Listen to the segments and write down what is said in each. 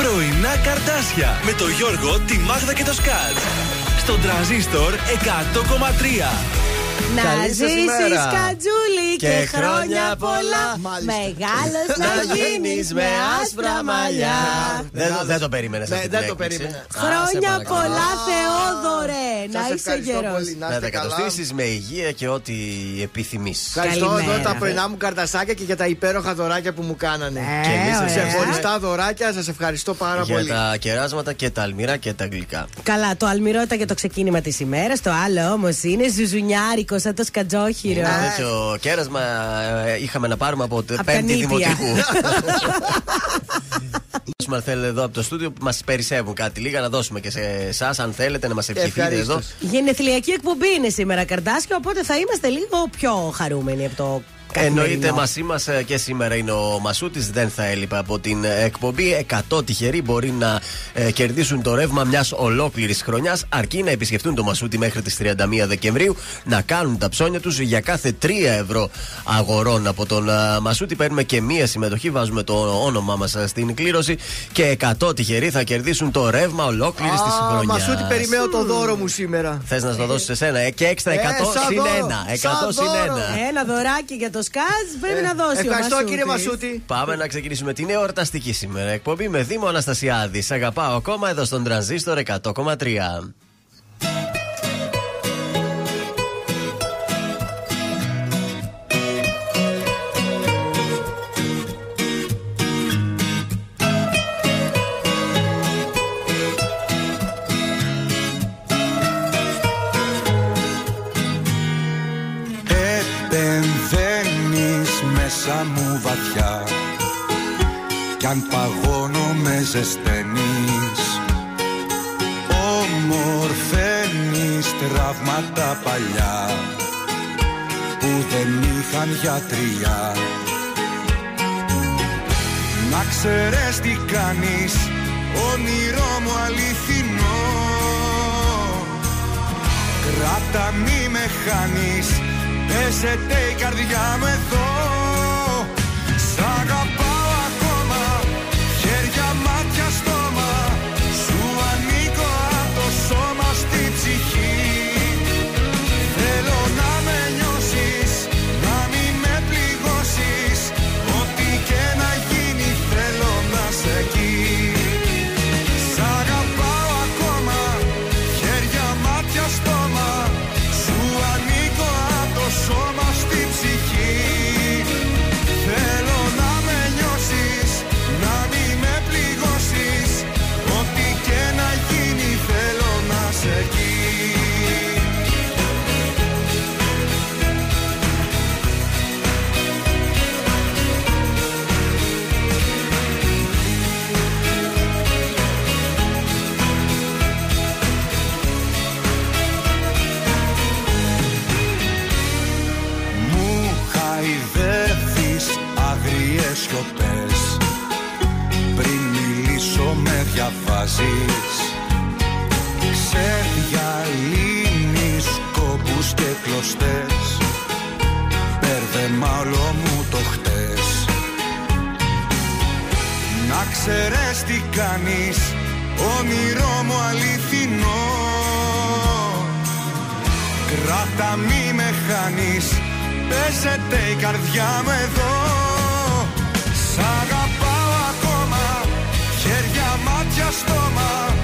Πρωινά καρτάσια με το Γιώργο, τη Μάγδα και το Σκάτ. Στον τραζίστορ 100,3. Να ζήσεις κατζούλη και, χρόνια πολλά. Μεγάλος να γίνεις με άσπρα μαλλιά. Δεν, το περίμενες. Δεν το περίμενε. Χρόνια πολλά, Θεόδωρε. Να είσαι γερός. Να τα κατοστήσει με υγεία και ό,τι επιθυμείς. Ευχαριστώ εδώ τα πρωινά μου καρτασάκια και για τα υπέροχα δωράκια που μου κάνανε. Και εμείς σε χωριστά δωράκια, σας ευχαριστώ πάρα πολύ. Για τα κεράσματα και τα αλμυρά και τα γλυκά. Καλά, το αλμυρό ήταν για το ξεκίνημα της ημέρας. Το άλλο όμως είναι ζουζουνιάρικος σαν το σκατζόχυρο. Είναι τέτοιο κέρασμα ε, είχαμε να πάρουμε από την πέμπτη δημοτικού. Μα θέλετε εδώ από το στούντιο που μας περισσεύουν κάτι λίγα να δώσουμε και σε εσάς, αν θέλετε να μας ευχηθείτε εδώ. Γενεθλιακή εκπομπή είναι σήμερα, Καρτάσιο, οπότε θα είμαστε λίγο πιο χαρούμενοι από το Εννοείται μαζί μας ε, και σήμερα είναι ο Μασούτης. Δεν θα έλειπε από την ε, εκπομπή. 100 τυχεροί μπορεί να ε, κερδίσουν το ρεύμα μιας ολόκληρης χρονιάς, αρκεί να επισκεφτούν το Μασούτη μέχρι τις 31 Δεκεμβρίου, να κάνουν τα ψώνια τους για κάθε 3 ευρώ αγορών από τον Μασούτη. Παίρνουμε και μία συμμετοχή, βάζουμε το όνομά μας στην κλήρωση και 100 τυχεροί θα κερδίσουν το ρεύμα ολόκληρης της χρονιάς. Μασούτη, περιμένω το δώρο μου σήμερα. Θες να το δώσεις σε σένα; Και έξτρα 100 συν 1. 100 συν 1. Ένα δωράκι για το Σκάζ πρέπει να δώσει. Ευχαριστώ ο κύριε Μασούτη. Πάμε να ξεκινήσουμε την εορταστική σήμερα εκπομπή με Δήμο Αναστασιάδης. Σ' αγαπάω ακόμα εδώ στον τρανζίστορ 100,3. Μου βαθιά κι αν παγώνω με ζεσταίνεις. Ομορφαίνεις τραύματα παλιά που δεν είχαν γιατριά. Να ξέρεις τι κάνεις όνειρό μου αληθινό. Κράτα μη με χάνεις Πέσετε η καρδιά μου εδώ διαβάζεις Σε διαλύνεις κόπους και κλωστές. Μπέρδεμα όλο μου το χτες. Να ξέρεις τι κάνεις Όνειρό μου αληθινό. Κράτα μη με χάνεις Πέσετε η καρδιά μου εδώ στόμα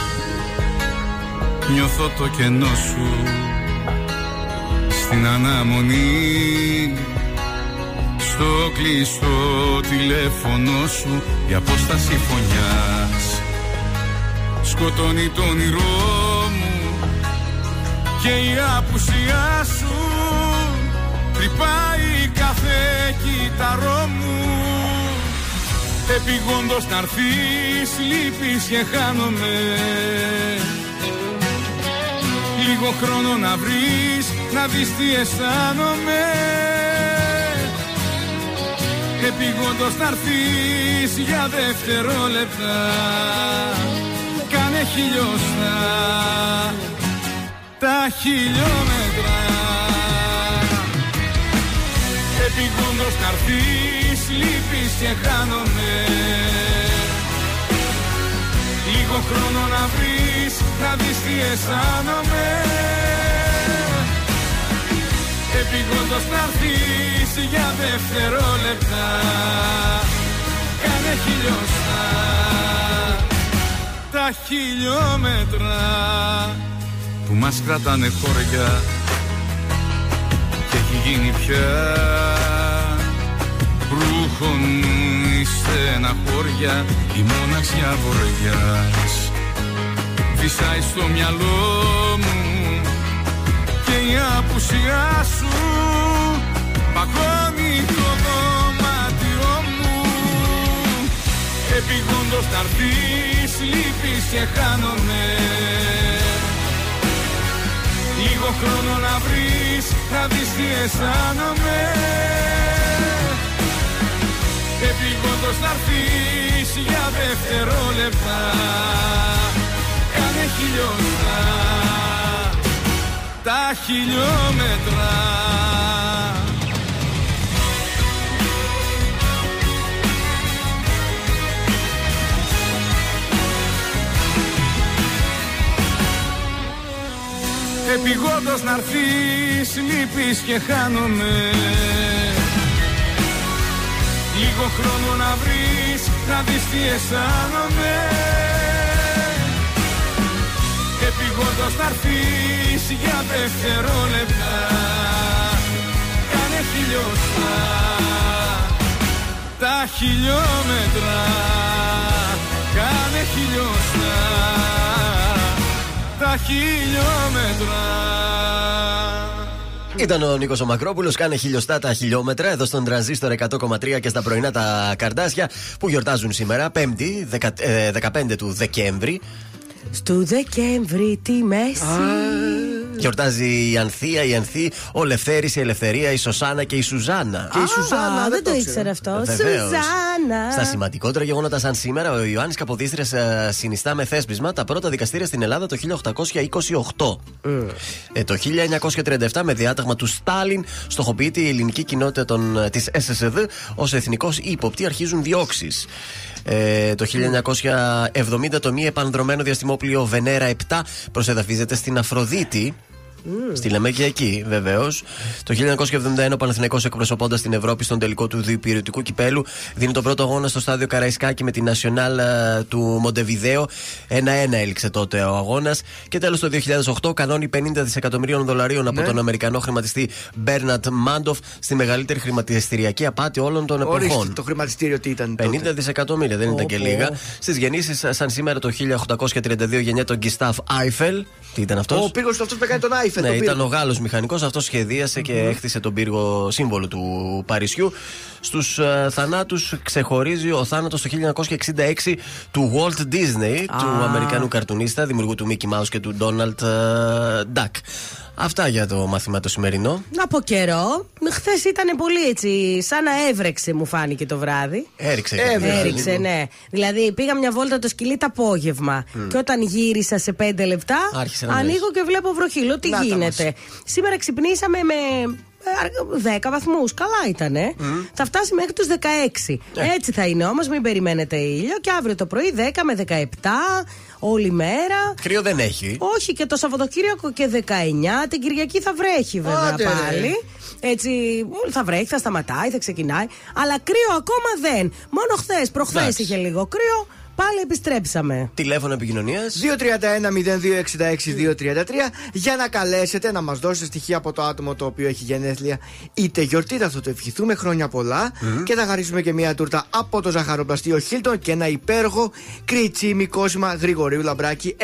νιώθω το κενό σου στην αναμονή. Στο κλειστό τηλέφωνο σου η απόσταση φωνιάς σκοτώνει το όνειρό μου και η απουσία σου τρυπάει κάθε κύτταρό μου. Επιγόντως να έρθεις λείπεις και χάνομαι Λίγο χρόνο να βρεις να δεις τι αισθάνομαι. Επιγόντως να έρθεις για δευτερόλεπτα Κάνε χιλιοστά τα χιλιόμετρα. Επιγόντως να έρθεις λείπεις και χάνομαι Λίγο χρόνο να βρεις να δεις τι αισθάνομαι. Επιγόντως να έρθεις για δευτερόλεπτα. Κάνε χιλιοστά τα χιλιόμετρα που μας κρατάνε χώρια και έχει γίνει πια. Ρούχων η στεναχώρια η μοναξιά βοριάς φυσάει στο μυαλό μου και η απουσιά σου παγώνει το δωμάτιό μου. Επιγόντως να έρθεις λείπεις και χάνομαι. Λίγο χρόνο να βρεις να δεις τι αισθάνομαι Επιγόντως να έρθεις για δευτερόλεπτα Κάνε χιλιόμετρα. Τα χιλιόμετρα. Επιγόντως να έρθεις λείπεις και χάνομαι Λίγο χρόνο να βρεις να δεις τι αισθάνομαι. Επιγόντως να έρθεις για δευτερόλεπτα Κάνε χιλιοστά τα χιλιόμετρα. Κάνε χιλιοστά τα χιλιόμετρα Ήταν ο Νίκος Μακρόπουλος. Κάνε χιλιοστά τα χιλιόμετρα εδώ στον τρανζίστορ 100,3 και στα πρωινά τα καρδάσια που γιορτάζουν σήμερα, 5η, 15 του Δεκέμβρη. Στου Δεκέμβρη τη μέση. Γιορτάζει η Ανθία, η Ανθή, ο Λευθέρης, η Ελευθερία, η Σωσάνα και η Σουζάνα. Και η Σουζάνα, δεν το ήξερα αυτό. Βεβαίως. Σουζάνα. Στα σημαντικότερα γεγονότα σαν σήμερα, ο Ιωάννης Καποδίστρια ε, συνιστά με θέσπισμα τα πρώτα δικαστήρια στην Ελλάδα το 1828. Ε, το 1937, με διάταγμα του Στάλιν, στοχοποιείται η ελληνική κοινότητα των, της SSD ως εθνικός ύποπτη, αρχίζουν διώξεις. Ε, το 1970 το μη επανδρομένο διαστημόπλιο Βενέρα 7 προσεδαφίζεται στην Αφροδίτη. Στη Λεμέκια βεβαίως. Το 1971 ο Παναθηναϊκός εκπροσωπώντας την Ευρώπη στον τελικό του διπυρωτικού κυπέλου δίνει τον πρώτο αγώνα στο στάδιο Καραϊσκάκη με την Nacional ε, του Μοντεβιδέο. 1-1 έληξε τότε ο αγώνας. Και τέλος το 2008 κανόνι 50 δισεκατομμυρίων δολαρίων από Ναι. τον Αμερικανό χρηματιστή Μπέρνατ Μάντοφ στη μεγαλύτερη χρηματιστηριακή απάτη όλων των εποχών. Ορίστε το χρηματιστήριο τι ήταν. 50 τότε. δισεκατομμύρια, δεν ήταν και Πω, λίγα. πω. Στις γεννήσεις, σαν σήμερα το 1832 γεννιέται ο Γκιστάφ Άιφελ. Τι ήταν αυτός; Ο πύργος αυτός που έκανε τον Άιφελ. Ναι, τον ήταν πύργο. ο Γάλλος μηχανικός. Αυτός σχεδίασε και έχτισε τον πύργο σύμβολο του Παρισιού. Στους θανάτους ξεχωρίζει ο θάνατος το 1966 του Walt Disney, του Αμερικανού καρτουνίστα, δημιουργού του Mickey Mouse και του Donald ε, Duck. Αυτά για το μάθημα το σημερινό. Από καιρό. Χθες ήταν πολύ έτσι, σαν να έβρεξε, μου φάνηκε το βράδυ. Έριξε. Έβρεξε. Έριξε, ναι. Δηλαδή πήγα μια βόλτα το σκυλί το απόγευμα. Και όταν γύρισα σε πέντε λεπτά, Άρχισε να ανοίγω βρέχει. και βλέπω βροχή. Λέω τι Να τα γίνεται; Σήμερα ξυπνήσαμε με. Ε, 10 βαθμούς. Καλά ήταν. Θα φτάσει μέχρι τους 16. Ε. Έτσι θα είναι όμως, μην περιμένετε ήλιο. Και αύριο το πρωί 10 με 17, όλη μέρα. Κρύο δεν έχει. Όχι, και το Σαββατοκύριακο και 19. Την Κυριακή θα βρέχει βέβαια Άντε, ρε. πάλι. Έτσι, θα βρέχει, θα σταματάει, θα ξεκινάει. Αλλά κρύο ακόμα δεν. Μόνο χθες, προχθές Εντάξει. είχε λίγο κρύο. Πάλι επιστρέψαμε. Τηλέφωνο επικοινωνίας. 231-0266-233 για να καλέσετε να μας δώσετε στοιχεία από το άτομο το οποίο έχει γενέθλια είτε γιορτή. Θα το ευχηθούμε χρόνια πολλά και θα χαρίσουμε και μια τούρτα από το ζαχαροπλαστείο Χίλτον και ένα υπέροχο κριτσίμι κόσμημα Γρηγορίου Λαμπράκη 190.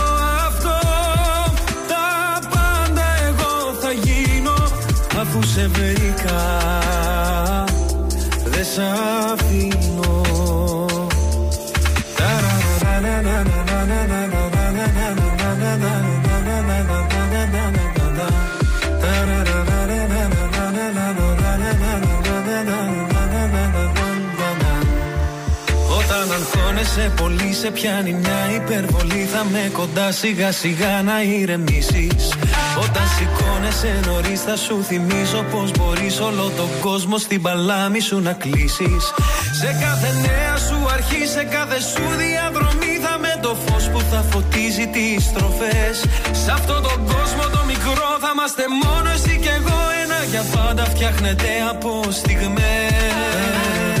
Αφού σε βρήκα. Δεν σ' αφήνω αγχώνεσαι πολύ σε πιάνει μια υπερβολή. Θα με κοντά σιγά σιγά να ηρεμήσεις. Όταν σηκώνεσαι νωρίς θα σου θυμίσω Πως μπορείς όλο τον κόσμο στην παλάμη σου να κλείσεις. Σε κάθε νέα σου αρχή, σε κάθε σου διαδρομή Θα με το φως που θα φωτίζει τις στροφές. Σε αυτόν τον κόσμο το μικρό θα είμαστε μόνο εσύ και εγώ. Ένα για πάντα φτιάχνεται από στιγμές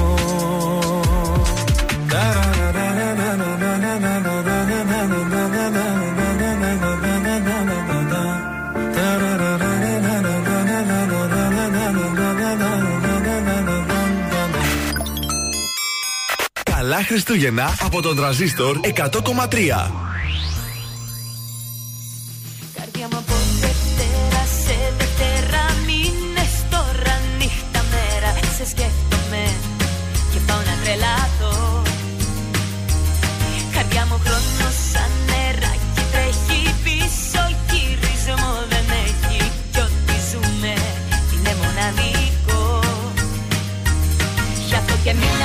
Καλά Χριστούγεννα από τον τραζίστορ 100,3. Καρδιά μου από Δευτέρα σε Δευτέρα Μήνες τώρα νύχτα μέρα. Σε σκέφτομαι και πάω να τρελαθώ. Καρδιά μου χρόνος σαν νεράκι τρέχει πίσω Γυρισμό δεν έχει. Κι ό,τι ζούμε είναι μοναδικό. Γι' αυτό και μην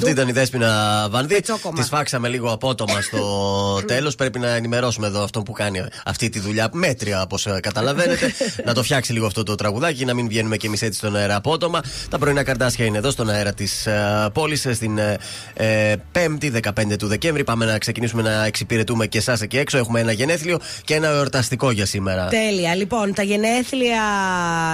Αυτή ήταν η Δέσποινα Βανδί. Πετσόκομα. Τη φάξαμε λίγο απότομα στο τέλος. Πρέπει να ενημερώσουμε εδώ αυτόν που κάνει αυτή τη δουλειά μέτρια, όπως καταλαβαίνετε. να το φτιάξει λίγο αυτό το τραγουδάκι, να μην βγαίνουμε κι εμείς έτσι στον αέρα απότομα. Τα πρωινά καρτάσια είναι εδώ στον αέρα της πόλης στην ε, ε, 5η 15 του Δεκέμβρη. Πάμε να ξεκινήσουμε να εξυπηρετούμε και εσάς εκεί έξω. Έχουμε ένα γενέθλιο και ένα εορταστικό για σήμερα. Τέλεια. Λοιπόν, τα γενέθλια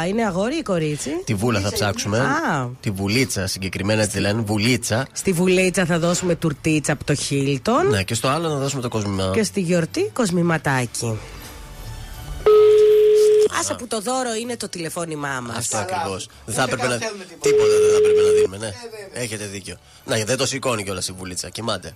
είναι αγόρι ή κορίτσι; Τη βούλα θα ψάξουμε. Α. Τη βουλίτσα συγκεκριμένα τη λένε. Βουλίτσα. Στη βουλίτσα θα δώσουμε τουρτίτσα από το Χίλτον. Ναι, και στο άλλο να δώσουμε το κόσμο. Και στη γιορτή κοσμηματάκι. Άσε που το δώρο είναι το τηλεφώνημά μας. Αυτό ακριβώς. Δεν θα έπρεπε να. Τίποτα δεν θα έπρεπε να δίνουμε, ναι. Έχετε δίκιο. Να, δεν το σηκώνει κιόλας η βουλίτσα. Κοιμάται.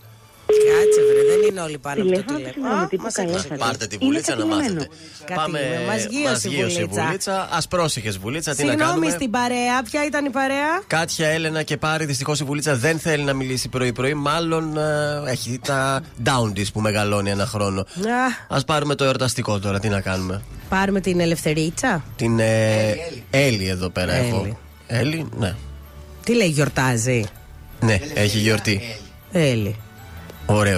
Κάτσε, βρε, δεν είναι όλοι πάνω από το Τηλέφωνο του τηλέφωνο. συνδρομητή που Μας καλέσατε. ακούσατε. Πάρτε τη Είναι βουλίτσα να κατηλημένο. μάθετε. Κατηλημένο. Μας γύρωσε η γύρωσε η βουλίτσα. βουλίτσα. Ασπρόσεχε βουλίτσα, τι να Συγγνώμη κάνουμε. στην παρέα. Ποια ήταν η παρέα; Κάτια, Έλενα και Πάρη, δυστυχώς η βουλίτσα δεν θέλει να μιλήσει πρωί-πρωί. Μάλλον ε, έχει τα down της που μεγαλώνει ένα χρόνο. Α, Α πάρουμε το εορταστικό τώρα, τι να κάνουμε. πάρουμε την ελευθερίτσα. Την ε, Έλλη εδώ πέρα Έλλη. έχω. Έλλη, ναι. Τι λέει, γιορτάζει; Ναι, έχει γιορτή. Έλλη.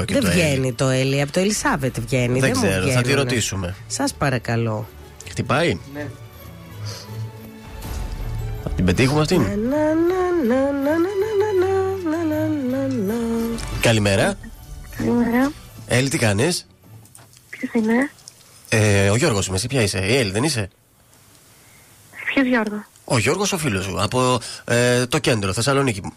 Δεν το βγαίνει το Έλλη. Από το Ελισάβετ βγαίνει. Δεν, ξέρω, θα τη ρωτήσουμε. Σα παρακαλώ. Χτυπάει. Ναι. Θα την πετύχουμε αυτήν. Καλημέρα. Καλημέρα. Έλλη, τι κάνει. Ποιο είναι. Ο Γιώργο είμαι, εσύ ποια είσαι. Η Έλλη, δεν είσαι. Ποιο Γιώργο. Ο Γιώργο ο φίλο σου. Από το κέντρο, Θεσσαλονίκη.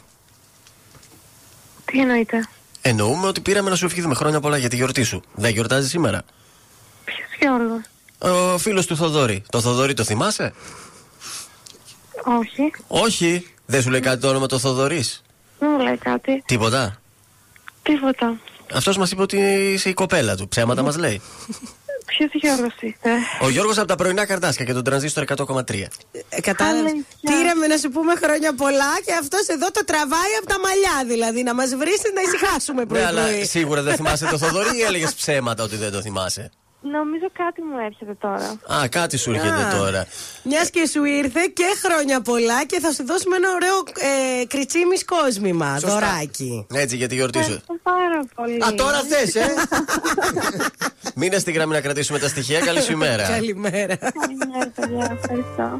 Τι εννοείται. Εννοούμε ότι πήραμε να σου ευχηθούμε χρόνια πολλά για τη γιορτή σου. Δεν γιορτάζει σήμερα. Ποιος Γιώργος; Ο φίλος του Θοδωρή. Το Θοδωρή το θυμάσαι; Όχι, Όχι. Δεν σου λέει κάτι το όνομα το Θοδωρής; δεν μου λέει κάτι. Τίποτα; Τίποτα. Αυτός μας είπε ότι είσαι η κοπέλα του. Ψέματα μας λέει. Ποιος Γιώργος είστε. Ο Γιώργος από τα πρωινά καρτάσια και τον τρανζίστορ 100,3. Ε, Κατάλαβες. Αλήθεια. Πήραμε να σου πούμε χρόνια πολλά και αυτός εδώ το τραβάει από τα μαλλιά. Δηλαδή να μας βρεις να ησυχάσουμε Ναι, πρωί. αλλά πρωί. σίγουρα δεν θυμάσαι το Θοδωρή ή έλεγες ψέματα ότι δεν το θυμάσαι; Νομίζω κάτι μου έρχεται τώρα. Α, κάτι σου έρχεται Α. τώρα. Μιας και σου ήρθε και χρόνια πολλά και θα σου δώσουμε ένα ωραίο ε, κριτσίμι κόσμημα. Σωστά. Δωράκι. Έτσι για τη γιορτή σου. Ευχαριστώ πάρα πολύ. Α, τώρα θες, ε! Μείνε στη γραμμή να κρατήσουμε τα στοιχεία. Καλή σου ημέρα. Καλημέρα. Καλημέρα, παιδιά. Ευχαριστώ.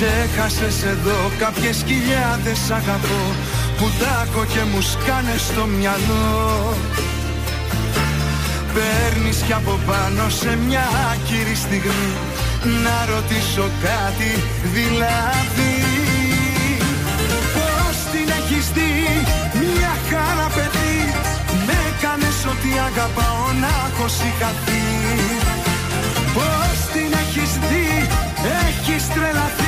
Ξέχασες εδώ κάποιες χιλιάδες αγαπώ Που τάκω και μου σκάνε στο μυαλό. Παίρνεις κι από πάνω σε μια άκυρη στιγμή Να ρωτήσω κάτι δηλαδή. Πώς την έχεις δει μια χαρά παιδί Με έκανες ότι αγαπάω να έχω συγχαθεί. Πώς την έχεις δει έχεις τρελαθεί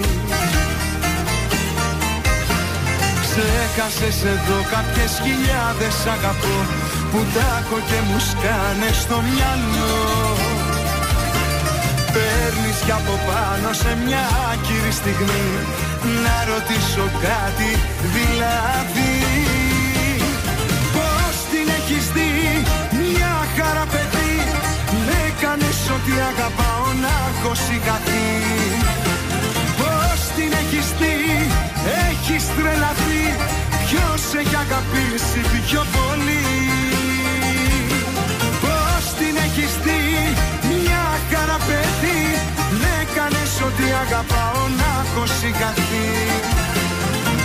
Ξέχασες εδώ κάποιες χιλιάδες αγαπώ Που τάκω και μου σκάνε στο μυαλό. Παίρνεις κι από πάνω σε μια άκυρη στιγμή Να ρωτήσω κάτι δηλαδή. Πώς την έχεις δει μια χαρά παιδί Με έκανες ότι αγαπάω να έχω συγχαθεί. Πώς την έχεις δει έχεις τρελαθεί Ποιος έχει αγαπήσει πιο πολύ. Πώς την έχεις δει μια χαρά παιδί Με έκανες ότι αγαπάω να έχω συγχαθεί.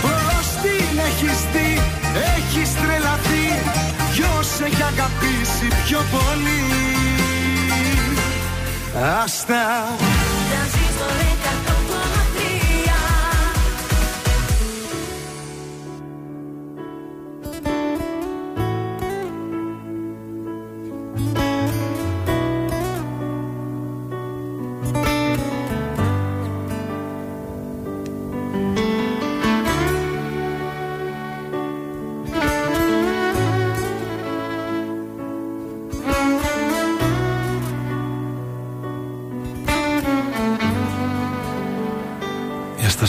Πώς την έχεις δει έχεις τρελαθεί. Ποιος έχει αγαπήσει πιο πολύ. Άστα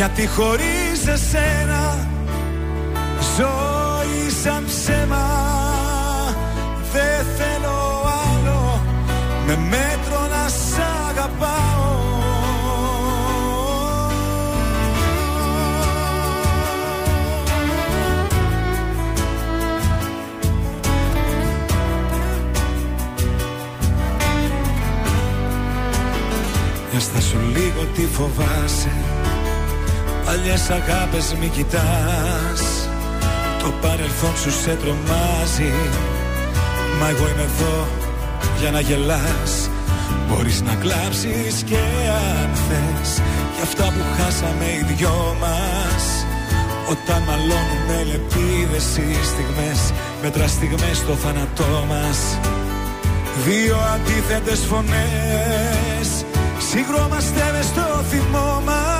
Γιατί χωρίς εσένα Ζωή σαν ψέμα Δεν θέλω άλλο. Με μέτρο να σ' αγαπάω. Για στάσου λίγο τι φοβάσαι Παλιές αγάπες μη κοιτάς. Το παρελθόν σου σε τρομάζει. Μα εγώ είμαι εδώ για να γελάς. Μπορείς να κλάψεις και αν θες. Για αυτά που χάσαμε οι δυο μας. Όταν μαλώνουμε λεπίδες οι στιγμές Μέτρα στιγμές στο θάνατό μας. Δύο αντίθετες φωνές. Συγκρόμαστε μες στο θυμό μας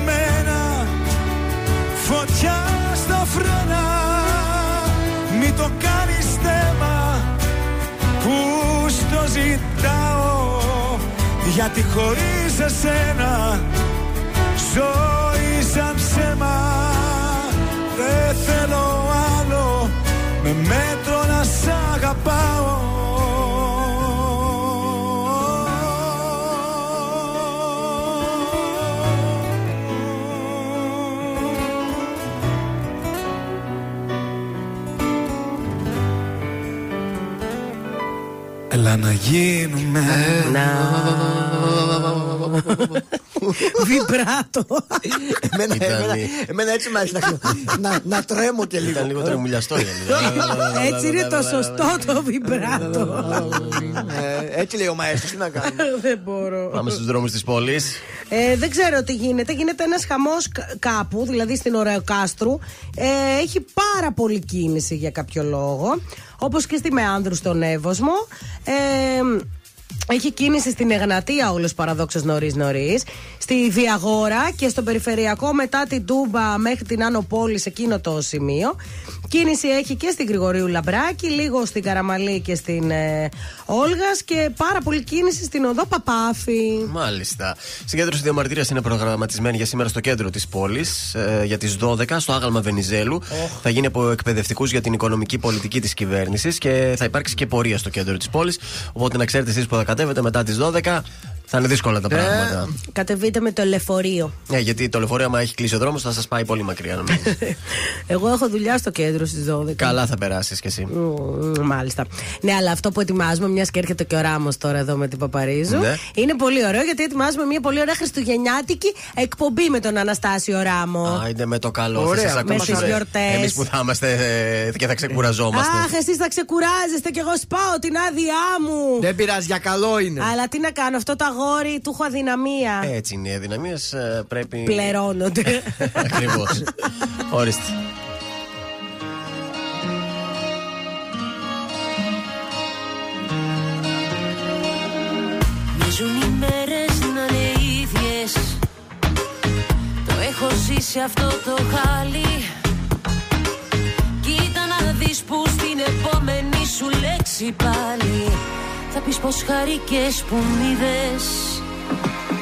ζητάω Γιατί χωρίς εσένα Ζωή σαν ψέμα Δεν θέλω άλλο. Με μέτρο να σ' αγαπάω Έλα να γίνουμε Βιμπράτο. Εμένα, Ήταν- εμένα, εμένα έτσι μου αρέσει να, να, να τρέμω και λίγο. Ήταν λίγο τρεμουλιαστό για Έτσι είναι το σωστό το βιμπράτο. Ε, έτσι λέει ο Μαέστρος, τι να κάνουμε. Δεν μπορώ. Πάμε στους δρόμους της πόλης. Ε, δεν ξέρω τι γίνεται. Γίνεται ένας χαμός κάπου, δηλαδή στην Ωραιοκάστρου. Ε, έχει πάρα πολύ κίνηση για κάποιο λόγο. Όπως και στη Μεάνδρου στον Εύωσμο. Ε, έχει κίνηση στην Εγνατία όλος παραδόξως νωρίς νωρίς. Στη Διαγόρα και στο περιφερειακό μετά την Τούμπα μέχρι την Άνω Πόλης σε εκείνο το σημείο. Κίνηση έχει και στην Γρηγορίου Λαμπράκη, λίγο στην Καραμαλή και στην ε, Όλγας και πάρα πολύ κίνηση στην Οδό Παπάφη. Μάλιστα. Συγκέντρωση διαμαρτυρία είναι προγραμματισμένη για σήμερα στο κέντρο της πόλης ε, για τις 12 στο άγαλμα Βενιζέλου. Θα γίνει από εκπαιδευτικούς για την οικονομική πολιτική της κυβέρνησης και θα υπάρξει και πορεία στο κέντρο της πόλης. Οπότε να ξέρετε εσείς που θα κατέβετε μετά τις 12 Θα είναι δύσκολα Ε. τα πράγματα. Κατεβείτε με το λεωφορείο. Ναι, γιατί το λεωφορείο, άμα έχει κλείσει ο δρόμος, θα σας πάει πολύ μακριά, νομίζω. Εγώ έχω δουλειά στο κέντρο στις 12. Καλά θα περάσεις κι εσύ. Μμμ, Μάλιστα. Ναι, αλλά αυτό που ετοιμάζουμε, μιας και έρχεται και ο Ράμος τώρα εδώ με την Παπαρίζου, Ναι. είναι πολύ ωραίο γιατί ετοιμάζουμε μια πολύ ωραία χριστουγεννιάτικη εκπομπή με τον Αναστάσιο Ράμο. Α, είναι με το καλό. Ωραία, θα σας με τις γιορτές. Εμείς που θα είμαστε ε, και θα ξεκουραζόμαστε. Αχ, εσείς θα ξεκουράζεστε και εγώ σπάω την άδειά μου. Δεν πειράζει, για καλό είναι. Αλλά τι να κάνω, αυτό το αγόρι του έχω αδυναμία. Έτσι είναι. Οι αδυναμίες πρέπει. Πληρώνονται. Ακριβώς. Ορίστε. Μίζουν οι μέρες να είναι ίδιες Το έχω ζήσει αυτό το χάλι Κοίτα να δεις που στην επόμενη σου λέξη πάλι Θα πεις πως χαρικές που μ' είδες.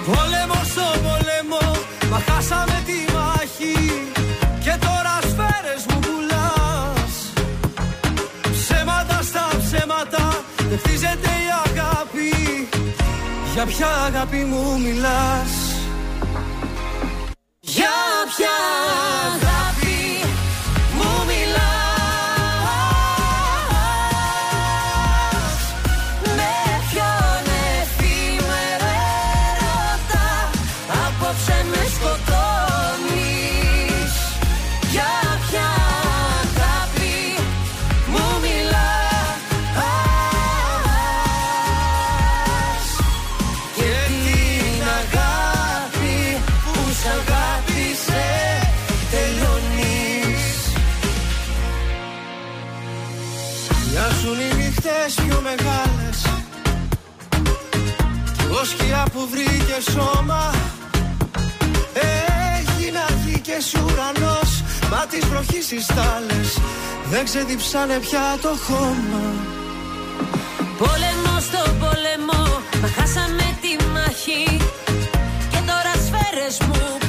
Πόλεμο στο πόλεμο, μα χάσαμε τη μάχη. Και τώρα σφαίρες μου πουλάς. Ψέματα στα ψέματα, δεν χτίζεται η αγάπη. Για ποια αγάπη μου μιλάς; Για ποια αγάπη νύχτες πιο μεγάλες. Κι εγώ σκιά που βρήκε σώμα. Έγινα γη και εσύ ουρανός. Μα τις βροχής οι στάλες Δεν ξεδιψάνε πια το χώμα. Πόλεμο στο πόλεμο, μα χάσαμε τη μάχη. Και τώρα σφαίρες μου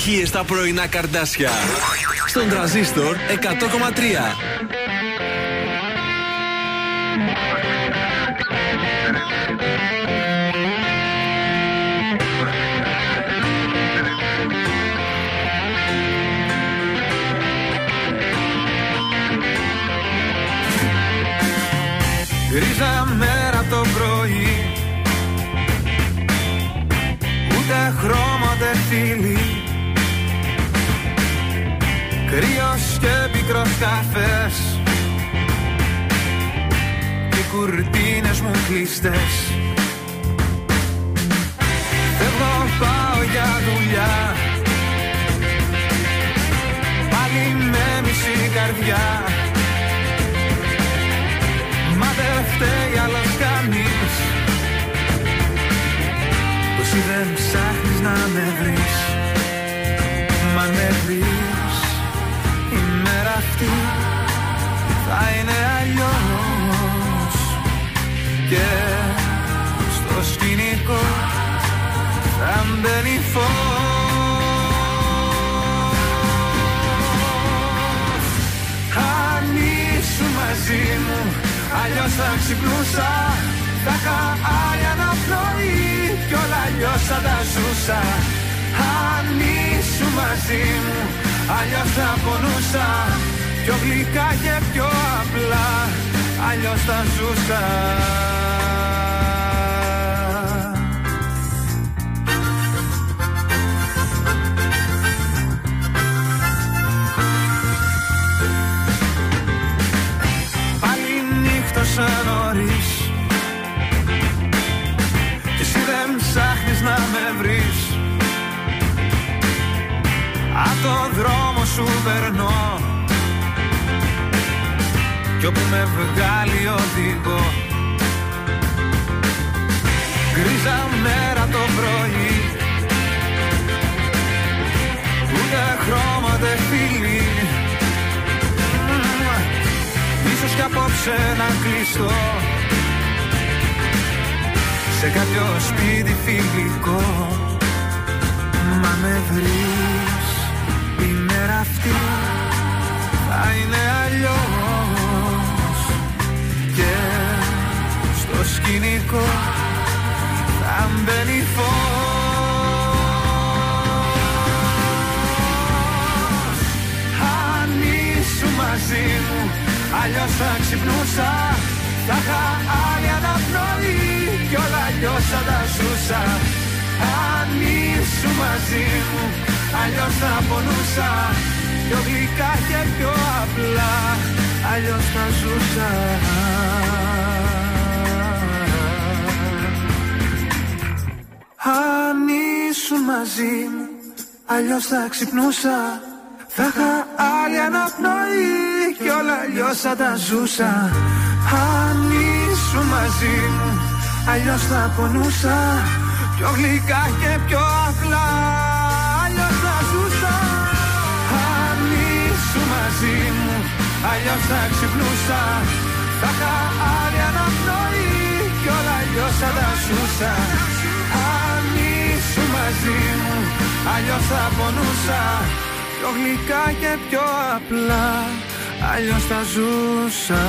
Οι επιτυχίες στα πρωινά καρδάσια. Στον τραζίστορ 100,3. Γκρίζα μέρα το πρωί Ούτε χρώμα ούτε Κρύος και πικρός καφές. Και κουρτίνες μου κλειστές. Φεύγω πάω για δουλειά. Πάλι με μισή καρδιά. Μα δεν φταίει άλλος κανείς. Που εσύ δεν ψάχνεις να με βρεις. Μα με βρεις. Είμαι θα είναι αλλιώς Και στο σκηνικό θα μπαίνει φως. Αν ήσουν μαζί μου αλλιώς θα ξυπνούσα. Θα είχα άλλη αναπνοή κι όλα αλλιώς θα τα ζούσα. Αν ήσουν μαζί μου αλλιώς θα πονούσα Πιο γλυκά και πιο απλά αλλιώς θα ζούσα Πάλι νύχτωσα νωρίς. Κι εσύ δεν ψάχνεις να με βρεις. Απ' το δρόμο σου περνώ Κι όπου με βγάλει οδηγό. Γκρίζα μέρα το πρωί. Ούτε χρώμα δεν φίλει Ίσως κι απόψε να κλειστώ. Σε κάποιο σπίτι φιλικό. Μα με βρεις. Η μέρα αυτή Θα είναι αλλιώς στο σκηνικό θα μπαίνει φως. Αν ήσουν μαζί μου Αλλιώς θα ξυπνούσα. Θα είχα άλλη αναπνοή Κι όλα αλλιώς θα τα ζούσα. Αν ήσουν μαζί μου Αλλιώς θα πονούσα. Πιο γλυκά και πιο απλά Αλλιώς θα ζούσα Αν ήσουν μαζί μου Αλλιώς θα ξυπνούσα. Θα είχα άλλη αναπνοή Κι όλα αλλιώς θα τα ζούσα. Αν ήσουν μαζί μου Αλλιώς θα πονούσα. Πιο γλυκά και πιο απλά Αλλιώς θα ζούσα. Αν ήσουν μαζί μου Αλλιώς θα ξυπνούσα. Θα είχα άλλη αναπνοή Κι όλα αλλιώς θα τα ζούσα. Αν ήσουν μαζί μου Αλλιώς θα πονούσα Πιο γλυκά και πιο απλά Αλλιώς θα ζούσα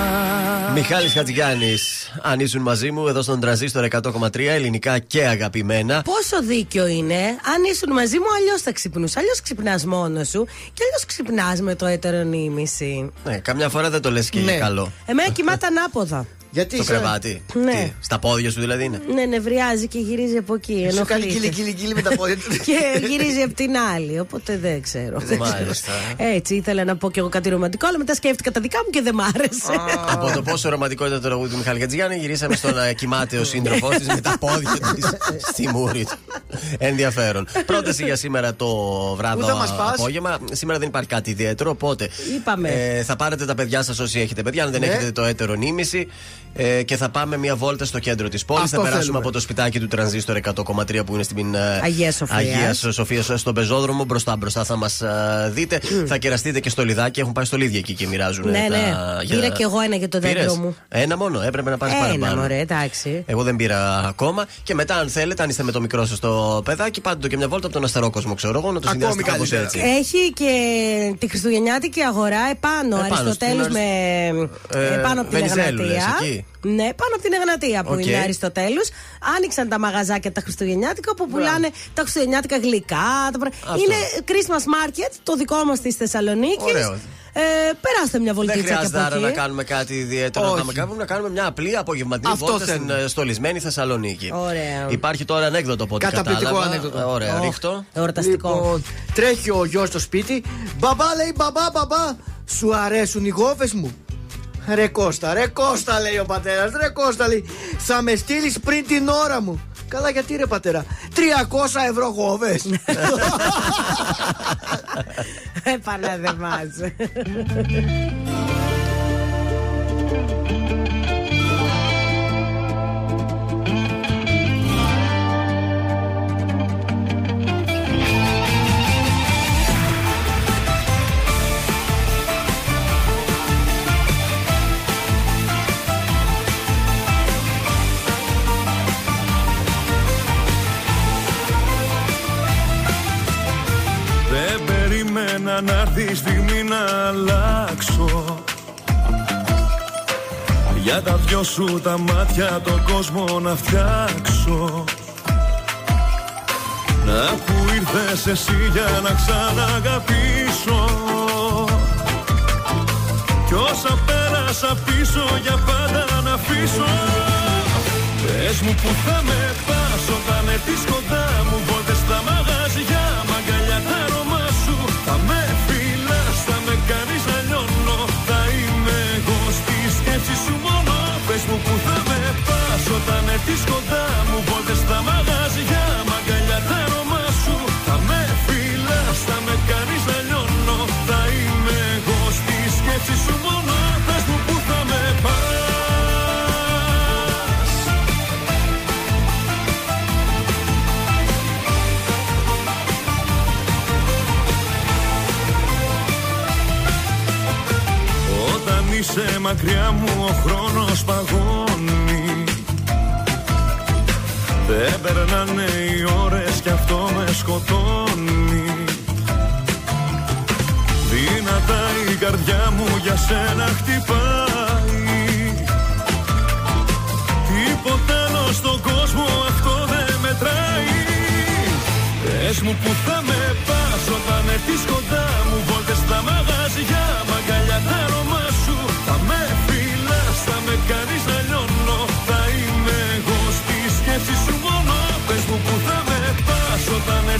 Μιχάλης Χατζηγιάννης, αν ήσουν μαζί μου εδώ στον τραζίστορ 100,3 ελληνικά και αγαπημένα. Πόσο δίκιο είναι, αν ήσουν μαζί μου, αλλιώς θα ξυπνούσα. Αλλιώς ξυπνάς μόνος σου και αλλιώς ξυπνάς με το έτερονίμηση. Ναι, καμιά φορά δεν το λες και Ναι. καλό. Εμένα κοιμάται ανάποδα. Γιατί Στο είσαι- κρεβάτι. Ναι. Τι, στα πόδια σου δηλαδή είναι; Ναι, νευριάζει και γυρίζει από εκεί. Σου κάνει ενοχλείται. κύλι κύλι κύλι με τα πόδια του. και γυρίζει από την άλλη. Οπότε δεν ξέρω. Μάλιστα. Έτσι, ήθελα να πω κι εγώ κάτι ρομαντικό, αλλά μετά σκέφτηκα τα δικά μου και δεν μ' άρεσε. Από το πόσο ρομαντικό ήταν το τραγούδι του Μιχάλη Χατζηγιάννη, γυρίσαμε στο να κοιμάται ο σύντροφό της με τα πόδια της στη μούρη του. Ενδιαφέρον. Πρόταση για σήμερα το βράδυ Πού θα μας πας; απόγευμα. Σήμερα δεν υπάρχει κάτι ιδιαίτερο, οπότε Είπαμε. ε, θα πάρετε τα παιδιά σας όσοι έχετε παιδιά. Αν δεν Ναι. έχετε το έτερο νήμιση, ε, και θα πάμε μια βόλτα στο κέντρο της πόλης. Αυτό Θα περάσουμε θέλουμε. από το σπιτάκι του Τρανζίστορ 100,3 που είναι στην ε, Αγίας Σοφίας. Αγίας Σοφίας, στον πεζόδρομο. Μπροστά μπροστά θα μας δείτε. Θα κεραστείτε και στο λιδάκι. Έχουν πάει στο λίδι εκεί και μοιράζουν. Ναι, τα- ναι. για- Πήρα κι εγώ ένα για το δέντρο Πήρες; μου. Ένα μόνο, έπρεπε να πάρεις Ένα, παραπάνω. μωρέ, εντάξει. Εγώ δεν πήρα ακόμα. Και μετά, αν θέλετε, αν είστε με το μικρό σας το παιδάκι, πάτε το και μια βόλτα από τον αστερόκοσμο, ξέρω εγώ, να το Ακόμη συνδυάσετε κάπως καλύτερα. έτσι. Έχει και τη Χριστουγεννιάτικη αγορά επάνω, Επάνω, Αριστοτέλους στην με. Ε, επάνω από την Βενιζέλους, λες, Εγνατία. εκεί. Ναι, πάνω από την Εγνατία που Οκ. είναι Αριστοτέλους Άνοιξαν τα μαγαζάκια τα Χριστουγεννιάτικα που πουλάνε τα Χριστουγεννιάτικα γλυκά. Τα... πρα- Αυτό. Είναι Christmas Market, το δικό μας της Θεσσαλονίκης. Ωραίο. Ε, περάστε μια Δεν βολτίτσα και χρειάζεται από άρα εκεί. να κάνουμε κάτι ιδιαίτερο. Όχι. Να κάνουμε, κάνουμε- να κάνουμε μια απλή απογευματινή Αυτό βόλτα στην θέλουμε. ε, στολισμένη Θεσσαλονίκη. Ωραία. Υπάρχει τώρα ανέκδοτο από ό,τι Καταπληκτικό κατάλαβα. ανέκδοτο. Ε, Ωραία, Ωχ, ρίχ' το. Εορταστικό. Λοιπόν, τρέχει ο γιος στο σπίτι. Μπαμπά λέει, μπαμπά, μπαμπά, σου αρέσουν οι γόβες μου. Ρε Κώστα, ρε Κώστα λέει ο πατέρας. Ρε Κώστα λέει, θα με στείλεις πριν την ώρα μου. Καλά, γιατί ρε πατέρα. 300 ευρώ γόβες. Επαναδεμάζε. να έρθει η στιγμή να αλλάξω. Για τα δυο σου τα μάτια τον κόσμο να φτιάξω. Να που ήρθες εσύ για να ξαναγαπήσω. Κι όσα πέρασα πίσω για πάντα να αφήσω. Πες μου που θα με πας όταν έρθεις κοντά μου έρθεις κοντά μου Βόλτες στα μαγαζιά, μαγκαλιά τα αρώμα σου. Θα με φυλάς, θα με κάνεις να λιώνω. Θα είμαι εγώ στη σκέψη σου μόνο. Πες μου που θα με πας. Όταν είσαι μακριά μου ο χρόνος παγώνει Δεν περνάνε οι ώρες κι αυτό με σκοτώνει. Δυνατά η καρδιά μου για σένα χτυπάει. Τίποτα άλλο στον κόσμο αυτό δεν μετράει. Πες μου που θα με πας όταν έρθεις κοντά μου. Βόλτες στα μαγαζιά, μαγκαλιά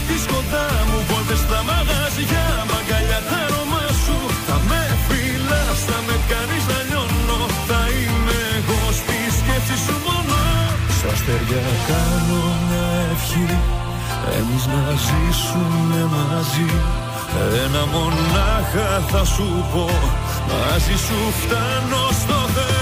έρθεις κοντά μου Βόλτες στα μαγαζιά, μαγκαλιά τα αρώμα σου. Θα με φυλάς, θα με κάνεις να λιώνω. Θα είμαι εγώ στη σκέψη σου μόνο. Στα αστέρια κάνω μια ευχή. Εμείς να ζήσουμε μαζί. Ένα μονάχα θα σου πω. Μαζί σου φτάνω στο Θεό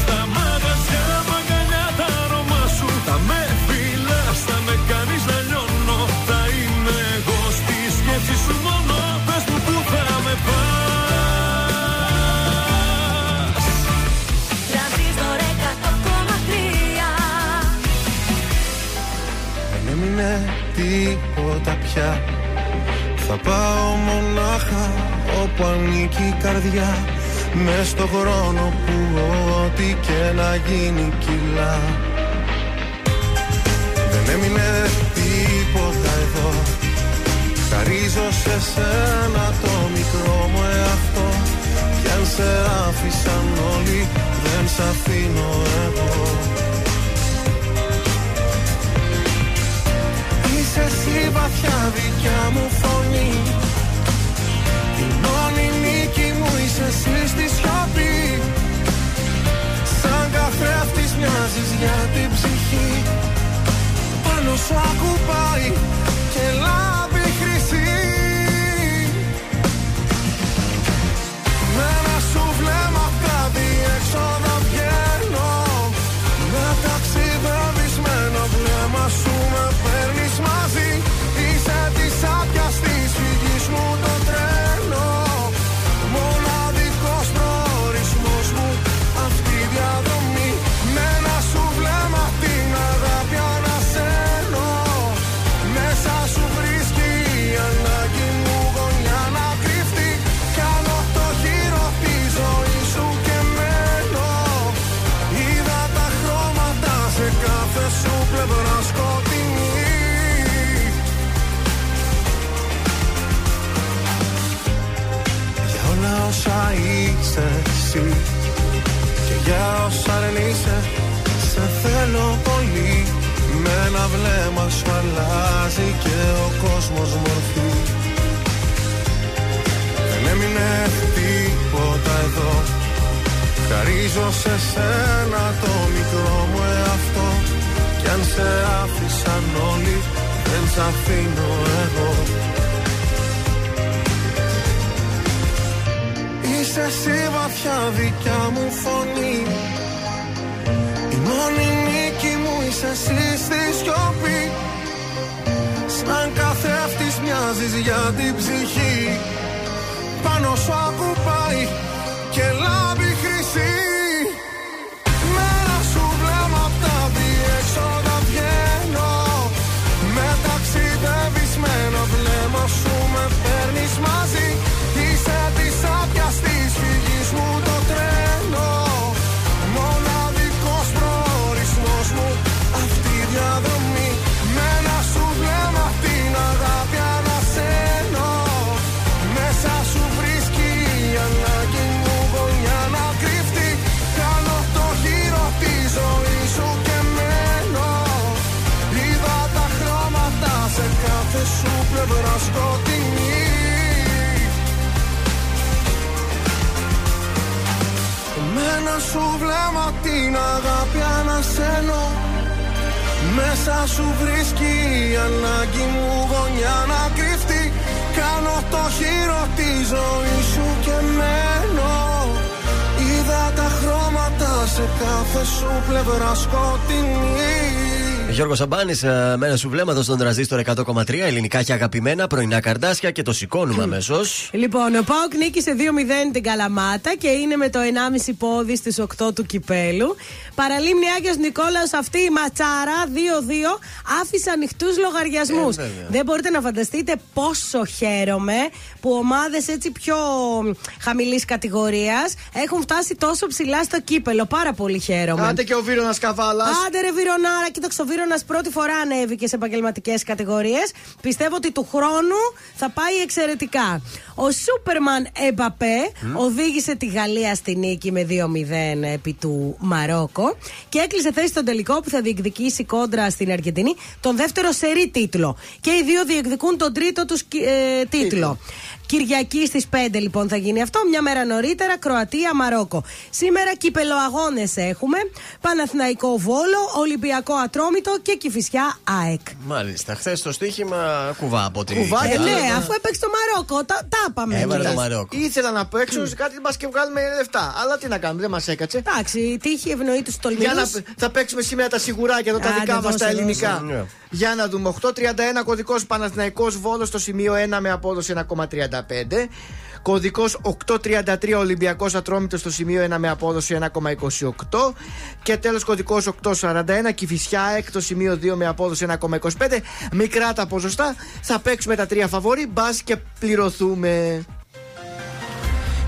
τίποτα πια. Θα πάω μονάχα όπου ανήκει η καρδιά. Μες στο χρόνο που ό,τι και να γίνει κιλά Δεν έμεινε τίποτα εδώ. Χαρίζω σε σένα το μικρό μου εαυτό. Κι αν σε άφησαν όλοι δεν σ' αφήνω εγώ βαθιά δικιά μου φωνή. Την μόνη νίκη μου είσαι εσύ στη σιωπή. Σαν καθρέφτης μοιάζεις για την ψυχή. Πάνω σου ακουπάει και λάμπει για όσα δεν είσαι Σε θέλω πολύ. Με ένα βλέμμα σου αλλάζει Και ο κόσμος μορφή. Δεν έμεινε τίποτα εδώ. Χαρίζω σε σένα το μικρό μου εαυτό. Κι αν σε άφησαν όλοι Δεν σ' αφήνω εγώ πια δικιά μου φωνή. Η μόνη νίκη μου είσαι εσύ στη σιωπή. Σαν καθρέφτης μοιάζεις για την ψυχή. Πάνω σου ακουπάει σου βλέμμα την αγάπη ανασένω. Μέσα σου βρίσκει η ανάγκη μου γωνιά να κρυφτεί. Κάνω το χείρο τη ζωή σου και μένω. Είδα τα χρώματα σε κάθε σου πλευρά σκοτεινή Γιώργος Σαμπάνης, με ένα σου βλέμματος στον τραζίστορ 100,3 ελληνικά και αγαπημένα πρωινά καρδάσια και το σηκώνουμε αμέσως. Λοιπόν, ο Πάοκ νίκησε 2-0 την Καλαμάτα και είναι με το 1,5 πόδι στις 8 του κυπέλου. Παραλίμνη Άγιος Νικόλαος αυτή η ματσάρα 2-2 άφησε ανοιχτούς λογαριασμούς. Ε, βέβαια. Δεν μπορείτε να φανταστείτε πόσο χαίρομαι που ομάδες έτσι πιο χαμηλής κατηγορίας έχουν φτάσει τόσο ψηλά στο κύπελο. Πάρα πολύ χαίρομαι. Άντε και ο Βίρονας Καβάλας. Άντε ρε Βιρονάρα, κοίταξε ο Βίρονας πρώτη φορά ανέβηκε σε επαγγελματικές κατηγορίες. Πιστεύω ότι του χρόνου θα πάει εξαιρετικά. Ο Σούπερμαν Εμπαπέ οδήγησε τη Γαλλία στη νίκη με 2-0 επί του Μαρόκο και έκλεισε θέση στον τελικό που θα διεκδικήσει κόντρα στην Αργεντινή τον δεύτερο σερή τίτλο. Και οι δύο διεκδικούν τον τρίτο τους ε, τίτλο. Κυριακή στις 5 λοιπόν θα γίνει αυτό. Μια μέρα νωρίτερα, Κροατία-Μαρόκο. Σήμερα κυπελοαγώνες έχουμε. Παναθηναϊκό Βόλο, Ολυμπιακό Ατρόμητο και Κυφυσιά ΑΕΚ. Μάλιστα. Χθες το στοίχημα κουβά από ό,τι. Κουβά, Ε, γιατί ναι, δεν- αφού έπαιξε το Μαρόκο, τα, τα είπαμε. Έβαλε το κιόλας. Μαρόκο. Ήθελα να παίξω σε κάτι μα και βγάλουμε λεφτά. Αλλά τι να κάνουμε, δεν μας έκατσε. Εντάξει, η τύχη ευνοεί του Για τολμηρού. να, θα παίξουμε σήμερα τα σιγουράκια εδώ, τα Άντε, δικά μας δώσε, τα δώσε. ελληνικά. Ναι. Για να δούμε. 831 κωδικός Παναθηναϊκός Βόλος στο σημείο 1 με απόδοση 1,35. Κωδικός 833 Ολυμπιακός Ατρόμητος στο σημείο 1 με απόδοση 1,28. Και τέλος κωδικός 841 Κυφυσιά εκ στο σημείο 2 με απόδοση 1,25. Μικρά τα ποσοστά. Θα παίξουμε τα τρία φαβόρη. Μπας και πληρωθούμε.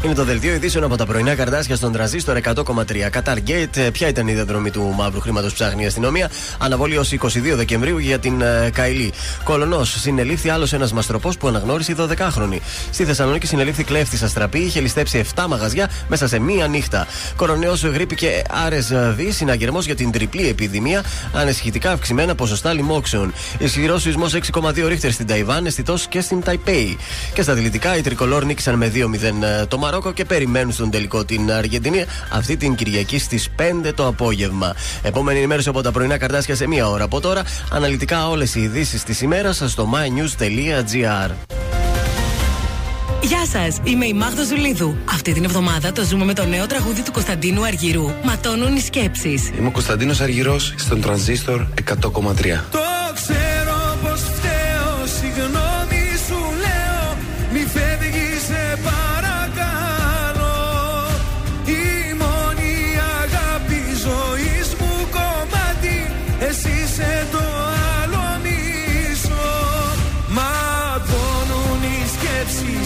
Είναι το δελτίο ειδήσεων από τα πρωινά καρδάσια στον τραζίστορ 100,3. Qatar Gate, ποια ήταν η διαδρομή του μαύρου χρήματος που ψάχνει η αστυνομία; Αναβολή ως 22 Δεκεμβρίου για την ε, Καηλή. Κολονός, συνελήφθη άλλος ένας μαστροπός που αναγνώρισε η 12χρονη. Στη Θεσσαλονίκη συνελήφθη κλέφτης αστραπή, είχε ληστέψει 7 μαγαζιά μέσα σε μία νύχτα. Κοροναίο γρήπη και άρες δι, συναγερμός για την τριπλή επιδημία, ανεσχητικά αυξημένα ποσοστά λοιμόξεων. Ισχυρό σεισμός 6,2 ρίχτερ στην Ταϊβάν, αισθητός και στην Ταϊπέη. Και στα δηλητικά, οι τρικολόρ νίκησαν με 2-0 ε, το Μαρόκο και περιμένουν στον τελικό την Αργεντινή αυτή την Κυριακή στις 5 το απόγευμα. Επόμενη ενημέρωση από τα πρωινά καρτάσια σε μία ώρα από τώρα. Αναλυτικά όλες οι ειδήσεις της ημέρας στο mynews.gr. Γεια σας, είμαι η Μάγδα Ζουλίδου. Αυτή την εβδομάδα το ζούμε με το νέο τραγούδι του Κωνσταντίνου Αργυρού. Ματώνουν οι σκέψεις. Είμαι ο Κωνσταντίνος Αργυρός στον τρανζίστορ 100,3. Το ξέρω πως φταίω, συγγνώμη σου λέω Μη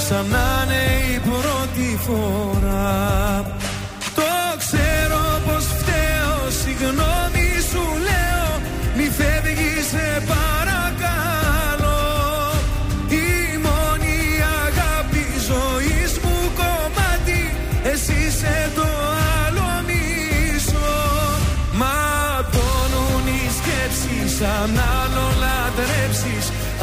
σαν να είναι η πρώτη φορά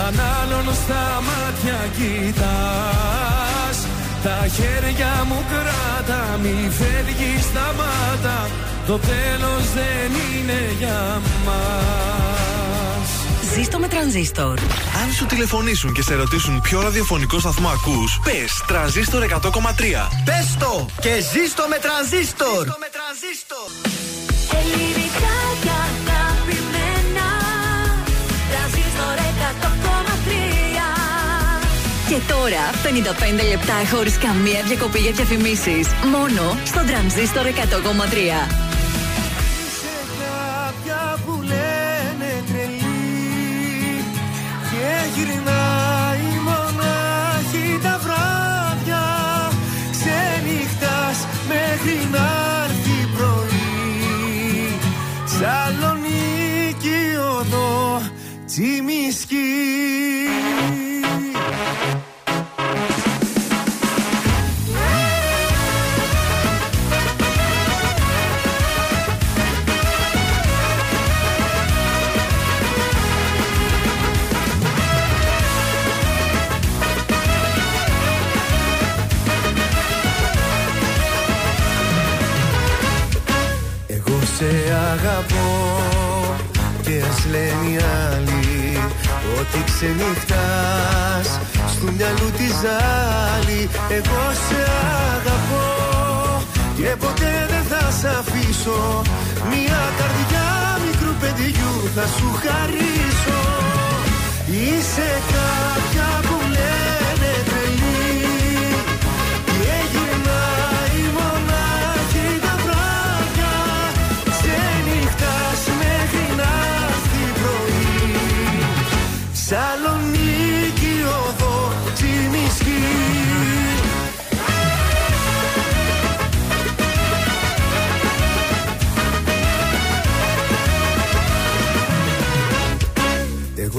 λατρέψεις αν άλλον στα μάτια κοιτάς Τα χέρια μου κράτα μη φεύγεις σταμάτα Το τέλος δεν είναι για μας Ζήστο με τρανζίστορ. Αν σου τηλεφωνήσουν και σε ρωτήσουν ποιο ραδιοφωνικό σταθμό ακούς, πες τρανζίστορ 100,3. Πες το και ζήστο με τρανζίστορ. Ελληνικά και Και τώρα 55 λεπτά χωρίς καμία διακοπή για διαφημίσεις. Μόνο στο τρανζίστορ 100,3. Σε κάποια που λένε τρελή και γυρνάει μονάχη τα βράδια ξενυχτάς μέχρι να έρθει πρωί Σαλονίκη οδό τσιμισκή λένε οι άλλοι ότι ξενυχτάς στου μυαλού τη ζάλη Εγώ σε αγαπώ και ποτέ δεν θα σ' αφήσω. Μια καρδιά μικρού παιδιού θα σου χαρίσω. Είσαι κάποια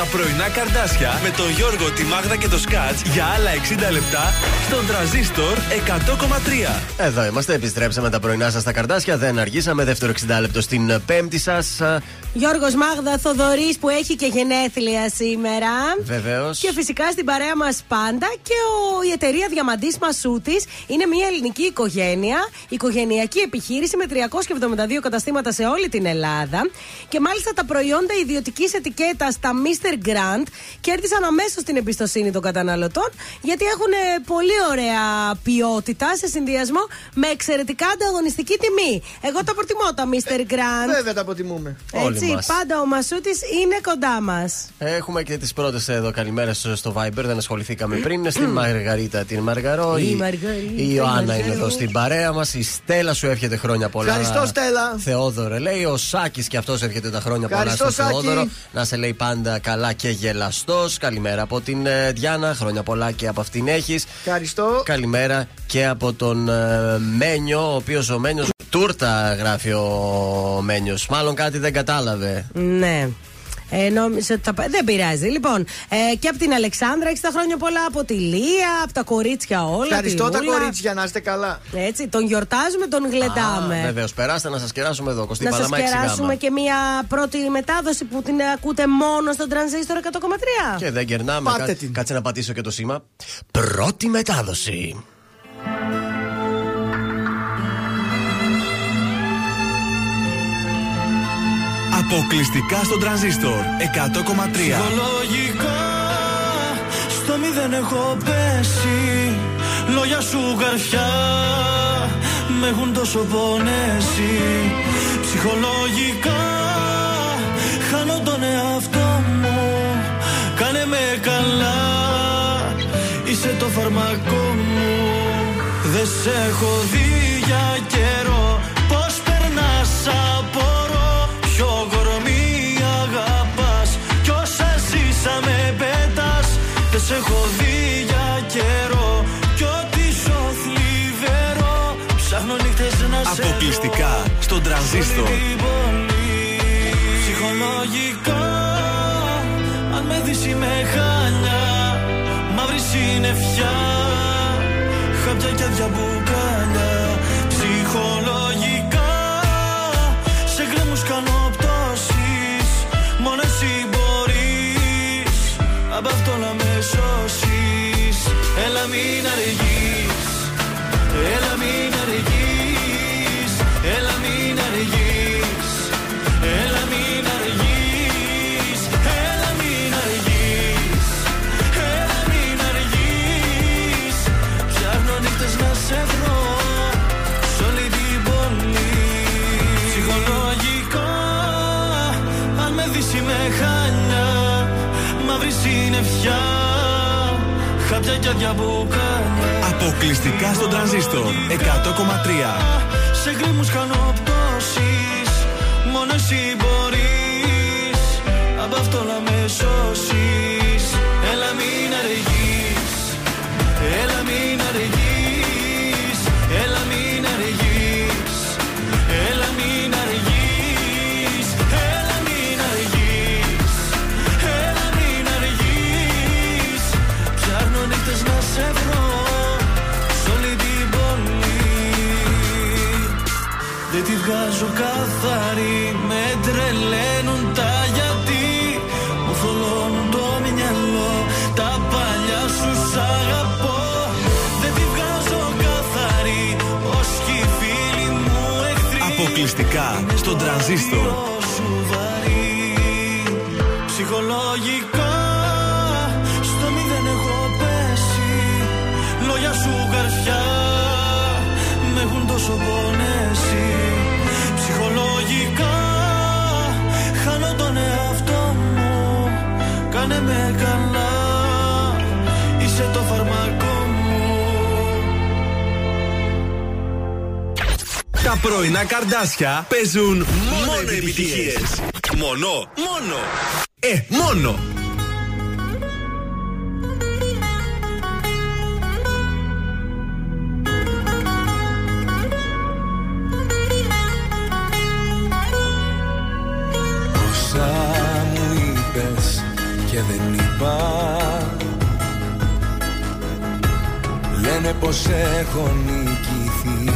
τα πρωινά καρδάσια με τον Γιώργο, τη Μάγδα και το Σκάτς για άλλα 60 λεπτά στον τραζίστορ 100,3. Εδώ είμαστε, επιστρέψαμε τα πρωινά σας στα καρδάσια. Δεν αργήσαμε. Δεύτερο 60 λεπτό στην ε, πέμπτη σας. Γιώργος Μάγδα Θοδωρής που έχει και γενέθλια σήμερα. Βεβαίως. Και φυσικά στην παρέα μας πάντα και ο, η εταιρεία Διαμαντής Μασούτης είναι μια ελληνική οικογένεια, οικογενειακή επιχείρηση με 372 καταστήματα σε όλη την Ελλάδα. Και μάλιστα τα προϊόντα ιδιωτικής ετικέτας, τα Mr. Grant, κέρδισαν αμέσως την εμπιστοσύνη των καταναλωτών γιατί έχουν ε, πολύ ωραία ποιότητα σε συνδυασμό με εξαιρετικά ανταγωνιστική τιμή. Εγώ τα προτιμώ τα Mr. Grant. Βέβαια τα αποτιμούμε. Όλοι Έτσι, μας. πάντα ο Μασούτης είναι κοντά μας. Έχουμε και τις πρώτες εδώ καλημέρες στο Viber. Δεν ασχοληθήκαμε πριν. Στην Μαργαρίτα την Μαργαρό. Η Μαργαρίτα, η Ιωάννα η είναι εδώ στην παρέα μας. Η Στέλλα σου εύχεται χρόνια πολλά. Ευχαριστώ, Στέλλα. Θεόδωρε λέει. Ο Σάκης και αυτός εύχεται τα χρόνια πολλά Ευχαριστώ, στον Σάκη. Θεόδωρο. Να σε λέει πάντα καλά και γελαστός. Καλημέρα από την ε, Διάνα. Χρόνια πολλά και από αυτήν έχεις. Ευχαριστώ. Καλημέρα και από τον ε, Μένιο, ο οποίος ο Μένιος τούρτα γράφει ο Μένιος. Μάλλον κάτι δεν κατάλαβε. Ναι. Ε, νόμιζα ότι θα πα- Δεν πειράζει. Λοιπόν, ε, και από την Αλεξάνδρα έχει τα χρόνια πολλά. Από τη Λία, από τα κορίτσια όλα. Ευχαριστώ τη τα Ρούλα. κορίτσια, να είστε καλά. Έτσι, τον γιορτάζουμε, τον γλεντάμε. Βεβαίως, περάστε να σας κεράσουμε εδώ. Κωστή να σας Παλαμά, κεράσουμε 6 και μια πρώτη μετάδοση που την ακούτε μόνο στον τρανζίστορ 100,3. Και δεν κερνάμε. Πάτε την. Κάτσε να πατήσω και το σήμα. Πρώτη μετάδοση. Αποκλειστικά στον τραζίστορ 100,3. Ψυχολογικά στο μηδέν έχω πέσει. Λόγια σου καρφιά με έχουν τόσο πονέσει. Ψυχολογικά χάνω τον εαυτό μου. Κάνε με καλά είσαι το φαρμακό μου. Δεν σε έχω δει για καιρό. Πώς περνάς σε έχω δει για καιρό Κι ό,τι ζω θλιβερό Ψάχνω νύχτες να σε Αποκλειστικά βρω στον τραζίστορ. Όλη την πόλη. Ψυχολογικά Αν με δεις είμαι χάνια Μαύρη συννεφιά Χάπια και άδεια μπουκάλια. Ψυχολογικά Σε γκρέμους κάνω πτώσεις. Μόνο εσύ μπορείς Απ' αυτό να με σώσεις. Έλα μην αργείς. Έλα Μαύρη συννεφιά Χάπια και άδεια μπουκάλια Αποκλειστικά στον τραζίστορ 100,3. σε γκρέμους κάνω πτώσεις Μόνο εσύ μπορείς Απ' αυτό να με σώσεις βγάζω καθαρή. Με τρελαίνουν τα γιατί. Μου θολώνουν το μυαλό. Τα παλιά σου σ' αγαπώ. Δεν τη βγάζω καθαρή. Ως και οι φίλοι μου εχθροί. Αποκλειστικά στον τραζίστορ. σου βαρύ. Ψυχολογικά Κάνε με καλά Είσαι το φαρμακό μου Τα πρωινά καρδάσια παίζουν μόνο επιτυχίες. Μόνο, μόνο. Ε, μόνο. Πως έχω νικηθεί.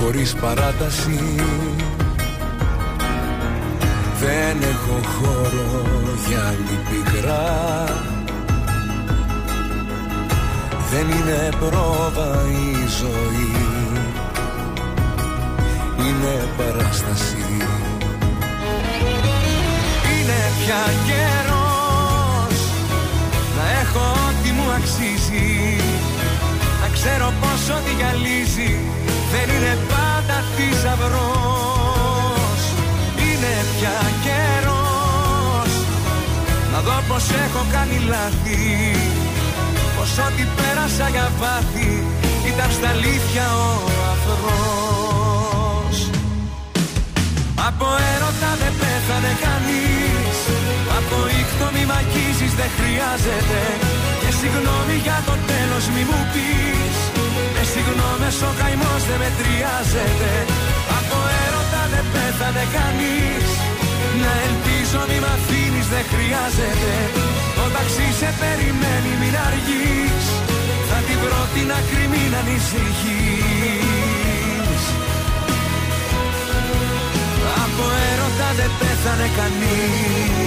Χωρίς παράταση Δεν έχω χώρο για άλλη πικρά Δεν είναι πρόβα η ζωή Είναι παράσταση. Είναι πια καιρός Να ξέρω πως ό,τι γυαλίζει Δεν είναι πάντα θησαυρός. Είναι πια καιρός. Να δω πως έχω κάνει λάθη. Πως ό,τι πέρασα για βάθη Ήταν στα αλήθεια ο αφρός από έρωτα δεν πέθανε κανείς. Από ήχτο μη μ' αγγίζεις δεν χρειάζεται. Και συγγνώμη για το τέλος μη μου πεις. Με συγγνώμες ο καημός δεν μετριάζεται. Από έρωτα δεν πέθανε κανείς. Να ελπίζω μη μ' αφήνεις δεν χρειάζεται. Το ταξί σε περιμένει μην αργείς. Θα την πρώτη να κρυμεί να ανησυχείς. Από έρωτα δεν πέθανε κανείς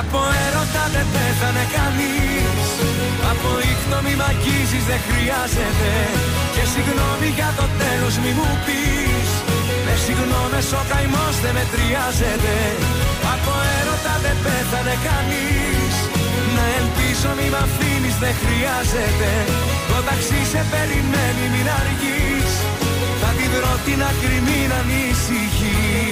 Από έρωτα δεν πέθανε κανείς. Από ήχτο μη μ' αγγίζεις δεν χρειάζεται. Και συγγνώμη για το τέλος μη μου πεις. Με συγγνώμες ο καημός δεν μετριάζεται. Από έρωτα δεν πέθανε κανείς. Να ελπίζω μη μ' αφήνεις δεν χρειάζεται. Το ταξί σε περιμένει μην αργείς. Θα την πρώτη να κρυμεί να ανησυχείς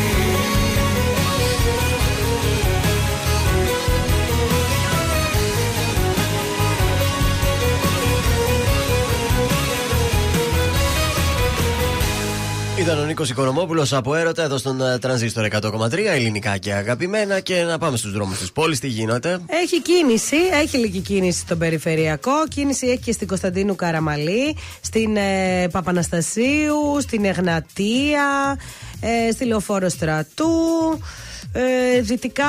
Ήταν ο Νίκο Οικονομόπουλος από έρωτα εδώ στον ε, Τρανζίστορ 100,3 ελληνικά και αγαπημένα. Και να πάμε στους δρόμους της πόλης. Τι γίνεται. Έχει κίνηση, έχει λίγη κίνηση στον περιφερειακό. Κίνηση έχει και στην Κωνσταντίνου Καραμαλή, στην ε, Παπαναστασίου, στην Εγνατία, ε, στη Λεωφόρο Στρατού. Ε, δυτικά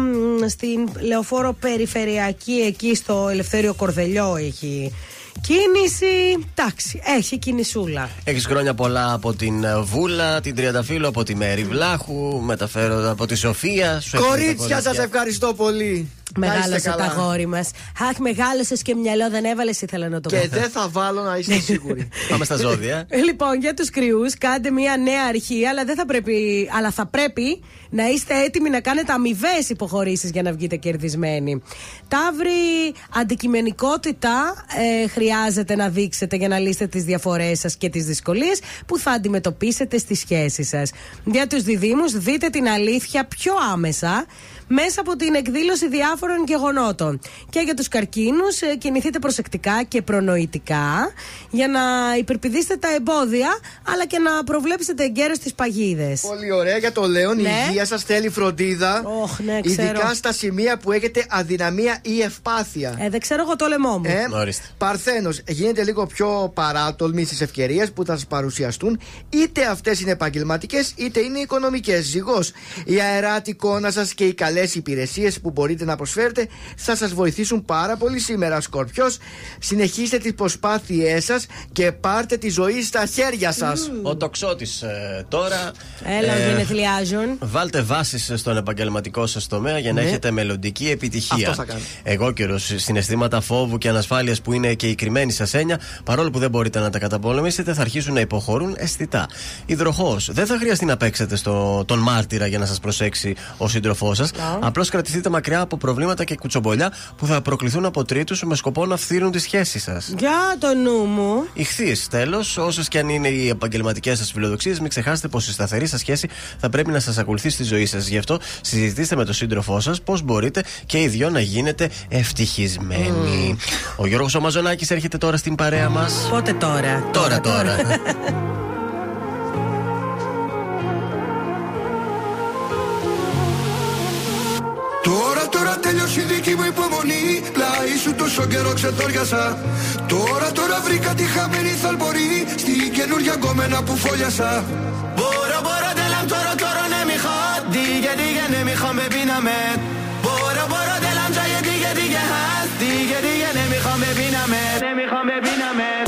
μ, στην Λεωφόρο Περιφερειακή, εκεί στο Ελευθέριο Κορδελιό έχει κίνηση. Εντάξει, έχει κινησούλα. Έχεις χρόνια πολλά από την ε, Βούλα, την Τριανταφύλλο, από τη Μέρη Βλάχου. Μεταφέρω από τη Σοφία. Σου έρχονται τα Κορίτσια, σας κορίτσια. ευχαριστώ πολύ. Να είστε Μεγάλωσε καλά. τα γόρι μας. Αχ, μεγάλωσες και μυαλό δεν έβαλες, ήθελα να το πω. Και δεν θα βάλω να είστε σίγουροι. Πάμε στα ζώδια. Ε, Λοιπόν, για τους κρυούς, κάντε μια νέα αρχή, αλλά, δεν θα πρέπει, αλλά θα πρέπει να είστε έτοιμοι να κάνετε αμοιβές υποχωρήσεις για να βγείτε κερδισμένοι. Ταύρη, αντικειμενικότητα ε, χρειάζεται να δείξετε για να λύσετε τις διαφορές σας και τις δυσκολίες που θα αντιμετωπίσετε στη σχέση σας. Για τους διδήμου, δείτε την αλήθεια πιο άμεσα μέσα από την εκδήλωση διάφορων διάφορων γεγονότων. Και για τους καρκίνους, κινηθείτε προσεκτικά και προνοητικά για να υπερπηδήσετε τα εμπόδια, αλλά και να προβλέψετε εγκαίρω τις παγίδες. Πολύ ωραία για το Λέον. Ναι. Η υγεία σας θέλει φροντίδα. Όχ, ναι, ξέρω. Ειδικά στα σημεία που έχετε αδυναμία ή ευπάθεια. Ε, δεν ξέρω εγώ το λαιμό μου. Ε, Ορίστε. Παρθένος, γίνετε λίγο πιο παράτολμοι στις ευκαιρίες που θα σας παρουσιαστούν, είτε αυτές είναι επαγγελματικές είτε είναι οικονομικές. Ζυγός, η αεράτη εικόνα σας και οι καλές υπηρεσίες που μπορείτε να προσφέρετε θα σας βοηθήσουν πάρα πολύ σήμερα. Σκορπιό, συνεχίστε τις προσπάθειές σας και πάρτε τη ζωή στα χέρια σας. Ο τοξότης τώρα. Έλα, ε, γενεθλιάζουν. Βάλτε βάσεις στον επαγγελματικό σας τομέα για να Ναι. έχετε μελλοντική επιτυχία. Αυτό θα κάνω. Εγώ καιρο συναισθήματα φόβου και ανασφάλεια που είναι και η κρυμμένη σα έννοια, παρόλο που δεν μπορείτε να τα καταπολεμήσετε, θα αρχίσουν να υποχωρούν αισθητά. Υδροχός, δεν θα χρειαστεί να παίξετε στο, τον μάρτυρα για να σας προσέξει ο σύντροφός σας. Απλώς κρατηθείτε μακριά από προβλήματα και κουτσομπολιά που θα προκληθούν από τρίτους με σκοπό να φθείρουν τη σχέση σας. Για το νου μου. Ηχθείς, τέλος, όσες και αν είναι οι επαγγελματικές σας φιλοδοξίες, μην ξεχάσετε πως η σταθερή σας σχέση θα πρέπει να σας ακολουθεί στη ζωή σας. Γι' αυτό συζητήστε με τον σύντροφό σας πώ μπορείτε και οι δυο να γίνετε ευτυχισμένοι. Ο Γιώργος Ομαζονάκης έρχεται τώρα στην παρέα μας. Πότε τώρα. Τώρα, τώρα. Τώρα, δική μου υπομονή Πλάι σου τόσο καιρό ξετόριασα. Τώρα τώρα βρήκα τη χαμένη θαλπορή Στην καινούργια γκόμενα που φόλιασα. Μπορώ μπορώ τέλαμ τώρα τώρα ναι μη χω Δίγε δίγε ναι μη χω με πίναμε. Μπορώ μπορώ τέλαμ τζάγε δίγε δίγε χας Δίγε δίγε ναι μη χω με πίναμε. Ναι μη με πίναμε.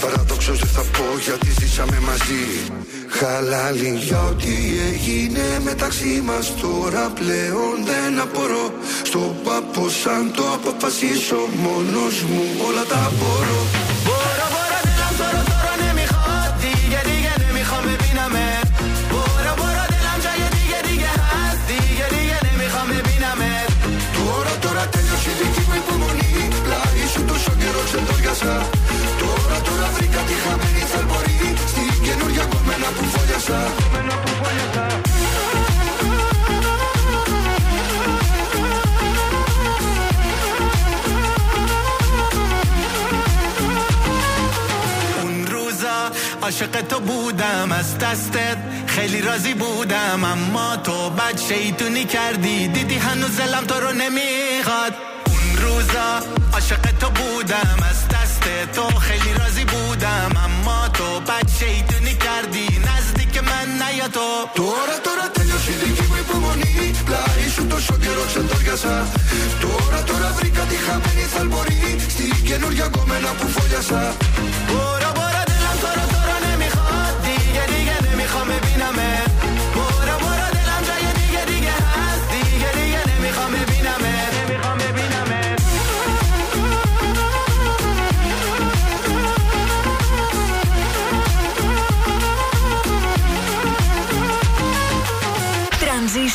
Παραδοξω δεν θα πω γιατί ζήσαμε μαζί. Χαλάλη. για ό,τι έγινε μεταξύ μας, Τώρα πλέον δεν απορώ. Στον πάπο σαν το αποφασίσω Μόνος μου όλα τα μπορώ. Μπορώ, μπορώ, δεν τώρα, τώρα, ναι, Μπορώ, μπορώ, δεν γιατί, γιατί, γιατί, γιατί, γιατί, μη χώμη, Τώρα, τώρα, τελειώσει η δική που υπομονή. Σου τόσο καιρό καινούργια κομμένα που φόλιασα اون روزا عاشق تو بودم از دستت خیلی راضی بودم اما تو بد شیطونی کردی دیدی هنوز دلم تو رو نمیخواد اون روزا عاشق تو بودم از دست تو خیلی راضی بودم اما تو بد شیطونی کردی نزدیک το. Τώρα τώρα τέλειωσε η δική μου υπομονή. Πλάι σου τόσο καιρό ξεντόριασα Τώρα τώρα βρήκα τη χαμένη θαλμορή. Στη καινούρια κομμένα που φόλιασα.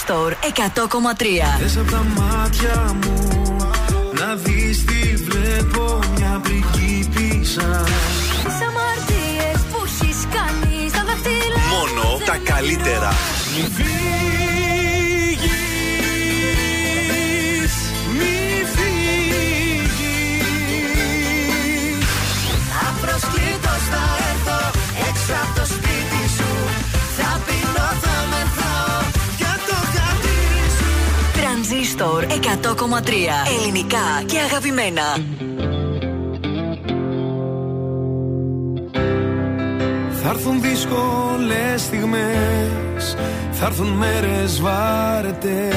Τρανζίστορ 100,3. Θες απ' τα μάτια μου να δεις τι βλέπω μια πριγκίπισσα Τις αμαρτίες που έχεις κάνει στα δάχτυλα Μόνο τα καλύτερα. Μη 100,3. Ελληνικά και αγαπημένα. Θα έρθουν δύσκολες στιγμές Θα έρθουν μέρες βάρετες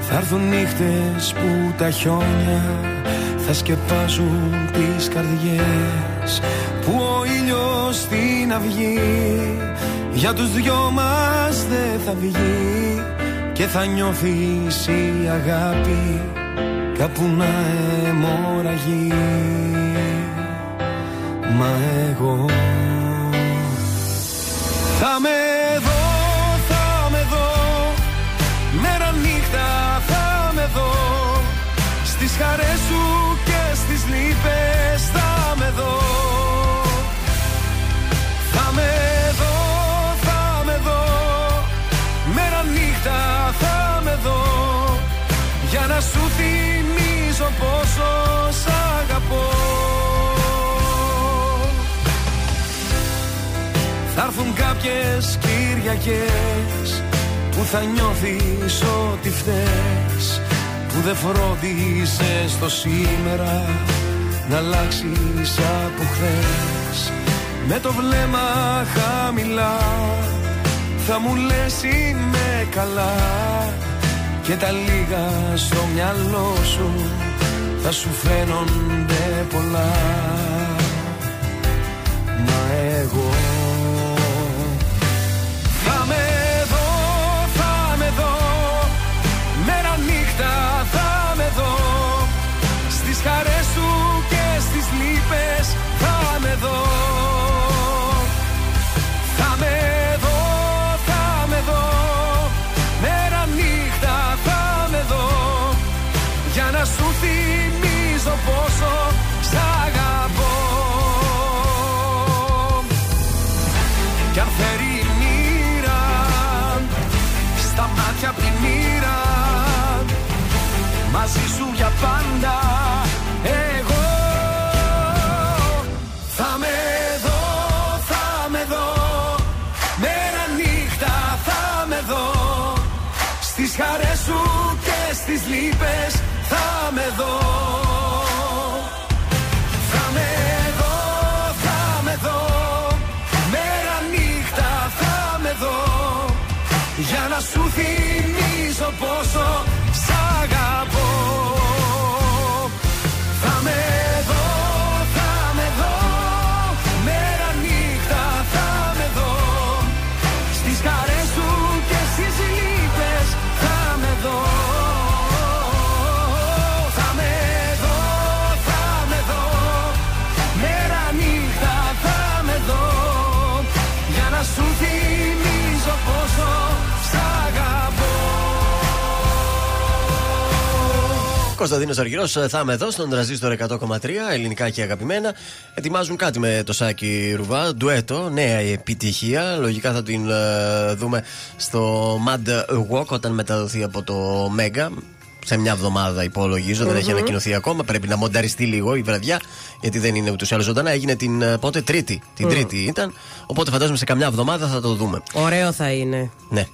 Θα έρθουν νύχτες που τα χιόνια θα σκεπάζουν τις καρδιές που ο ήλιος στην αυγή για τους δυο μας δεν θα βγει και θα νιώθεις η αγάπη κάπου να αιμορραγεί. Μα εγώ θα με δω, θα με δω. Μέρα νύχτα θα με δω. Στις χαρές κάποιες Κυριακές που θα νιώθεις ότι φταίς που δεν φρόντισες το σήμερα να αλλάξεις από χθες. Με το βλέμμα χαμηλά θα μου λες είμαι καλά και τα λίγα στο μυαλό σου θα σου φαίνονται πολλά στις λύπες. Θα με δω. Θα με δω, θα με δω. Μέρα νύχτα θα με δω. Για να σου θυμίζω πόσο Κωνσταντίνος Αργυρός, θα είμαι εδώ στον τραζίστορ 100,3 ελληνικά και αγαπημένα. Ετοιμάζουν κάτι με το Σάκη Ρουβά, ντουέτο, νέα επιτυχία. Λογικά θα την ε, δούμε στο Mad Walk όταν μεταδοθεί από το Mega. Σε μια εβδομάδα υπολογίζω, δεν έχει Μμμ. ανακοινωθεί ακόμα. Πρέπει να μονταριστεί λίγο η βραδιά, γιατί δεν είναι ούτως ή άλλως ζωντανά. Έγινε την ε, πότε Τρίτη. Την Μμ. Τρίτη ήταν. Οπότε φαντάζομαι σε καμιά εβδομάδα θα το δούμε. Ωραίο θα είναι. Ναι.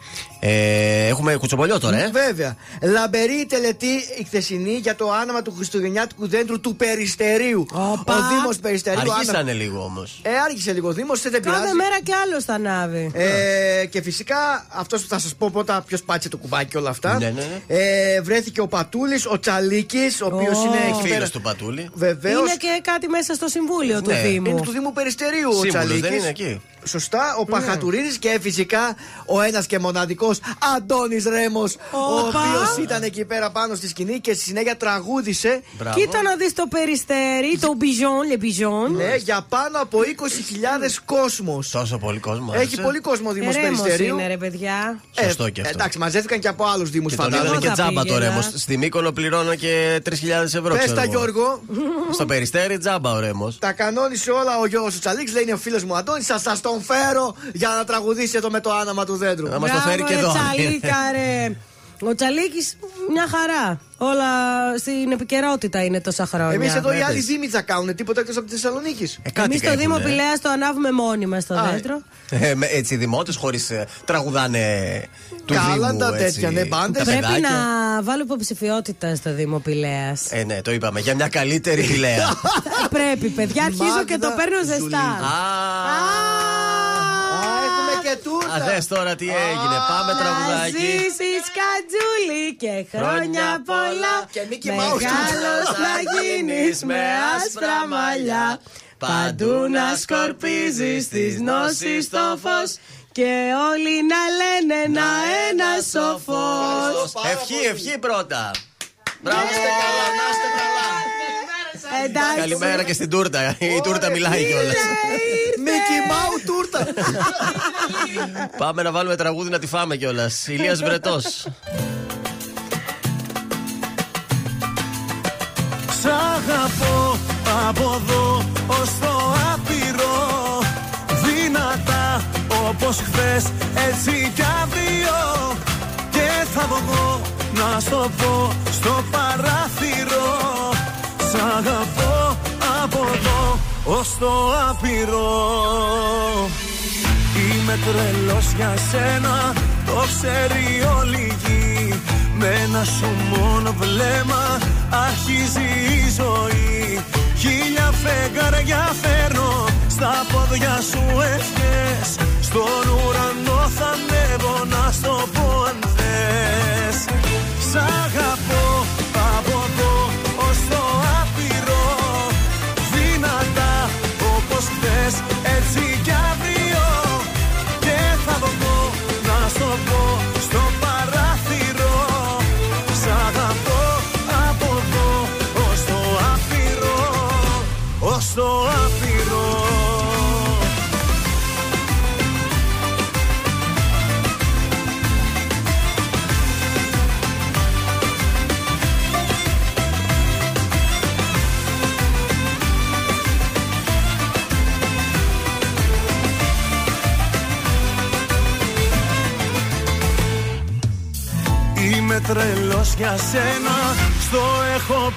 Ε, έχουμε κουτσομπολιό τώρα, ε. Βέβαια. Λαμπερή η τελετή η χθεσινή για το άναμα του Χριστουγεννιάτικου δέντρου του Περιστερίου. Ο Δήμος Περιστερίου. Αργήσανε άναμα- λίγο όμως. Ε, άρχισε λίγο ο Δήμος, δεν πειράζει. Κάθε μέρα κι άλλο θα ανάβει. Ε, και φυσικά αυτός που θα σας πω πρώτα ποιος πάτησε το κουμπάκι και όλα αυτά. Ναι, ναι, ναι. Ε, βρέθηκε ο Πατούλης, ο Τσαλίκης, ο οποίος Ω. είναι εκεί Φίλος πέρα. του Πατούλη. Βεβαίως. Είναι και κάτι μέσα στο συμβούλιο του Ναι. Δήμου. Είναι του Δήμου Περιστερίου ο Σύμβουλος, Τσαλίκης. δεν είναι εκεί. Σωστά, ο Παχατουρίδης και φυσικά ο ένας και μοναδικός Αντώνης Ρέμος, ο Όπα. οποίος ήταν εκεί πέρα πάνω στη σκηνή και στη συνέχεια τραγούδισε. Μπράβο. Κοίτα να δεις το περιστέρι, το μπιζόν, λε μπιζόν. Ναι, για πάνω από 20.000 κόσμος. Τόσο πολύ κόσμο. Έχει άρεσε. πολύ κόσμο ο Δήμος Ερέμος Περιστερίου. είναι ρε παιδιά. Σωστό και αυτό. Εντάξει, μαζεύτηκαν και από άλλους Δήμους Και τον φαντάζομαι. είδανε και θα τζάμπα το πήγαινα. ρέμος. Στη Μύκονο πληρώνω και 3.000 ευρώ. Πες ξέρω τα εγώ. Γιώργο, Στο περιστέρι τζάμπα ο ρέμο. τα κανόνισε όλα ο Γιώργο Τσαλίξ, λέει είναι ο φίλος μου Αντώνης. Θα σας τον φέρω για να τραγουδήσει εδώ με το άναμα του δέντρου. Να μας το Μπράβο, φέρει και ρε, εδώ. Τσαλίκα, ρε. Ο Τσαλίκης μια χαρά. Όλα στην επικαιρότητα είναι τόσα χρόνια. Εμείς εδώ οι βέβαια. άλλοι Δήμοι θα κάνουν τίποτα εκτός από τη Θεσσαλονίκη. Ε, κάτι Εμείς στο έχουν, Δήμο ε. Πηλέα το ανάβουμε μόνοι μας στο Α, δέντρο. Ε, με- έτσι οι δημότες χωρίς τραγουδάνε του Κάλαντα, Δήμου. έτσι, τέτοια, ναι, μπάντες. τα Πρέπει παιδάκια. να βάλω υποψηφιότητα στο Δήμο Πηλέα. Ε, ναι, το είπαμε. Για μια καλύτερη πηλαία. Πρέπει, παιδιά, αρχίζω και το Μάγδα παίρνω Ζουλίδου. ζεστά. Α, Α, έχουμε και τούρτα. Α, δες τώρα τι έγινε. Πάμε Να τραγουδάκι. ζήσεις κατζούλη και χρόνια πολλά Και Mickey Mouse. Μεγάλος να γίνεις με άσπρα μαλλιά Παντού να σκορπίζεις τις γνώσεις στο φως Και όλοι να λένε να ένα σοφός Ευχή, ευχή πρώτα. Μπράβο, είστε καλά, να είστε καλά. Εντάξει Καλημέρα και στην τούρτα. Η τούρτα μιλάει κιόλας. Μίκη Μάου τούρτα. Πάμε να βάλουμε τραγούδι να τη φάμε κιόλας. Ηλίας Βρετός. Σ' αγαπώ από εδώ ως το άπειρο Δυνατά όπως χθες έτσι κι αύριο Και θα βγω να στο πω στο παράθυρο Σ' αγαπώ από εδώ ως το άπειρο. Είμαι τρελός για σένα, το ξέρει όλη η γη. Με ένα σου μόνο βλέμμα αρχίζει η ζωή. Χίλια φεγγάρια φέρνω, στα πόδια σου ευχές. Στον ουρανό θα ανέβω να στο πω αν θες. Σ' αγαπώ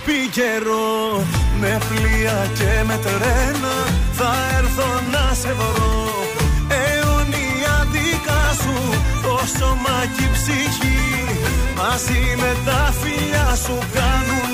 πει καιρό Με πλοία και με τρένα θα έρθω να σε βρω. Αιωνία δικά σου, το σώμα και η ψυχή Μαζί με τα φιλιά σου κάνουνε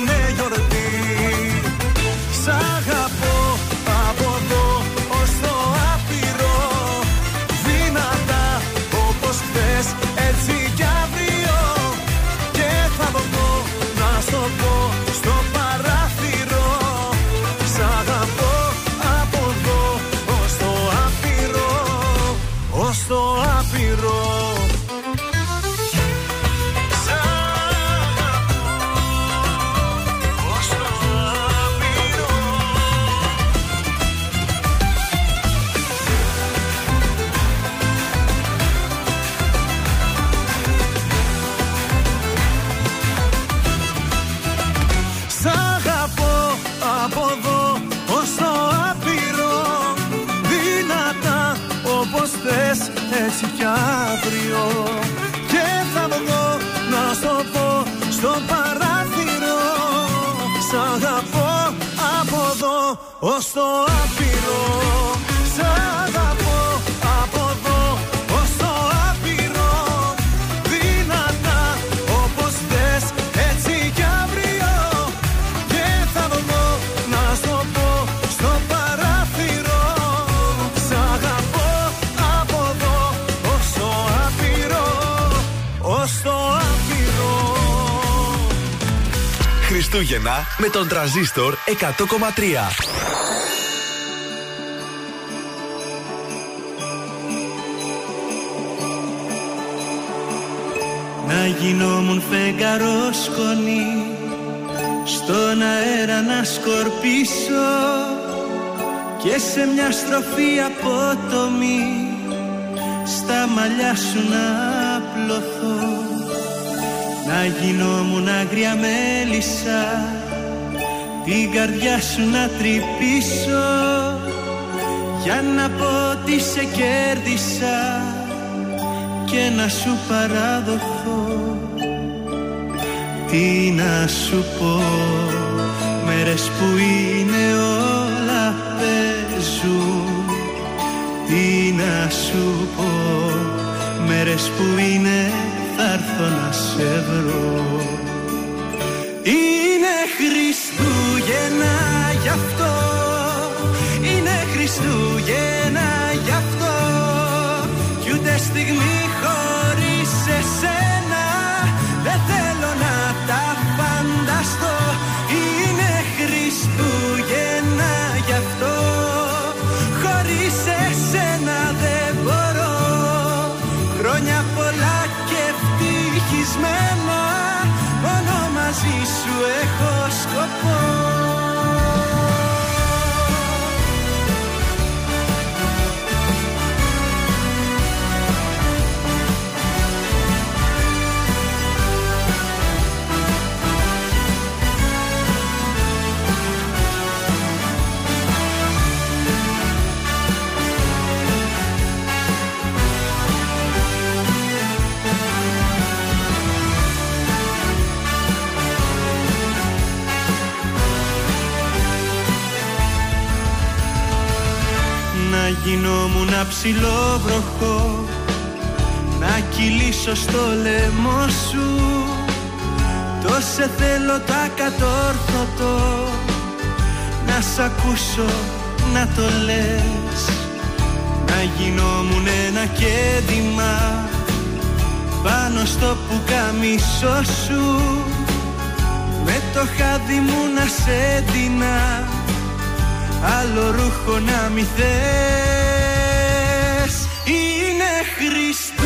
με τον τραζίστορ 100,3. Να γινόμουν φεγγαρός σκονή Στον αέρα να σκορπίσω Και σε μια στροφή απότομη Στα μαλλιά σου να απλωθώ Να γινόμουν άγρια μέλισσα Την καρδιά σου να τρυπήσω. Για να πω ότι σε κέρδισα και να σου παραδοθώ. Τι να σου πω Μέρες που είναι όλα παίζουν Τι να σου πω Μέρες που είναι θα έρθω να σε βρω γι' αυτό Είναι Χριστούγεννα γι' αυτό Κι ούτε στιγμή χωρίς εσένα Δεν θέλω να τα φανταστώ. Είναι Χριστούγεννα γι' αυτό Χωρίς εσένα δεν μπορώ. Χρόνια πολλά και ευτυχισμένα Μόνο μαζί σου έχω σκοπό γινόμουν ψηλό βροχό Να κυλήσω στο λαιμό σου. Το σε θέλω τα κατόρθωτο. Να σ' ακούσω να το λες. Να γινόμουν ένα κέντημα Πάνω στο πουκαμισό σου. Με το χάδι μου να σε ντυνά άλλο ρούχο να μη θες Είναι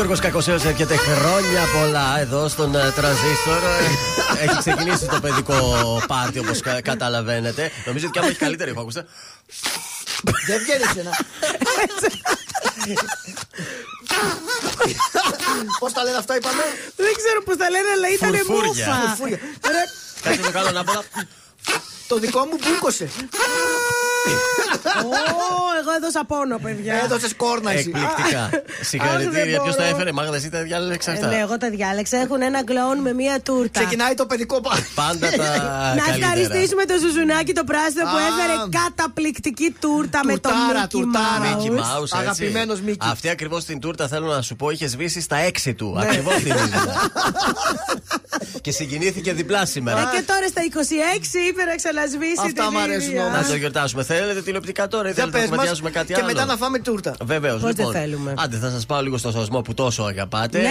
Γιώργος Κακοσέο έρχεται χρόνια πολλά εδώ στον ε, Τρανζίστορ. Ε, έχει ξεκινήσει το παιδικό πάρτι όπως καταλαβαίνετε. Νομίζω ότι και άμα έχει καλύτερη ήχο, ακούστε. Δεν βγαίνει ένα. Πώς τα λένε αυτά, είπαμε; Δεν ξέρω πώς τα λένε, αλλά ήταν Φουρφούρια. μούφα. Φουρφούρια. Ρε, Κάτσε το κάνω να πω. Το δικό μου μπούκωσε. Ω, εγώ έδωσα πόνο, παιδιά. Έδωσες κόρνα εσύ. Εκπληκτικά. δεν Συγχαρητήρια. Ποιος τα μπορώ. έφερε, Μάγδα, εσύ τα διάλεξε Ε, αυτά. ναι, εγώ τα διάλεξα. Έχουν ένα κλόουν με μία τούρτα. Ξεκινάει το παιδικό πάρτι. Πάντα τα Να καλύτερα. ευχαριστήσουμε το Ζουζουνάκι το πράσινο που Α. έφερε καταπληκτική τούρτα με τον Τουρτάρα, Mickey τουρτάρα. Mouse. Mickey Mouse, έτσι. Αγαπημένος Mickey. Αυτή ακριβώς την τούρτα θέλω να σου πω είχε σβήσει στα έξι του. Ναι. Ακριβώς την είδα. Και συγκινήθηκε διπλά Ε, σήμερα. και τώρα στα 26 είπε να ξανασβήσει Αυτά την μ' αρέσουν ίδια. όμως. Να το γιορτάσουμε. Θέλετε τηλεοπτικά τώρα ή Για θέλετε να πες μας κουβεντιάζουμε κάτι και άλλο; μετά να φάμε τούρτα. Βεβαίως. Πώς λοιπόν. δεν θέλουμε. Άντε, θα σας πάω λίγο στο σωσμό που τόσο αγαπάτε. Ναι.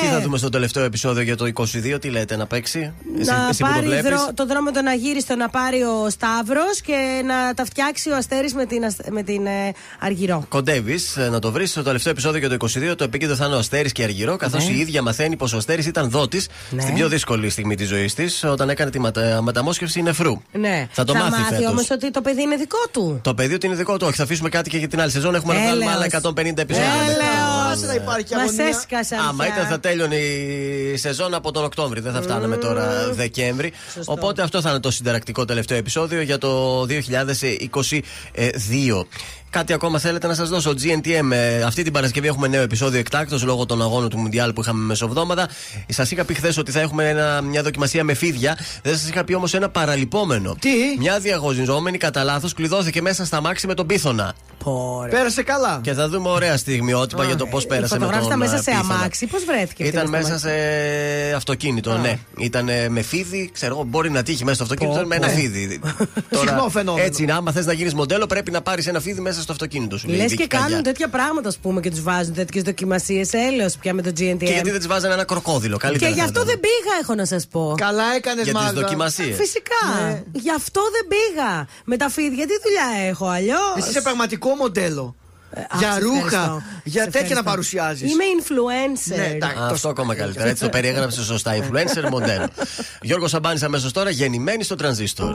Τι θα δούμε στο τελευταίο επεισόδιο για το 22, τι λέτε, να παίξει. Εσύ, να εσύ που το πάρει βλέπεις. δρό- το δρόμο των Αγύριστων να πάρει ο Σταύρος και να τα φτιάξει ο Αστέρης με την, ασ- με την ε, Αργυρό. Κοντεύεις να το βρεις στο τελευταίο επεισόδιο για το 22. Το επίκεντρο θα είναι ο Αστέρης και Αργυρό, καθώς Ναι. η ίδια μαθαίνει πως ο Αστέρης ήταν δότης Ναι. στην πιο δύσκολη στιγμή της ζωής της, όταν έκανε τη μετα... μεταμόσχευση νεφρού. Ναι. Θα το μάθει φέτος. όμως ότι το παιδί είναι δικό του. Το παιδί ότι είναι δικό του. Όχι, θα αφήσουμε κάτι και για την άλλη σεζόν. Έχουμε να βγάλουμε Έλεος. άλλα 150 επεισόδια. Έλεος. Άσε να υπάρχει Μας αγωνία. έσκασαν. Άμα πια. ήταν θα τέλειωνε η σεζόν από τον Οκτώβρη. Δεν θα φτάναμε τώρα Δεκέμβρη. Σωστό. Οπότε αυτό θα είναι το συνταρακτικό τελευταίο επεισόδιο για το 2022. Κάτι ακόμα θέλετε να σας δώσω; GNTM, ε, αυτή την Παρασκευή έχουμε νέο επεισόδιο εκτάκτο λόγω των αγώνων του Μουντιάλ που είχαμε μεσοβδόμαδα. Σας είχα πει χθες ότι θα έχουμε ένα, μια δοκιμασία με φίδια. Δεν σας είχα πει όμως ένα παραλυπόμενο. Τι; Μια διαγωνιζόμενη κατά λάθος κλειδώθηκε μέσα στα μάξι με τον πίθωνα. Πόρε. Πέρασε καλά. Και θα δούμε ωραία στιγμιότυπα για το πώς πέρασε με τον Φωτογράφητα μέσα ε, σε πίθωνα. αμάξι. Πώς βρέθηκε αυτή Ήταν μες στο μέσα αμάξι; σε αυτοκίνητο, Α. ναι. Ήταν ε, με φίδι, ξέρω εγώ, μπορεί να τύχει μέσα στο αυτοκίνητο Πω, με ένα πω. φίδι. Συχνό φαινόμενο. Έτσι είναι, άμα θες να γίνεις μοντέλο, πρέπει να πάρεις ένα φίδι μέσα στο αυτοκίνητο σου. λέει η Λες Βίκη και Καγιά. κάνουν τέτοια πράγματα, ας πούμε, και τους βάζουν τέτοιες δοκιμασίες. Έλεος πια με το GNTM. Και γιατί δεν τη βάζανε ένα κροκόδιλο, καλύτερα. Και γι' θα αυτό ήταν. δεν πήγα, έχω να σας πω. Καλά έκανες Για τις μάγκα. δοκιμασίες. Φυσικά. Ναι. Γι' αυτό δεν πήγα. Με τα φίδια τι δουλειά έχω αλλιώς; Εσύ είσαι πραγματικό μοντέλο. Για σε ρούχα, ευχαριστώ. για Σε τέτοια να ευχαριστώ. παρουσιάζεις. Είμαι influencer. Ναι, εντάξει. Α, Αυτό ακόμα καλύτερα. Έτσι το περιέγραψε σωστά. Influencer μοντέλο. Γιώργος Σαμπάνης αμέσως τώρα γεννημένη στο τρανζίστορ.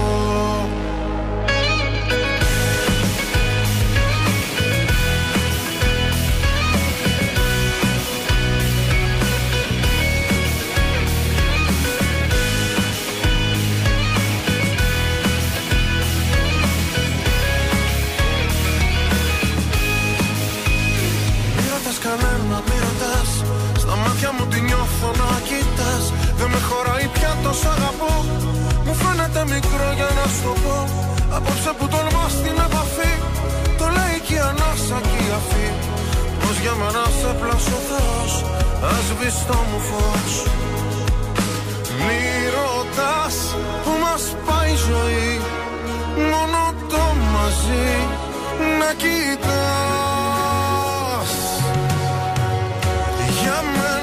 μικρό για να σου το πω. Απόψε που τολμάς στην επαφή Το λέει και η ανάσα και η αφή. Πως για μένα σε πλάσω Θεός Ας βεις το μου φως. Μη ρωτάς που μας πάει η ζωή Μόνο το μαζί να κοιτάς. Για μένα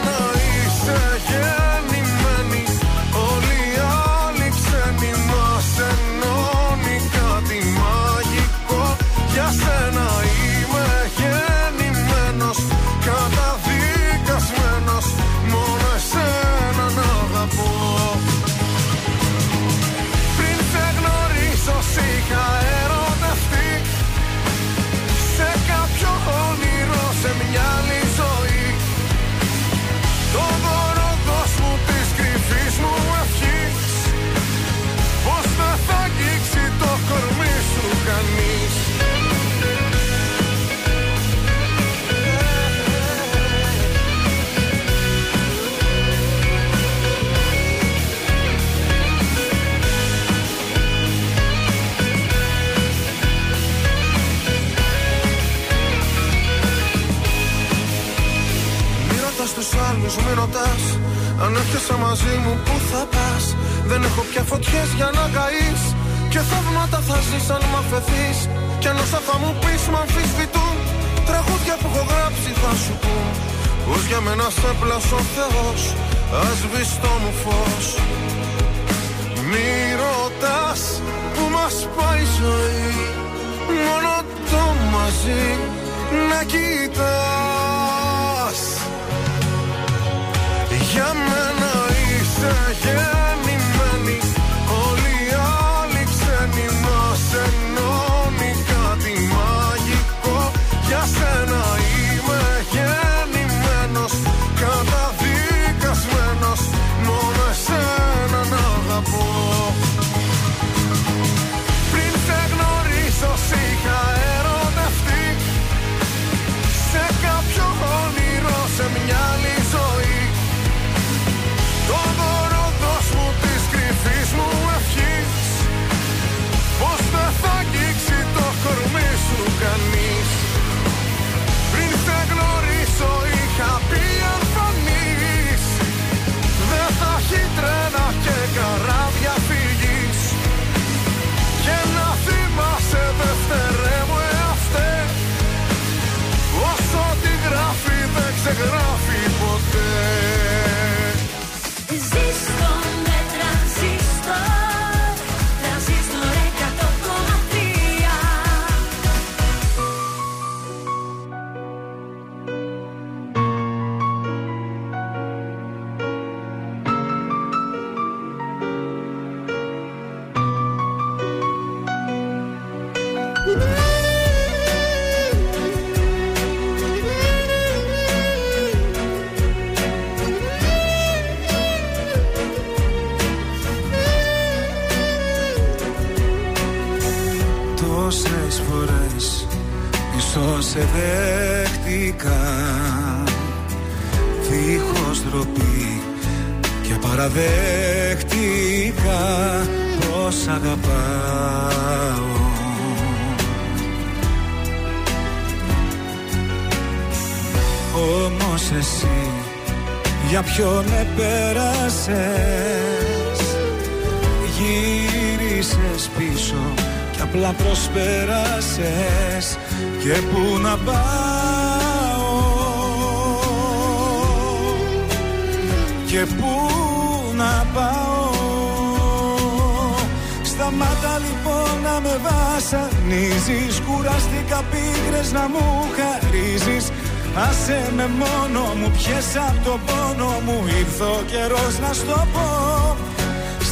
τους άλλους, μη ρωτάς Αν έρχεσαι μαζί μου που θα πας; Δεν έχω πια φωτιές για να καείς. Και θαύματα θα ζεις αν μ' αφαιθείς. Κι αν όσα θα μου πεις μ' αμφισβητούν. Τραγούδια που έχω γράψει θα σου πούν. Πως για μένα σε πλάσω ο Θεός Ας σβήσει το μου φως. Μη ρωτάς που μας πάει η ζωή. Μόνο το μαζί να κοιτάς για μένα είσαι γεννημένη προσπέρασες και πού να πάω. Και πού να πάω. Σταμάτα λοιπόν να με βασανίζεις. Κουράστηκα πίκρες να μου χαρίζεις. Άσε με μόνο μου, πιες απ' το πόνο μου. Ήρθε ο καιρός να στο πω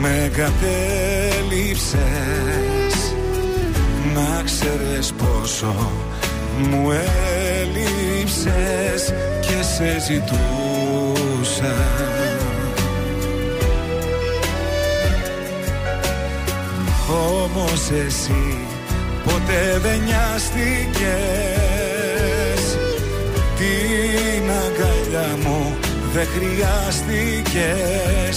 με κατέληψες Να ξέρεις πόσο μου έλειψες και σε ζητούσα. Όμως εσύ ποτέ δεν νοιάστηκες. Την αγκαλιά μου δεν χρειάστηκες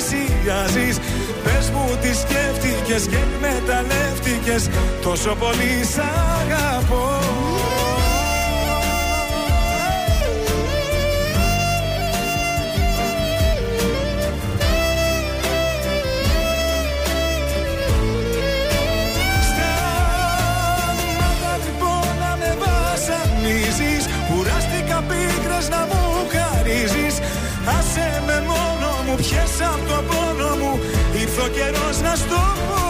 πλησιάζεις Πες μου τι σκέφτηκες και εκμεταλλεύτηκες Τόσο πολύ σ' αγαπώ μόνο μου, πιες απ' το πόνο μου Ήρθε ο καιρός να στο πω.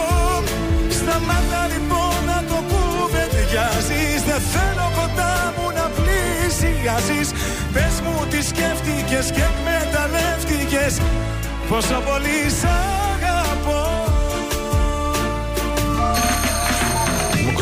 Σταμάτα λοιπόν να το κουβεντιάζεις Δεν θέλω κοντά μου να πλησιάζεις. Πες μου τι σκέφτηκες και εκμεταλλεύτηκες. Πόσο πολύ σ'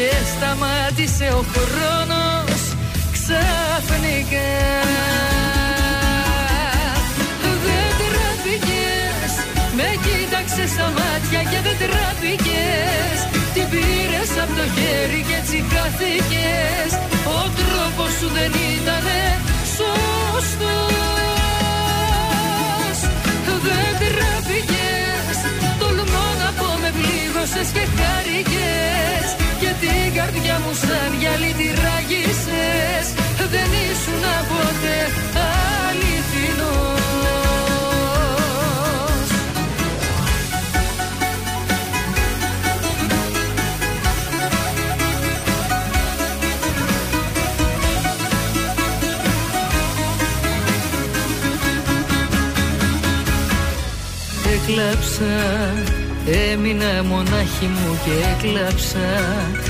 Και σταμάτησε ο χρόνος ξαφνικά. Δεν τραπήκες Με κοίταξες στα μάτια και δεν τραπήκες. Την πήρες από το χέρι και έτσι χάθηκες. Ο τρόπος σου δεν ήταν σωστός. Δεν τραπήκες Τολμώ να πω με πλήγωσες και χάρηκες. Και την καρδιά μου σαν γυαλί τη ράγισες Δεν ήσουν ποτέ αληθινός. Έκλαψα, έμεινα μονάχη μου και έκλαψα. Κι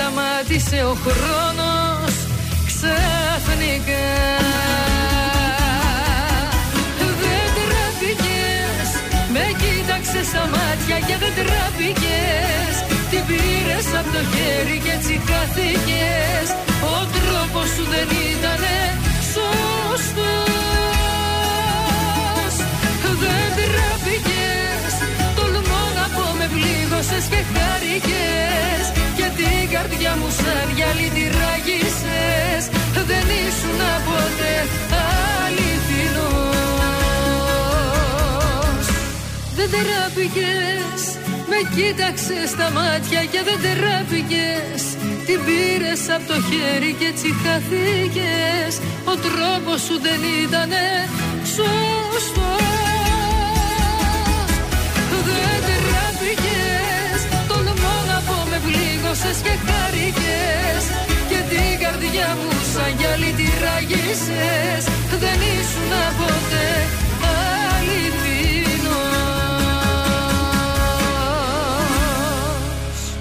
σταμάτησε ο χρόνος ξαφνικά. Δεν τραπήκες Με κοίταξες στα μάτια και δεν τραπήκες Την πήρες από το χέρι και έτσι χάθηκες Ο τρόπος σου δεν ήτανε σωστός. Δεν τραπήκες Τολμώ να πω με πλήγωσες και χάρηκες. Και την καρδιά μου σαν γυαλί τη ράγισες Δεν ήσουν ποτέ αληθινός. Δεν τεράπηκες Με κοίταξες στα μάτια και δεν τεράπηκες. Την πήρες από το χέρι και έτσι χαθήκες. Ο τρόπος σου δεν ήτανε σωστός πλήγωσες και χάρηκες Και την καρδιά μου σαν γυαλί τη ράγισες Δεν ήσουν ποτέ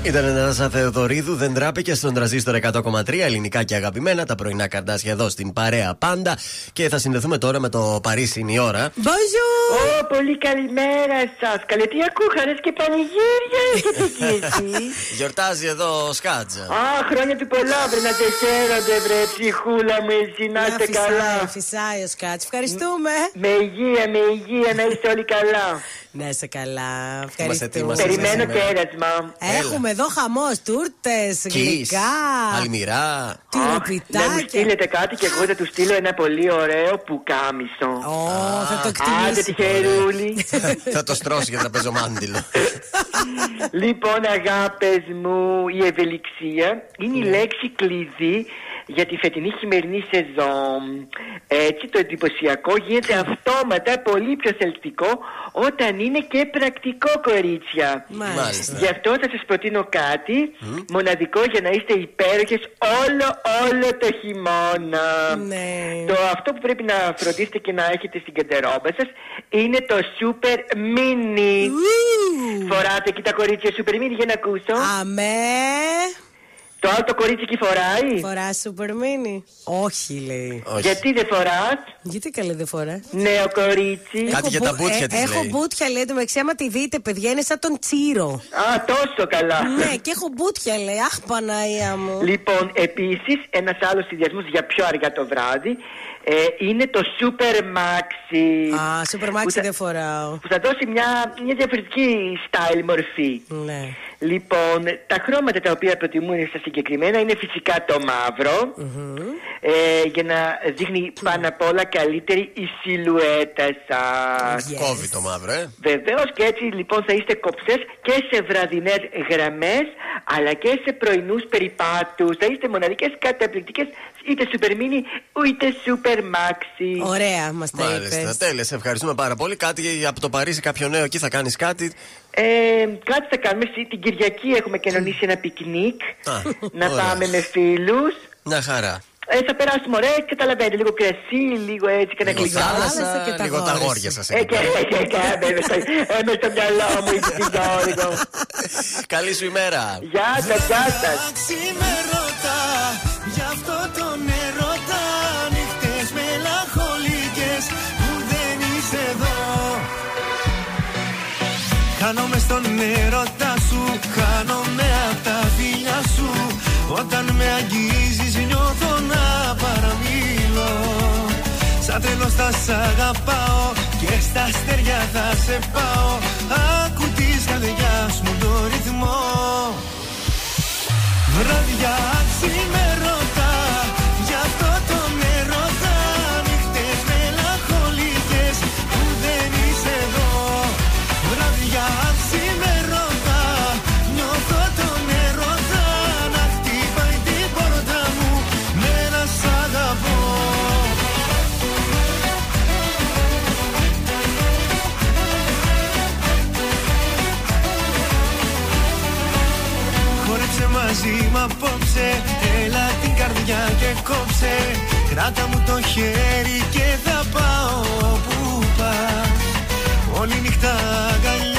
Ήταν ένα Θεοδωρίδου, δεν τράπηκε στον τραζίστορ 100,3 ελληνικά και αγαπημένα. Τα πρωινά καρτάσια εδώ στην παρέα πάντα. Και θα συνδεθούμε τώρα με το Παρίσι είναι η ώρα. Ω, πολύ καλημέρα σας. Καλέ, τι ακούχαρε και πανηγύρια έχετε εκεί εσείς. Γιορτάζει εδώ ο Σκάτζα. Α, χρόνια του πολλά, βρε να σε χαίρονται, βρε ψυχούλα μου, εσύ να είστε καλά. Φυσάει ο Σκάτς. Ευχαριστούμε. Με υγεία, με υγεία, να είστε όλοι καλά. Να είσαι καλά. Είμαστε Ευχαριστούμε. ετοίμαστε Περιμένω σήμερα. κέρασμα. Έχουμε εδώ χαμός, τούρτες, Κις, γλυκά. αλμυρά. Να μου Τυροπιτάκια. στείλετε κάτι και εγώ θα του στείλω ένα πολύ ωραίο πουκάμισο. Ω, θα το Άντε εκτιμήσεις. τυχερούλη. θα το στρώσει για τραπεζομάντιλο. Λοιπόν, αγάπες μου, η ευελιξία είναι η λέξη κλειδί για τη φετινή χειμερινή σεζόν. Έτσι το εντυπωσιακό γίνεται αυτόματα πολύ πιο θελκτικό όταν είναι και πρακτικό κορίτσια. Μάλιστα. Γι' αυτό θα σας προτείνω κάτι μοναδικό για να είστε υπέροχες όλο όλο το χειμώνα. Ναι. Το αυτό που πρέπει να φροντίσετε και να έχετε στην κεντερόμπα σας είναι το Super Mini. Φοράτε και τα κορίτσια Super Mini για να ακούσω. Αμέ. Το άλλο το κορίτσι εκεί φοράει; Φορά σούπερ μίνι. Όχι, λέει. Γιατί δεν φοράς; Γιατί καλή δεν φορά. Νέο κορίτσι. Κάτι για τα μπούτια της Έχω λέει. μπούτια, λέει. Το μεταξύ, άμα τη δείτε, παιδιά, είναι σαν τον Τσίρο. Α, τόσο καλά. ναι, και έχω μπούτια, λέει. Αχ, Παναία μου. Λοιπόν, επίσης, ένας άλλος συνδυασμός για πιο αργά το βράδυ ε, είναι το Super Maxi. Α, σούπερ που μάξι θα- δεν φοράω. Που θα δώσει μια, μια διαφορετική style μορφή. Ναι. Λοιπόν, τα χρώματα τα οποία προτιμούν στα συγκεκριμένα είναι φυσικά το μαυρο ε, για να δείχνει πάνω απ' όλα καλύτερη η σιλουέτα σας. Κόβει το μαύρο, ε. Βεβαίως και έτσι λοιπόν θα είστε κοψέ και σε βραδινές γραμμές αλλά και σε πρωινούς περιπάτους. Θα είστε μοναδικές καταπληκτικές είτε super mini είτε super maxi. Ωραία, μας τα Μάλιστα, είπες. τέλεια. Σε ευχαριστούμε πάρα πολύ. Κάτι από το Παρίσι, κάποιο νέο εκεί θα κάνεις κάτι; Ε, κάτι θα κάνουμε. Σι- Την Κυριακή έχουμε κανονίσει ένα πικνίκ. Α, να ωραία. πάμε με φίλους. Μια χαρά. Ε, θα περάσουμε ωραία, καταλαβαίνετε. Λίγο κρασί, λίγο έτσι και ένα Λίγο γλυκά. θάλασσα, και τα λίγο τα αγόρια αγόρια σου. σας. Ε, και, και, και, ε, στο- ε, μες στο μυαλό μου, είσαι την Γιώργο. Καλή σου ημέρα. Γεια σας, γεια σας. Ξημερώτα, γι' αυτό τον ερώτα Νύχτες μελαγχολικές που δεν είσαι εδώ Χάνομαι στον έρωτά σου, χάνομαι απ' τα φιλιά σου Όταν με αγγίζεις θα σ' αγαπάω και στα αστέρια θα σε πάω. Άκου της καρδιάς μου το ρυθμό. Βράδια ξημερώτα απόψε Έλα την καρδιά και κόψε. Κράτα μου το χέρι και θα πάω που πας. Όλη νύχτα αγκαλιά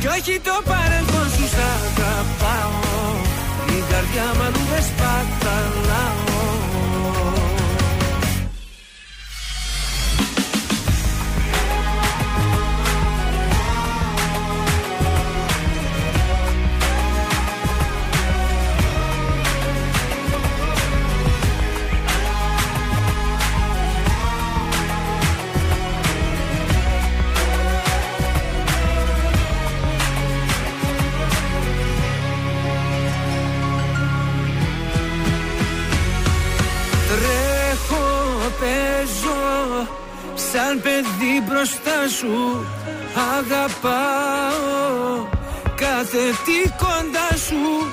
κι όχι το παρελθόν σου Σ' αγαπάω. Η καρδιά μου αλλού δεν σπαταλάω σου Αγαπάω. Κάθε τι κοντά σου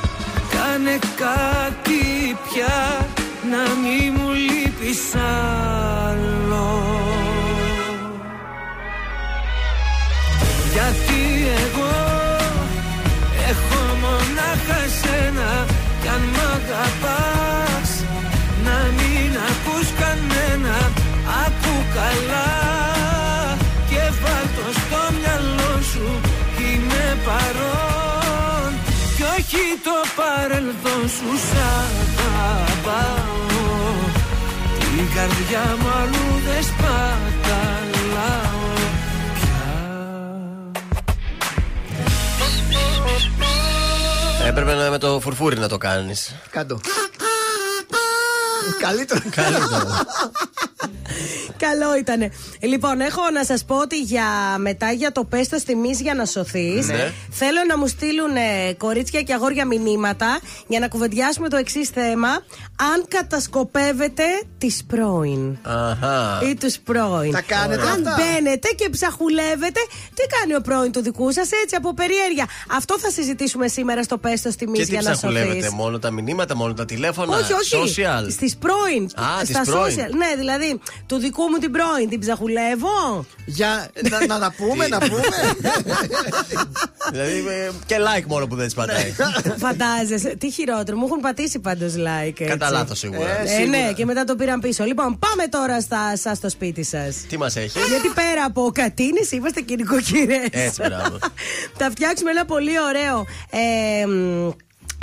Κάνε κάτι πια να μη παρελθόν σου σ' αγαπάω Την καρδιά μου αλλού δεν σπαταλάω Έπρεπε να με το φουρφούρι να το κάνεις. Κάτω. Καλύτερο. Καλύτερο. Καλό ήταν. Λοιπόν, έχω να σας πω ότι για μετά για το πέστο τιμή για να σωθείς, Ναι. θέλω να μου στείλουν ε, κορίτσια και αγόρια μηνύματα για να κουβεντιάσουμε το εξής θέμα. Αν κατασκοπεύετε τις πρώην. Αχα. Ή τους πρώην. Τα κάνετε Αν αυτά; μπαίνετε και ψαχουλεύετε, τι κάνει ο πρώην του δικού σας, έτσι από περιέργεια. Αυτό θα συζητήσουμε σήμερα στο πέστο τιμή Και τι για να ψαχουλεύετε, σωθείς. μόνο τα μηνύματα, μόνο τα τηλέφωνα. Όχι, όχι. Social; Στις πρώην. Α, τις στα πρώην. social. Ναι, δηλαδή, του δικού μου την πρώην την ψαχουλεύω; Για να, να τα πούμε, να πούμε. δηλαδή ε, και like μόνο που δεν τη πατάει. Φαντάζεσαι. Τι χειρότερο. Μου έχουν πατήσει πάντως like. έτσι. Κατά λάθος σίγουρα. Ε, ναι, και μετά το πήραν πίσω. Λοιπόν, πάμε τώρα στα, σας στο σπίτι σας. Τι μας έχεις; Γιατί πέρα από κατίνε είμαστε και νοικοκυρές. Έτσι, μπράβο. Θα φτιάξουμε ένα πολύ ωραίο. Ε, μ,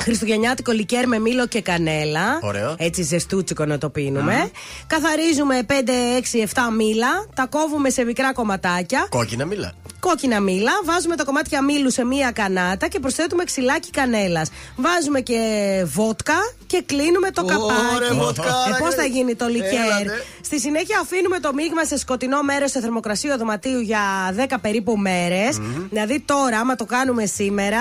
Χριστουγεννιάτικο λικέρ με μήλο και κανέλα. Ωραίο. Έτσι ζεστούτσικο να το πίνουμε. Καθαρίζουμε 5, 6, 7 μήλα. Τα κόβουμε σε μικρά κομματάκια. Κόκκινα μίλα. Κόκκινα μήλα. Βάζουμε τα κομμάτια μήλου σε μία κανάτα και προσθέτουμε ξυλάκι κανέλας. Βάζουμε και βότκα και κλείνουμε το Ωραία, καπάκι. βοτκάρα, ε, Πώς θα ρε. γίνει το λικέρ. Έλατε. Στη συνέχεια αφήνουμε το μείγμα σε σκοτεινό μέρος σε θερμοκρασία δωματίου για 10 περίπου μέρες. Δηλαδή τώρα, άμα το κάνουμε σήμερα,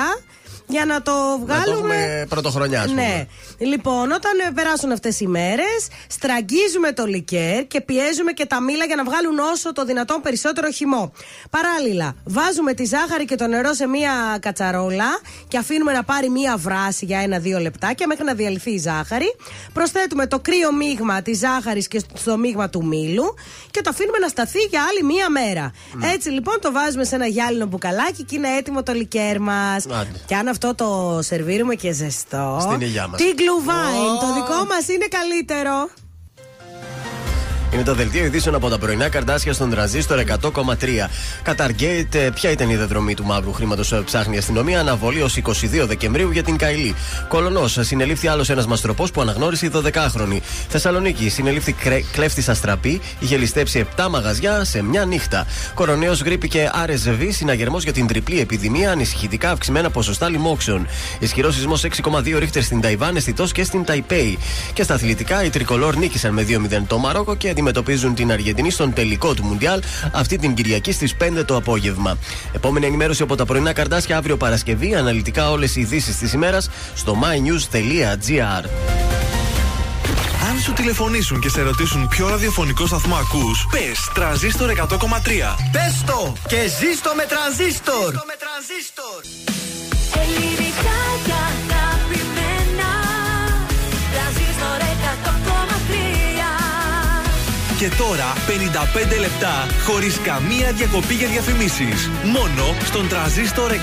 για να το Να το βγάλουμε. έχουμε πρωτοχρονιά, ας πούμε. Ναι. Λοιπόν, όταν ε, περάσουν αυτές οι μέρες, στραγγίζουμε το λικέρ και πιέζουμε και τα μήλα για να βγάλουν όσο το δυνατόν περισσότερο χυμό. Παράλληλα, βάζουμε τη ζάχαρη και το νερό σε μία κατσαρόλα και αφήνουμε να πάρει μία βράση για ένα-δύο λεπτάκια μέχρι να διαλυθεί η ζάχαρη. Προσθέτουμε το κρύο μείγμα της ζάχαρης και στο μείγμα του μήλου και το αφήνουμε να σταθεί για άλλη μία μέρα. Έτσι λοιπόν το βάζουμε σε ένα γυάλινο μπουκαλάκι και είναι έτοιμο το λικέρ μας. Άντε. Και αν αυτό το σερβίρουμε και ζεστό. Στην υγειά μας. Τι γκλουβάιν. Το δικό μας είναι καλύτερο. Είναι το δελτίο ειδήσεων από τα πρωινά καρτάσια στον τραζίστορ 100,3. Καταργέεται ποια ήταν η δεδρομή του μαύρου χρήματος ψάχνει η αστυνομία. Αναβολή ως 22 Δεκεμβρίου για την Καηλή. Κολονός συνελήφθη άλλος ένας μαστροπός που αναγνώρισε η 12χρονη. Θεσσαλονίκη συνελήφθη κλέφτης αστραπή. Είχε ληστέψει 7 μαγαζιά σε μια νύχτα. Κοροναίο γρήπη και RSV συναγερμός για την τριπλή επιδημία. Ανησυχητικά αυξημένα ποσοστά λοιμόξεων. Ισχυρός σεισμός 6,2 ρίχτερ στην Ταϊβάν, αισθητός και στην Ταϊπέη. Και στα αθλητικά οι τρικολόρ νίκησαν με 2-0 το Μαρόκο και αντιμετωπίζουν την Αργεντινή στον τελικό του Μουντιάλ αυτή την Κυριακή στις 5 το απόγευμα. Επόμενη ενημέρωση από τα πρωινά καρτάσια αύριο Παρασκευή. Αναλυτικά όλες οι ειδήσεις της ημέρας στο mynews.gr. Αν σου τηλεφωνήσουν και σε ρωτήσουν ποιο ραδιοφωνικό σταθμό ακούς, πες τρανζίστορ 100,3. Πες το και ζήστο με τρανζίστορ. Ελληνικά Και τώρα 55 λεπτά χωρίς καμία διακοπή για διαφημίσεις. Μόνο στον τρανζίστορ 100,3.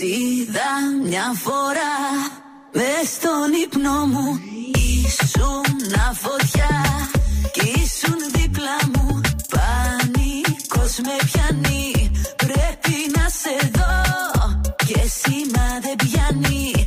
Είδα μια φορά μες στον ύπνο μου Ήσουν φωτιά κι ήσουν δίπλα μου Πανικός με πιάνει πρέπει να σε δω Και σήμα δεν πιάνει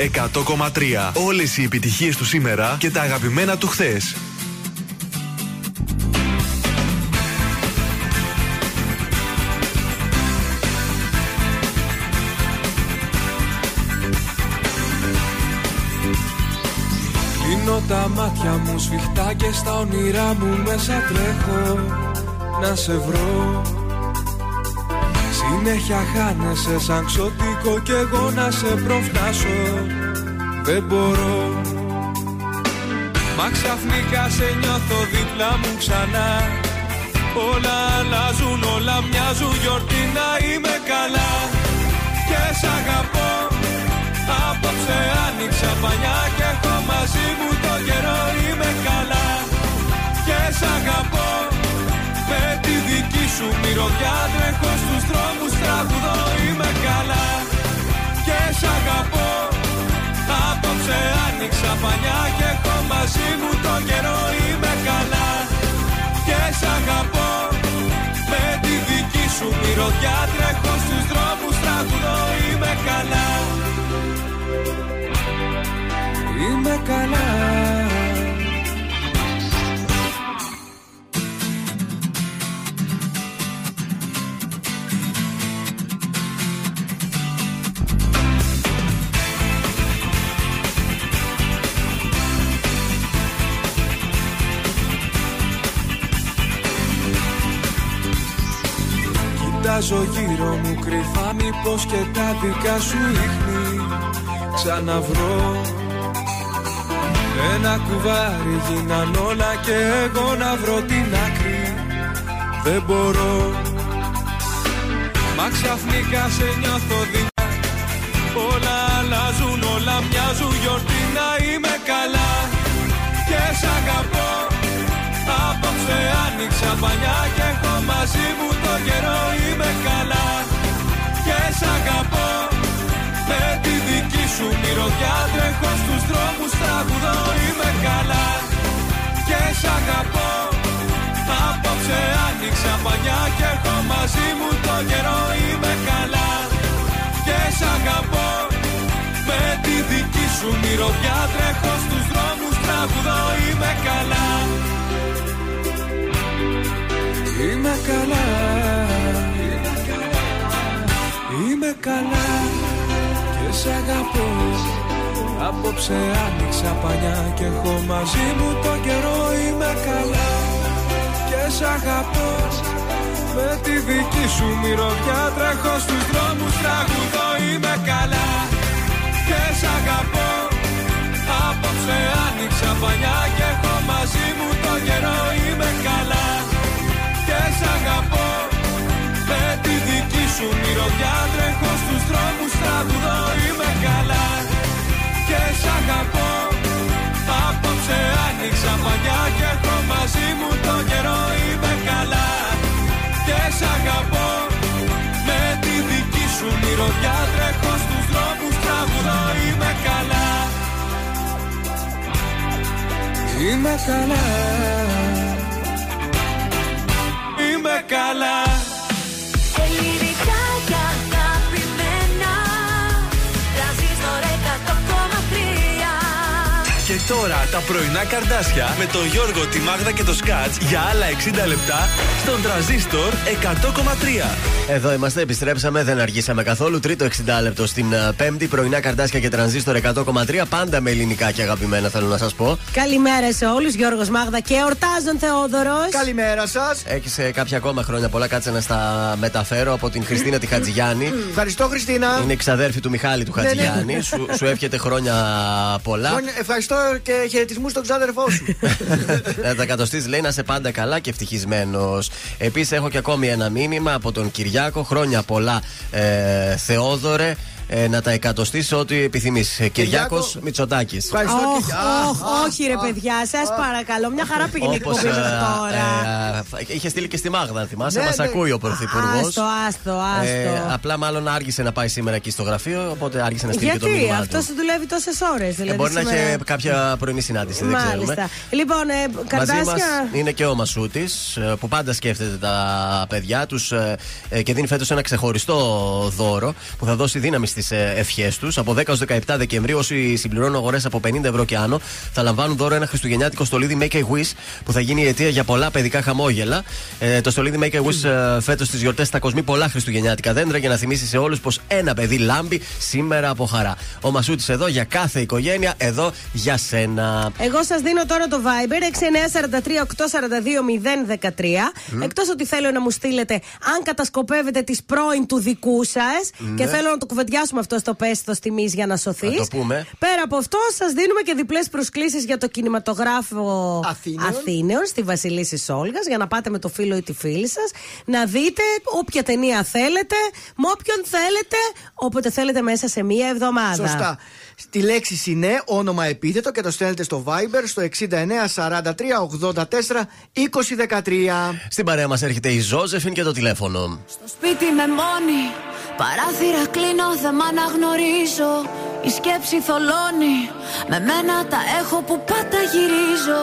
100,3. Όλες οι επιτυχίες του σήμερα και τα αγαπημένα του χθες. Κλείνω τα μάτια μου σφιχτά και στα όνειρά μου μέσα τρέχω να σε βρω Συνέχεια χάνεσαι σαν ξωτικό και εγώ να σε προφτάσω. Δεν μπορώ. Μα ξαφνικά σε νιώθω δίπλα μου ξανά. Όλα αλλάζουν, όλα μοιάζουν γιορτή να είμαι καλά. Και σ' αγαπώ. Απόψε άνοιξα πανιά και έχω μαζί μου το καιρό είμαι καλά. Και σ' αγαπώ. Με τη δική σου μυρωδιά τρέχω στους δρόμους τραγουδώ είμαι καλά. Και σ' αγαπώ. Απόψε άνοιξα πανιά και έχω μαζί μου το καιρό είμαι καλά. Και σ' αγαπώ. Με τη δική σου μυρωδιά τρέχω στους δρόμους τραγουδώ είμαι καλά. Είμαι καλά Κοιτάζω γύρω μου κρυφά μήπως και τα δικά σου ίχνη ξαναβρω. Ένα κουβάρι γίναν όλα και εγώ να βρω την άκρη. Δεν μπορώ. Μα ξαφνικά σε νιώθω δειλά. Όλα αλλάζουν, όλα μοιάζουν γιορτή να είμαι καλά. Και σ' αγαπώ Απόψε άνοιξα πανιά και έχω μαζί μου το καιρό είμαι καλά. Και σ' αγαπώ. Με τη δική σου μυρωδιά τρέχω στους δρόμους τραγουδώ είμαι καλά. Και σ' αγαπώ. Απόψε άνοιξα πανιά και έχω μαζί μου το καιρό είμαι καλά. Και σ' αγαπώ. Με τη δική σου μυρωδιά τρέχω στους δρόμους τραγουδώ είμαι καλά Είμαι καλά. Είμαι καλά. Και σ' αγαπώ. Απόψε άνοιξα πανιά Και έχω μαζί μου το καιρό. Είμαι καλά. Και σ' αγαπώ. Με τη δική σου μυρωδιά Τρέχω στους δρόμους Τραγουδώ είμαι καλά. Και σ' αγαπώ. Απόψε άνοιξα πανιά Και έχω μαζί μου το καιρό. Είμαι καλά. και με τη δική σου μυρωδιά τρέχω στους δρόμους τραγουδώ Είμαι καλά. Και σ' αγαπώ. Απόψε άνοιξα μαγιά και έχω μαζί μου το καιρό Είμαι καλά. Και σ' αγαπώ. Με τη δική σου μυρωδιά τρέχω στους δρόμους τραγουδώ Είμαι καλά. Είμαι καλά. Ελληνικά τώρα τα πρωινά καρδάσια με τον Γιώργο, τη Μάγδα και το Σκάτς για άλλα 60 λεπτά στον τραζίστορ 100,3. Εδώ είμαστε, επιστρέψαμε, δεν αργήσαμε καθόλου. Τρίτο 60 λεπτό στην ε, Πέμπτη, πρωινά καρδάσια και τρανζίστορ 100,3. Πάντα με ελληνικά και αγαπημένα, θέλω να σας πω. Καλημέρα σε όλους, Γιώργος Μάγδα και ορτάζον Θεόδωρος. Καλημέρα σας. Έχεις κάποια ακόμα χρόνια πολλά, κάτσε να στα μεταφέρω από την Χριστίνα τη Χατζηγιάννη. Ευχαριστώ, Χριστίνα. Είναι εξαδέρφη του Μιχάλη του Ναι, ναι. Χατζηγιάννη. σου, σου εύχεται χρόνια πολλά. Χρόνια- Ευχαριστώ και χαιρετισμούς στον ξάδερφό σου. Να τα κατοστεί, λέει να είσαι πάντα καλά και ευτυχισμένος. Επίσης, έχω και ακόμη ένα μήνυμα από τον Κυριάκο. Χρόνια πολλά, ε, Θεόδωρε. Ε, να τα εκατοστήσει ό,τι επιθυμείς. Κυριάκο Μητσοτάκης. Ευχαριστώ, Όχ, Κυριάκο. όχ, όχι ρε παιδιά, σας παρακαλώ. Μια χαρά πήγαινε η Όπως, εκπομπή ε, μέχρι τώρα. ε, είχε στείλει και στη Μάγδα, αν θυμάσαι. Ναι, Μας ναι. ακούει ο Πρωθυπουργός. Άστο, άστο, άστο. απλά μάλλον άργησε να πάει σήμερα εκεί στο γραφείο, οπότε άργησε να στείλει και το Γιατί μήνυμά αυτός του. σου δουλεύει τόσες ώρες. Ε, Δηλαδή μπορεί να σήμερα- είχε κάποια πρωινή συνάντηση, δεν ξέρουμε. Μάλιστα. Λοιπόν, ε, Μαζί καρτάσια. μα είναι και ο Μασούτης που πάντα σκέφτεται τα παιδιά τους και δίνει φέτος ένα ξεχωριστό δώρο που θα δώσει δύναμη στι ευχές τους. Από 10 έω 17 Δεκεμβρίου, όσοι συμπληρώνουν αγορές από 50 ευρώ και άνω, θα λαμβάνουν δώρο ένα χριστουγεννιάτικο στολίδι Make a Wish που θα γίνει η αιτία για πολλά παιδικά χαμόγελα. Ε, το στολίδι Make a Wish φέτος στις γιορτές θα κοσμεί πολλά χριστουγεννιάτικα δέντρα για να θυμίσει σε όλους πως ένα παιδί λάμπει σήμερα από χαρά. Ο Μασούτης εδώ για κάθε οικογένεια, εδώ για σένα. Εγώ σας δίνω τώρα το Viber 6943-842-013. Εκτός ότι θέλω να μου στείλετε αν κατασκοπεύετε τις πρώην του δικού σας Ναι. και θέλω να το κουβεντιάσουμε αυτό στο πέστο τιμή για να σωθείς. Να το πούμε. Πέρα από αυτό, σας δίνουμε και διπλές προσκλήσεις για το κινηματογράφο Αθήνεων. Αθήνεων στη Βασιλίση Όλγα για να πάτε με το φίλο ή τη φίλη σας να δείτε όποια ταινία θέλετε, με όποιον θέλετε, όποτε θέλετε μέσα σε μία εβδομάδα. Σωστά. Στη λέξη συνέ, όνομα επίθετο και το στέλνετε στο Viber στο 69 43 84 20 13. Στην παρέα μας έρχεται η Ζώζεφιν και το τηλέφωνο. Σπίτι με μόνη, παράθυρα κλείνω, δεν μ' αναγνωρίζω. Η σκέψη θολώνει, με μένα τα έχω που πάντα γυρίζω.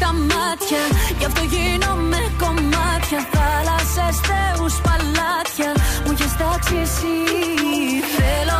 στα μάτια. Γι' αυτό γίνομαι κομμάτια. Θάλασσες, θεούς, παλάτια. Μου έχεις τάξει εσύ. Θέλω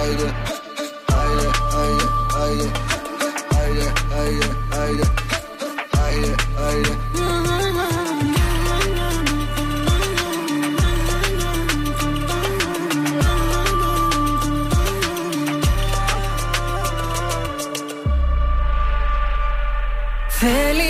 haydi. Haydi haydi haydi. Haydi haydi haydi. Haydi haydi. Feliz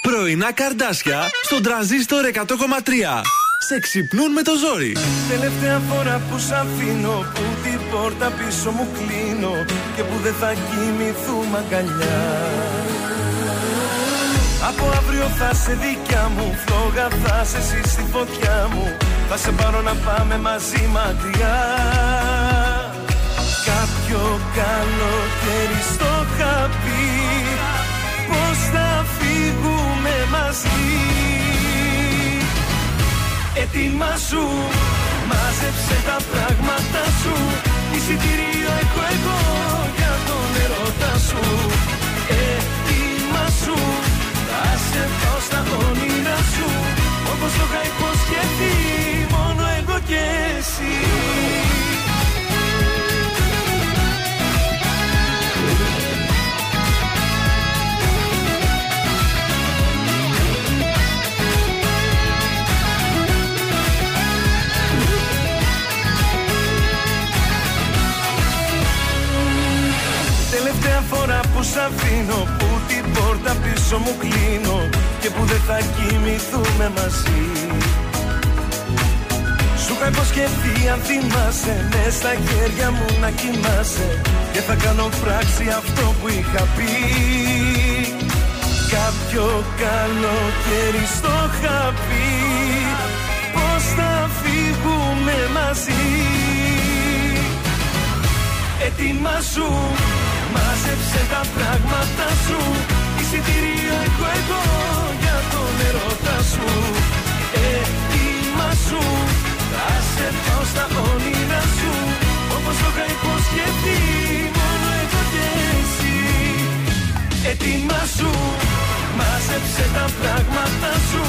Πρωινά καρδάσια στον τραζίστορ 100,3. Σε ξυπνούν με το ζόρι. Τελευταία φορά που σ' αφήνω Που την πόρτα πίσω μου κλείνω Και που δεν θα κοιμηθούμε αγκαλιά Από αύριο θα σε δικιά μου Φλόγα θα σε εσύ στη φωτιά μου Θα σε πάρω να πάμε μαζί μακριά Κάποιο καλοκαίρι στο χαπί φύγουμε μαζί. Έτοιμα σου, μάζεψε τα πράγματα σου. Εισιτήριο έχω εγώ για τον ερώτα σου. Έτοιμα σου, θα σε πάω στα όνειρα σου. Όπως το είχα υποσχεθεί, μόνο εγώ και εσύ που σ' αφήνω Που την πόρτα πίσω μου κλείνω Και που δεν θα κοιμηθούμε μαζί. Σου είχα υποσχεθεί αν θυμάσαι Μες στα χέρια μου να κοιμάσαι Και θα κάνω πράξη αυτό που είχα πει. Κάποιο καλοκαίρι στο είχα πει Πώς θα φύγουμε μαζί. Έτοιμα σου, μάζεψε τα πράγματα σου. Εισιτήριο έχω εγώ για τον ερώτα σου. Έτοιμα σου, θα σε πάω στα όνειρα σου. Όπως το είχα υποσχεθεί, μόνο εγώ και εσύ. Έτοιμα σου, μάζεψε τα πράγματα σου.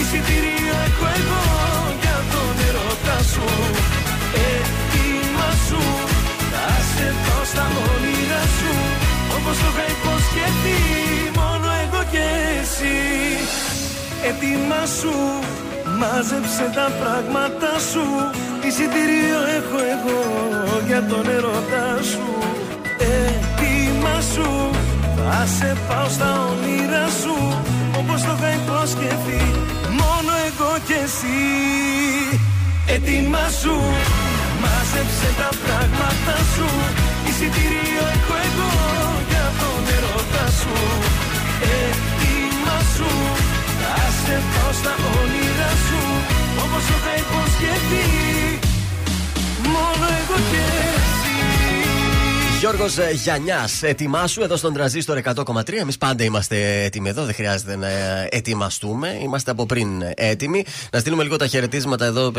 Εισιτήριο έχω εγώ για τον ερώτα σου. Έτοιμα σου, θα σε πάω στα όνειρα σου Όπως το είχα υποσχεθεί Μόνο εγώ και εσύ. Έτοιμα σου Μάζεψε τα πράγματα σου Εισιτήριο έχω εγώ Για τον ερώτα σου. Έτοιμα σου Θα σε πάω στα όνειρα σου Όπως το είχα υποσχεθεί Μόνο εγώ και εσύ. Έτοιμα σου Μάζεψε τα πράγματα σου Εισιτήριο έχω εγώ για τον ερώτα σου. Έτοιμα σου Θα σε πάω στα όνειρα σου. Όπως το είχα υποσχεθεί Μόνο εγώ και εσύ Γιώργος Γιαννιάς, ετοιμάσου εδώ στον τραζίστορ 100,3. Εμείς πάντα είμαστε έτοιμοι εδώ, δεν χρειάζεται να ετοιμαστούμε. Είμαστε από πριν έτοιμοι. Να στείλουμε λίγο τα χαιρετίσματα εδώ.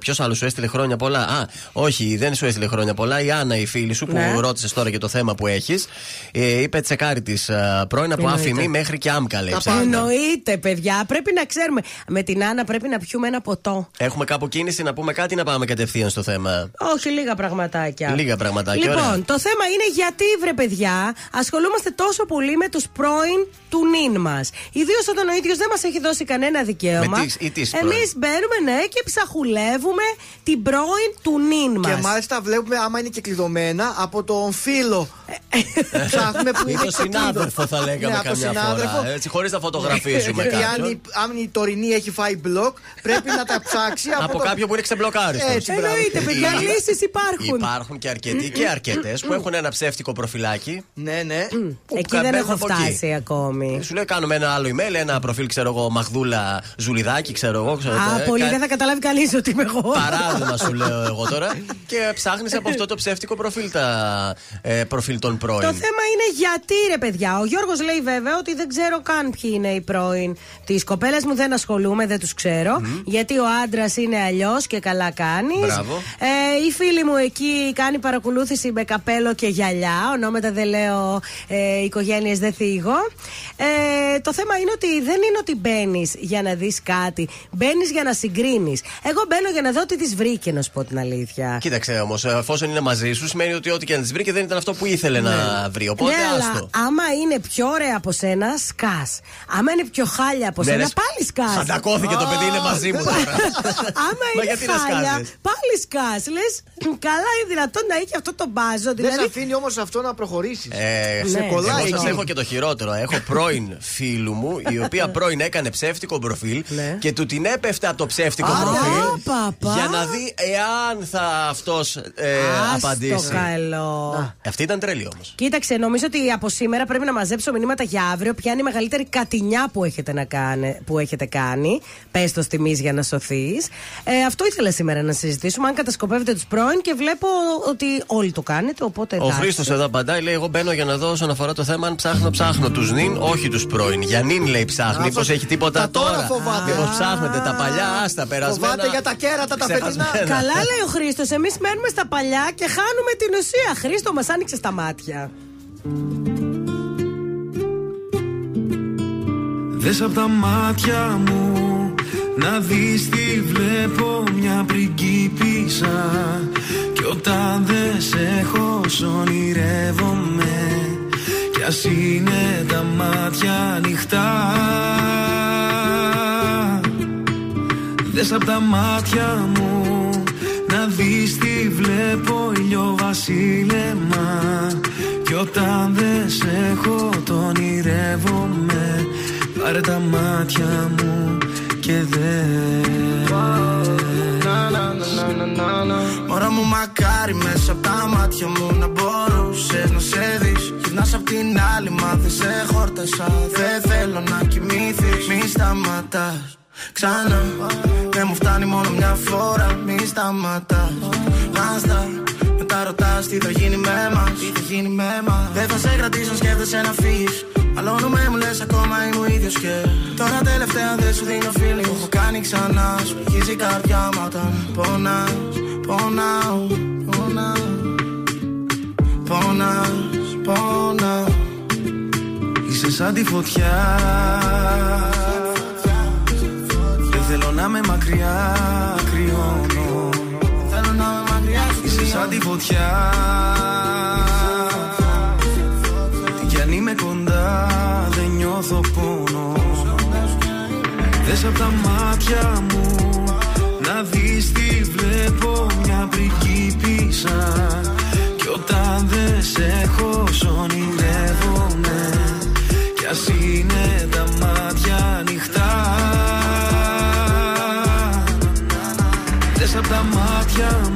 Ποιος άλλος σου έστειλε χρόνια πολλά. Α, όχι, δεν σου έστειλε χρόνια πολλά. Η Άννα, η φίλη σου που Ναι. ρώτησες τώρα για το θέμα που έχεις. Ε, είπε τσεκάρι της πρώην από Εννοείται. άφημη μέχρι και άμκα, λέει. Τα ψάχνω. Εννοείται, παιδιά. Πρέπει να ξέρουμε. Με την Άννα πρέπει να πιούμε ένα ποτό. Έχουμε κάπου κίνηση να πούμε κάτι ή να πάμε κατευθείαν στο θέμα. Όχι, λίγα πραγματάκια. Λίγα πραγματάκια, Λοιπόν, ωραία. το θέμα είναι γιατί, βρε παιδιά, ασχολούμαστε τόσο πολύ με τους πρώην του νυν μας. Ιδίως όταν ο ίδιος δεν μας έχει δώσει κανένα δικαίωμα. Με τις ή τις πρώην. Εμείς μπαίνουμε, ναι, και ψαχουλεύουμε την πρώην του νυν μας. Και μάλιστα βλέπουμε άμα είναι και κλειδωμένα από τον φίλο. Ψάχνουμε που Ή είναι το ξεκλείδω. συνάδελφο θα λέγαμε Ναι, από καμιά συνάδελφο. φορά. Έτσι, χωρίς να φωτογραφίζουμε Γιατί αν κάποιον. η, αν η τωρινή έχει φάει μπλοκ, πρέπει να τα ψάξει από, Από το- κάποιον που είναι ξεμπλοκάριστος. Έτσι, μπράβο. Εννοείται, παιδιά, Ή- λύσεις υπάρχουν. Υπάρχουν και αρκετοί και αρκετές που έχουν ένα ψεύτικο προφυλάκι. Ναι, ναι. που Εκεί δεν μπαίνουν έχω από εκεί. φτάσει ακόμη. Σου λέει κάνουμε ένα άλλο email, ένα προφίλ, ξέρω εγώ, Μαγδούλα Ζουλιδάκη, ξέρω εγώ. Ξέρω, Α, ε, πολύ κα- δεν θα καταλάβει κανείς ότι είμαι εγώ. Παράδειγμα σου λέω εγώ τώρα. Και ψάχνεις από αυτό το ψεύτικο προφίλ τα ε, προφίλ των πρώην. Το θέμα είναι γιατί ρε παιδιά. Ο Γιώργος λέει βέβαια ότι δεν ξέρω καν ποιοι είναι οι πρώην της κοπέλας μου. Δεν ασχολούμαι, δεν τους ξέρω. Γιατί ο άντρας είναι αλλιώς και καλά κάνεις. Μπράβο. Ε, η φίλη μου εκεί κάνει παρακολούθηση με καπέλο θέλω και γυαλιά. Ονόματα δεν λέω, ε, οικογένειες δεν θίγω. Ε, το θέμα είναι ότι δεν είναι ότι μπαίνεις για να δεις κάτι. Μπαίνεις για να συγκρίνεις. Εγώ μπαίνω για να δω τις τη βρήκε, να σου πω την αλήθεια. Κοίταξε όμως, εφόσον είναι μαζί σου, σημαίνει ότι ό,τι και να τη βρήκε δεν ήταν αυτό που ήθελε να βρει. Οπότε ναι, αλλά άστο. άμα είναι πιο ωραία από σένα, σκάς. Άμα είναι πιο χάλια από Ναι, σένα, λες, πάλι σκάς. Χαντακώθηκε το παιδί, είναι μαζί μου τώρα. Άμα Μα είναι γιατί να χάλια, σκάζεις; πάλι σκάς. Λες, καλά είναι δυνατόν να έχει αυτό το μπάζο. Δεν σε Δηλαδή, αφήνει όμως αυτό να προχωρήσεις. Ε, σε Ναι. κολλάει εγώ σας εκεί. έχω και το χειρότερο. Έχω πρώην φίλου μου, η οποία πρώην έκανε ψεύτικο προφίλ Ναι. και του την έπεφτε από το ψεύτικο Α, προφίλ παπά. για να δει εάν θα αυτός ε, Άστο απαντήσει. καλό. Αυτή ήταν τρελή όμως. Κοίταξε, νομίζω ότι από σήμερα πρέπει να μαζέψω μηνύματα για αύριο. Ποια είναι η μεγαλύτερη κατηνιά που έχετε, να κάνε, που έχετε κάνει. Πες το τιμή για να σωθείς. Ε, αυτό ήθελα σήμερα να συζητήσουμε. Αν κατασκοπεύετε τους πρώην και βλέπω ότι όλοι το κάνετε. Οπότε Ο εντάξει. Χρήστος εδώ απαντάει, λέει: Εγώ μπαίνω για να δω όσον αφορά το θέμα αν ψάχνω, ψάχνω τους νυν, όχι τους πρώην. Για νυν λέει ψάχνει. Αυτός Μήπως έχει τίποτα τα τώρα τώρα. φοβάται. Μήπως ψάχνετε τα παλιά, άστα περασμένα. Φοβάται για τα κέρατα τα ξεχασμένα. φετινά. Καλά λέει ο Χρήστος. Εμείς μένουμε στα παλιά και χάνουμε την ουσία. Χρήστο, μας άνοιξε τα μάτια. Δες απ' τα μάτια μου να δεις τι βλέπω μια πριγκίπισσα. Κι όταν δεν σε έχω σ' ονειρεύομαι. Κι ας είναι τα μάτια ανοιχτά. Δες απ' τα μάτια μου να δεις τι βλέπω ηλιοβασίλεμα Κι όταν δεν σε έχω το ονειρεύομαι. Πάρε τα μάτια μου και δες. Μωρά μου μακάρι μέσα από τα μάτια μου να μπορούσες να σε δεις. Γυρνάς απ' την άλλη μα δεν σε χόρτασα. Δεν θέλω να κοιμηθείς. Μη σταματάς. Ξανά. Δεν μου φτάνει μόνο μια φορά. Μη σταματάς. Νάστα μετά ρωτάς τι θα γίνει με μας. Τι θα γίνει με μας. Δεν θα σε κρατήσω αν σκέφτεσαι να φύγεις Μαλώνουμε μου λες ακόμα είμαι ο ίδιος και Τώρα τελευταία δεν σου δίνω feeling. Το έχω κάνει ξανά Σου πληγίζει η καρδιά μου όταν πονάς Πονάω, πονάω Πονάς, πονάω. Είσαι σαν τη φωτιά Δεν θέλω να με μακριά κρυώνω. Θέλω να με μακριά σου Είσαι σαν τη φωτιά Τι κι αν είμαι κοντά. δεν νιώθω πόνο. Δες απ' τα μάτια μου Να δεις τι βλέπω μια πριγκίπισσα Κι όταν δεν σε έχω σ' ονειρεύομαι Κι ας είναι τα μάτια ανοιχτά. Δες απ' τα μάτια μου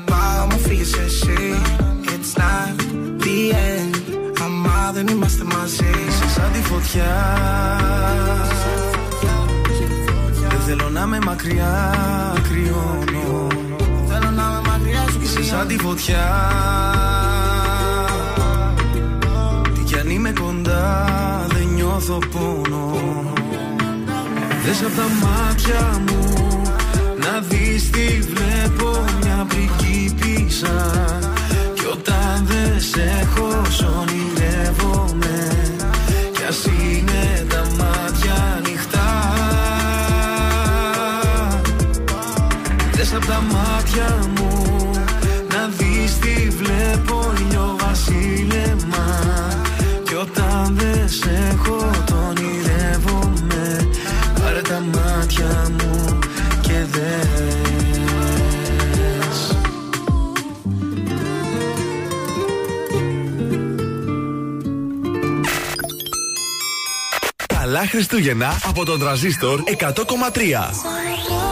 Που πάω μου φύγεις εσύ It's not the end. Άμα δεν είμαστε μαζί Είσαι σαν τη φωτιά Δεν θέλω να με μακριά κρυώνω Θέλω να με μακριά σου Είσαι σαν τη φωτιά Τι κι αν είμαι κοντά δεν νιώθω πόνο Δες απ' τα μάτια μου Να δεις τις βλέπω μια πριγκίπισσα Κι όταν δεν σε έχω σ' ονειρεύομαι. Κι ας είναι τα μάτια ανοιχτά. Δες απ' τα μάτια μου Πρωινά Χριστούγεννα από τον τραζίστορ 100,3.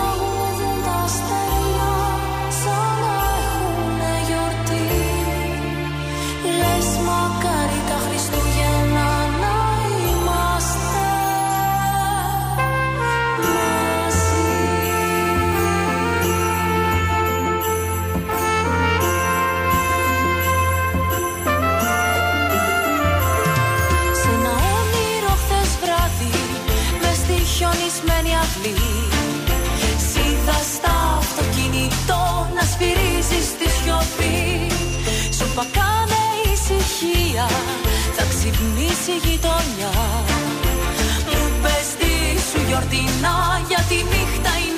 Σου είπα κάνε ησυχία Θα ξυπνήσει η γειτονιά. Μου πες τι σου γιορτινά Για τη νύχτα είναι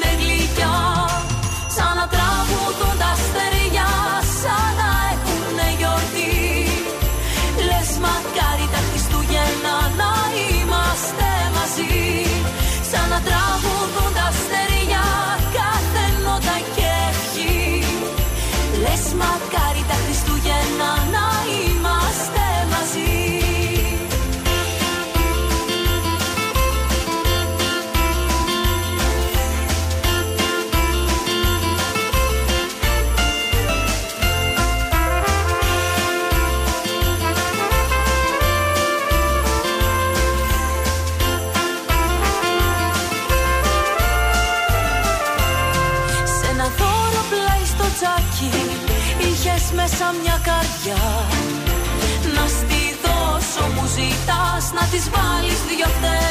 ζητάς Να της βάλεις δυο φτερά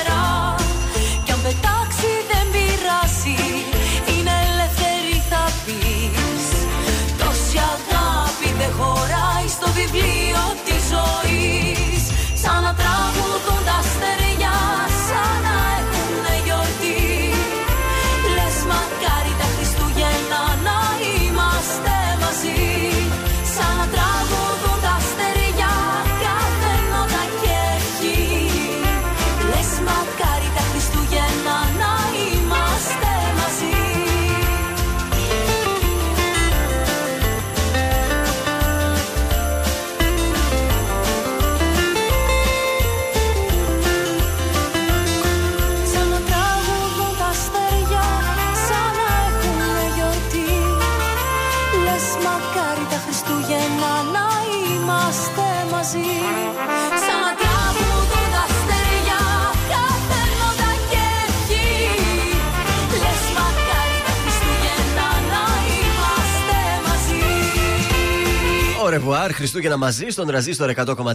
Au revoir, Χριστούγεννα μαζί στον τραζίστορ 100,3.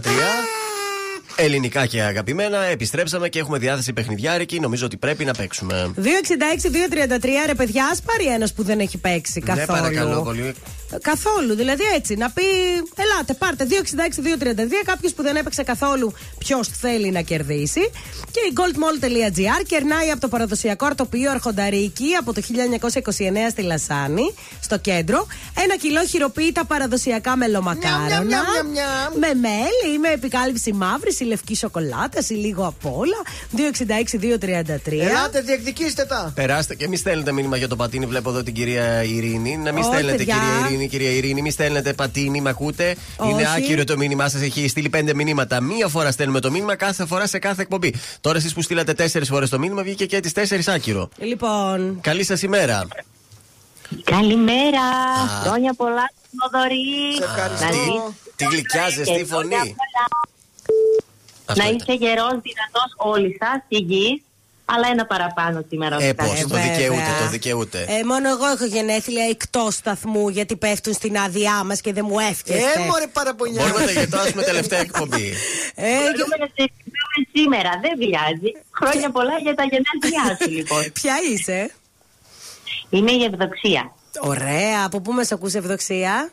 Ελληνικά και αγαπημένα, επιστρέψαμε και έχουμε διάθεση παιχνιδιάρικη. Νομίζω ότι πρέπει να παίξουμε. 266-233, ρε παιδιά, ας πάρει ένας που δεν έχει παίξει καθόλου. Ναι, παρακαλώ πολύ. Καθόλου, δηλαδή έτσι. Να πει, ελάτε, πάρτε 266-233. Κάποιος που δεν έπαιξε καθόλου, ποιος θέλει να κερδίσει. Και η goldmall.gr κερνάει από το παραδοσιακό αρτοπείο Αρχονταρίκη από το 1929 στη Λασάνη, στο κέντρο. Ένα κιλό χειροποίητα παραδοσιακά μελομακάρονα. Μιαμ, μιαμ, μιαμ. Με μέλι ή με επικάλυψη μαύρης ή λευκή σοκολάτα ή λίγο απ' όλα. 266-233. Ελάτε, διεκδικήστε τα. Περάστε και μη στέλνετε μήνυμα για το πατίνι. Βλέπω εδώ την κυρία Ειρήνη. Να μην Όχι, στέλνετε, παιδιά. κυρία Ειρήνη, κυρία Ειρήνη, μη στέλνετε πατίνι. Μ' ακούτε. Όχι. Είναι άκυρο το μήνυμά σας. Έχει στείλει πέντε μηνύματα. Μία φορά στέλνουμε το μήνυμα, κάθε φορά σε κάθε εκπομπή. Τώρα εσείς που στείλατε τέσσερις φορές το μήνυμα, βγήκε και τις τέσσερις άκυρο. Λοιπόν. Καλή σας ημέρα. Καλημέρα. Α. Χρόνια πολλά, Θοδωρή. Να ζήσεις Τι γλυκιά, ζεστή και φωνή. χρόνια πολλά. Αυτό Να ήταν. είστε γερός, δυνατός όλοι σας, υγιεί. Αλλά ένα παραπάνω σήμερα. Ε, ως πώς, κάτι. το δικαιούται, το δικαιούται. Ε, μόνο εγώ έχω γενέθλια εκτός σταθμού γιατί πέφτουν στην άδειά μας και δεν μου εύχεστε. Ε, μωρέ παραπονιά. Μπορούμε να τα γιορτάσουμε τελευταία εκπομπή. Ε, Μπορούμε να σε ευχηθούμε σήμερα, δεν πειράζει. Χρόνια πολλά για τα γενέθλιά σου, λοιπόν. Ποια είσαι; Είμαι η Ευδοξία. Ωραία. Από πού μας ακούς Ευδοξία;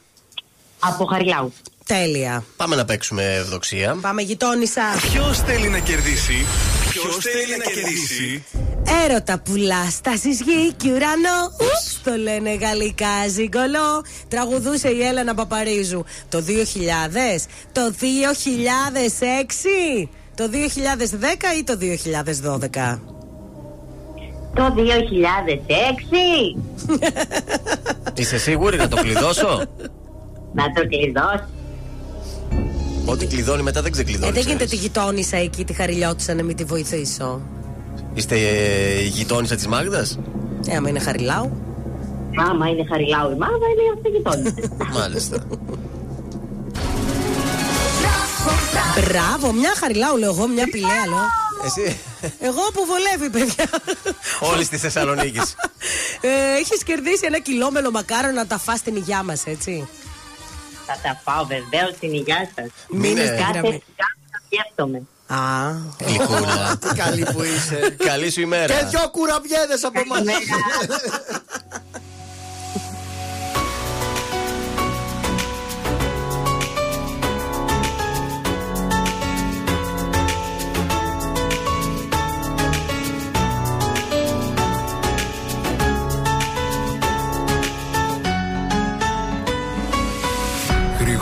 Από Χαριλάου. Τέλεια. Πάμε να παίξουμε ευδοξία. Πάμε γειτόνισσα. Ποιος θέλει να κερδίσει; Ποιος θέλει να κερδίσει; Έρωτα πουλά, στάσεις γη και ουρανό. Ουφ, το λένε γαλλικά ζυγκολό. Τραγουδούσε η Έλενα Παπαρίζου το 2000, το 2006, το 2010 ή το 2012. Το 2006 Είσαι σίγουρη να το κλειδώσω; να το κλειδώσει. Ό,τι κλειδώνει μετά δεν Ε, ξεκλειδώνει. δεν γίνεται ξέρεις. τη γειτόνισσα εκεί, τη χαριλιώτησα να μην τη βοηθήσω. Είστε ε, γειτόνισσα της Μάγδας; Ε, άμα είναι χαριλάου. Άμα είναι χαριλάου η μάδα, είναι αυτή γειτόνι. Μάλιστα. Μπράβο, μια χαριλάου λέω εγώ, μια πηλαία λέω. Εσύ. Εγώ που βολεύει, παιδιά. Όλη τη Θεσσαλονίκης. Ε, Έχεις κερδίσει ένα κιλόμελο μακάρο να τα φας στην υγειά μας, έτσι. Θα τα πάω βεβαίως στην υγειά σας. Μείνε στη Κάθε γραμμή. κάθε θα σκέφτομαι. Α, Γλυκούλα. Τι καλή που είσαι. Καλή σου ημέρα. Και δυο κουραμπιέδες από εμά.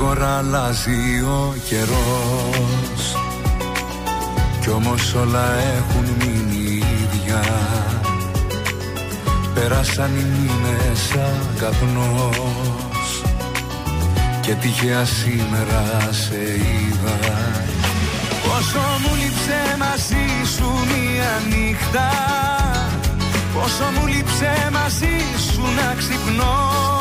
Γρήγορα αλλάζει ο καιρός. Κι όμως όλα έχουν μείνει ίδια. Πέρασαν οι μήνες σαν καπνός Και τυχαία σήμερα σε είδα. Πόσο μου λείψε μαζί σου μία νύχτα. Πόσο μου λείψε μαζί σου να ξυπνώ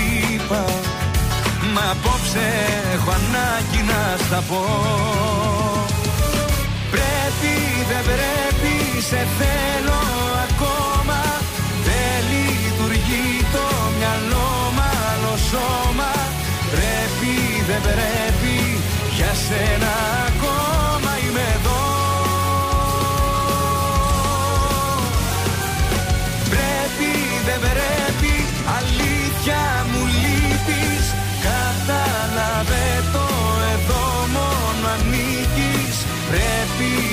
Μα απόψε έχω ανάγκη να στα πω. Πρέπει δεν πρέπει σε θέλω ακόμα. Δεν λειτουργεί το μυαλό μάλλον σώμα. Πρέπει δεν πρέπει για σένα ακόμα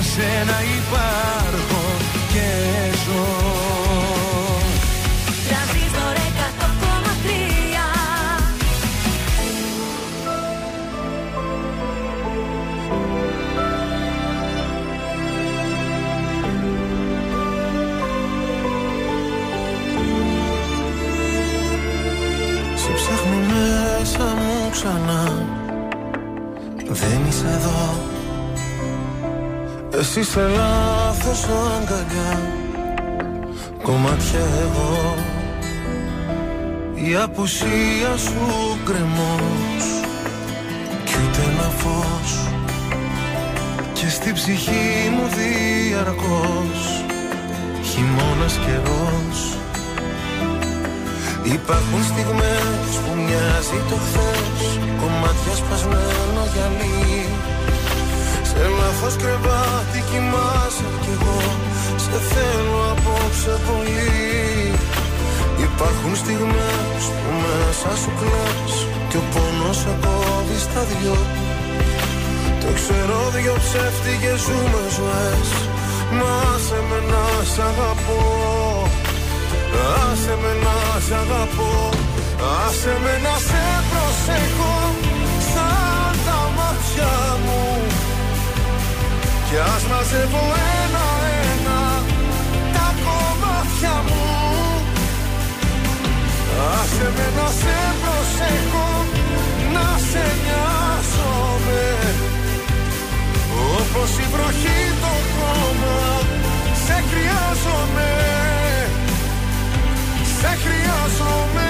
για σένα υπάρχω και ζω. Τρανζίστορ 100,3 Σε ψάχνω μέσα μου ξανά. Δεν είσαι εδώ Εσύ σε λάθος αγκαλιά. Κομμάτια εγώ. Η απουσία σου κρεμός Κι ούτε ένα φως. Και στη ψυχή μου διαρκώς. Χειμώνας καιρός. Υπάρχουν στιγμές που μοιάζει το χθες. Κομμάτια σπασμένο γυαλί σε λάθος κρεβάτι κοιμάσαι κι εγώ. Σε θέλω απόψε πολύ. Υπάρχουν στιγμές που μέσα σου κλαις Και ο πόνος σε κόβει στα δυο. Το ξέρω δυο ψεύτικες ζούμε ζωές. Μα άσε με να σ' αγαπώ. Άσε με να σ' αγαπώ. Άσε με να σε προσέχω. Σαν τα μάτια μου κι ας μαζεύω ένα-ένα τα κομμάτια μου. Άσε με να σε προσέχω, να σε νοιάζομαι. Όπως η βροχή το χώμα, σε χρειάζομαι. Σε χρειάζομαι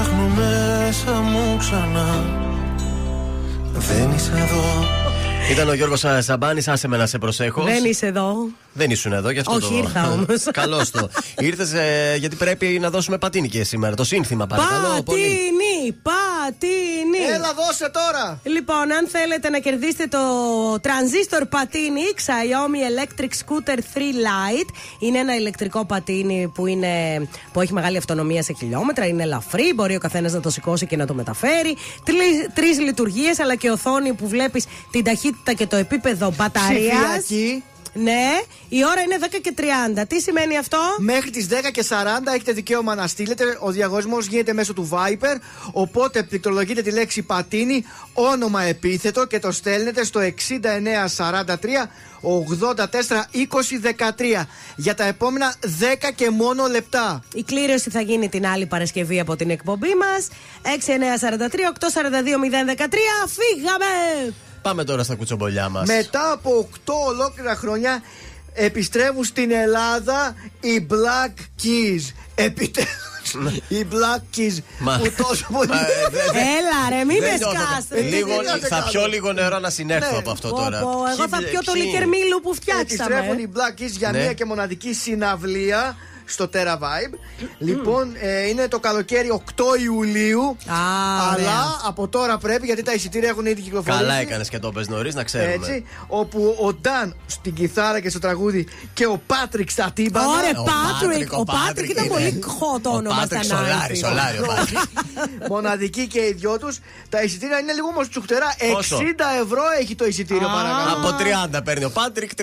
ψάχνω μέσα μου ξανά Δεν είσαι εδώ Ήταν ο Γιώργος Σαμπάνης, άσε με να σε προσέχω. Δεν είσαι εδώ. Δεν ήσουν εδώ, γι' αυτό Όχι, το. ήρθα όμως. Καλώς το. Ήρθες γιατί πρέπει να δώσουμε πατίνι και σήμερα. Το σύνθημα, παρακαλώ. πολύ. Πατίνι, πατίνι. Έλα, δώσε τώρα. Λοιπόν, αν θέλετε να κερδίσετε το Transistor πατίνι Xiaomi Electric Scooter 3 Lite, είναι ένα ηλεκτρικό πατίνι που, είναι, που έχει μεγάλη αυτονομία σε χιλιόμετρα, είναι ελαφρύ, μπορεί ο καθένας να το σηκώσει και να το μεταφέρει. Τρεις λειτουργίες, αλλά και οθόνη που βλέπεις την ταχύτητα και το επίπεδο μπαταρίας. Ψηφιακή. Ναι, η ώρα είναι 10 και 30. Τι σημαίνει αυτό; Μέχρι τις 10 και 40 έχετε δικαίωμα να στείλετε. Ο διαγωνισμός γίνεται μέσω του Viper. Οπότε πληκτρολογείτε τη λέξη πατίνι, όνομα επίθετο και το στέλνετε στο 6943 84 20 13 για τα επόμενα 10 και μόνο λεπτά. Η κλήρωση θα γίνει την άλλη Παρασκευή από την εκπομπή μας. 6943-842-013. Φύγαμε! Πάμε τώρα στα κουτσομπολιά μας. Μετά από 8 ολόκληρα χρόνια επιστρέφουν στην Ελλάδα οι Black Keys. Επιτέλους. οι Black Keys Μα- που τόσο πολύ. Μα, ε, δε- δε- Έλα ρε, μην Δεν με νιώθω. σκάστε. Λίγο, Τι νιώθετε θα καλό. πιω λίγο νερό να συνέλθω Ναι. από αυτό Πω, τώρα. πω, Εγώ θα Ποιοι- πιω το ποιοι- λικερμίλου που φτιάξαμε. Επιστρέφουν οι Black Keys για Ναι. μία και μοναδική συναυλία στο Terra Vibe. Λοιπόν, ε, είναι το καλοκαίρι 8 Ιουλίου. Α, ωραία. αλλά από τώρα πρέπει γιατί τα εισιτήρια έχουν ήδη κυκλοφορήσει. Καλά έκανες και το πες νωρίς να ξέρουμε. Έτσι, όπου ο Νταν στην κιθάρα και στο τραγούδι και ο Πάτρικ στα τύμπανα. Ωραία, Ο Πάτρικ. Πάτρικ, Ο ο Πάτρικ Πάτρικ ήταν είναι. πολύ hot το Ο όνομα Πάτρικ στα Σολάρη, 90s. Σολάρη ο Πάτρικ. Μοναδικοί και οι δυο τους. Τα εισιτήρια είναι λίγο όμως τσουχτερά. 60 Πόσο; ευρώ έχει το εισιτήριο, Α. παρακαλώ. Από 30 παίρνει ο Πάτρικ, 30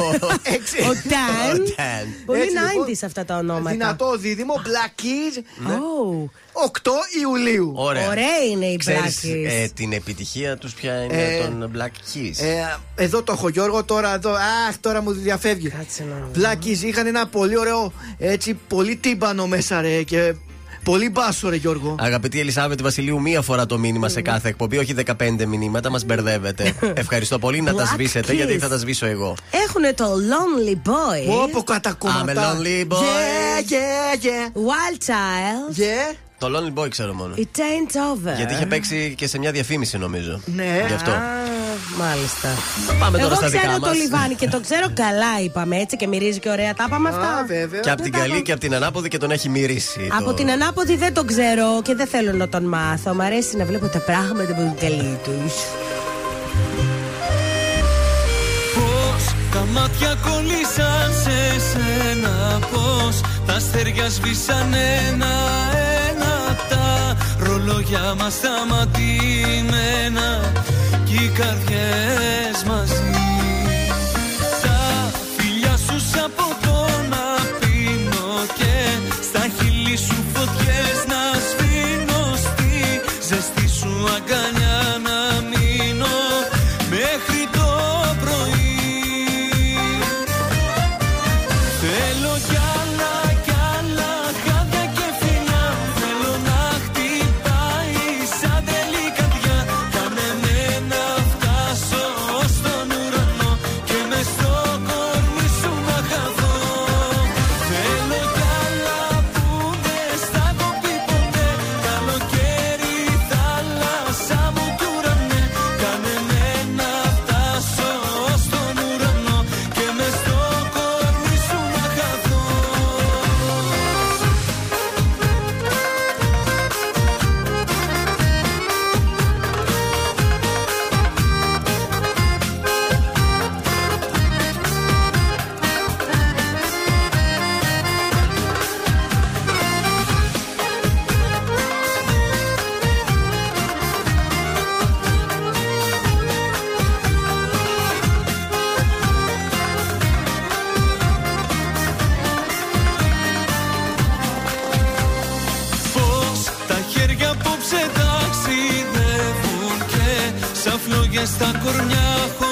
ο. Έξι. Ο Ταν. Ο Ταν. Πολύ Έτσι, λοιπόν. 90s αυτά αυτά τα ονόματα. Δυνατό δίδυμο, Black Keys. Oh. 8 Ιουλίου. Ωραία. Ωραία είναι η Ξέρεις, Black Keys. ε, την επιτυχία τους ποια είναι Ε, των Black Keys. Ε, εδώ το έχω Γιώργο, τώρα εδώ. Αχ, τώρα μου διαφεύγει. Black Keys είχαν ένα πολύ ωραίο, έτσι, πολύ τύμπανο μέσα, ρε. Και πολύ μπάσο, ρε Γιώργο. Αγαπητή Ελισάβετ Βασιλείου, μία φορά το μήνυμα σε κάθε εκπομπή, όχι 15 μηνύματα, μας μπερδεύετε. Ευχαριστώ πολύ να τα Black σβήσετε, Keys. γιατί θα τα σβήσω εγώ. Έχουν το Lonely Boy. Όπω κατά κομματά. I'm a lonely boy. Yeah, yeah, yeah. Wild Child. Yeah. Το Lonely Boy ξέρω μόνο. It ain't over. Γιατί είχε παίξει και σε μια διαφήμιση, νομίζω. Ναι. Γι' αυτό. Α, μάλιστα. Πάμε τώρα Εγώ στα δικά ξέρω μας. το λιβάνι και το ξέρω καλά, είπαμε έτσι και μυρίζει και ωραία. Τα είπαμε αυτά. Και από την καλή και από την ανάποδη και τον έχει μυρίσει. Από το- την ανάποδη δεν τον ξέρω και δεν θέλω να τον μάθω. Μ' αρέσει να βλέπω τα πράγματα από την καλή τους. Πώς τα μάτια κολλήσαν σε σένα Πώς τα αστέρια σβήσαν ένα-ένα Τα ρολόγια μας σταματημένα Κι οι καρδιές μαζί σαν φλόγες στα κορμιά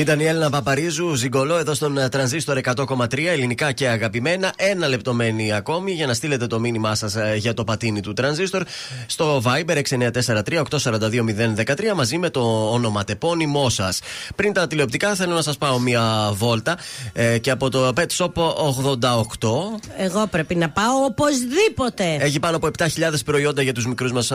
Ήταν η Έλληνα Παπαρίζου, Ζιγκολό, εδώ στον ε, Τρανζίστορ 100,3, ελληνικά και αγαπημένα. Ένα λεπτό μένει ακόμη για να στείλετε το μήνυμά σας για το πατίνι του Τρανζίστορ στο Viber 6943-842-013 μαζί με το ονοματεπώνυμό σας. Πριν τα τηλεοπτικά, θέλω να σας πάω μια βόλτα ε, και από το Pet Shop 88. Εγώ πρέπει να πάω οπωσδήποτε. Έχει πάνω από 7.000 προϊόντα για τους μικρούς μας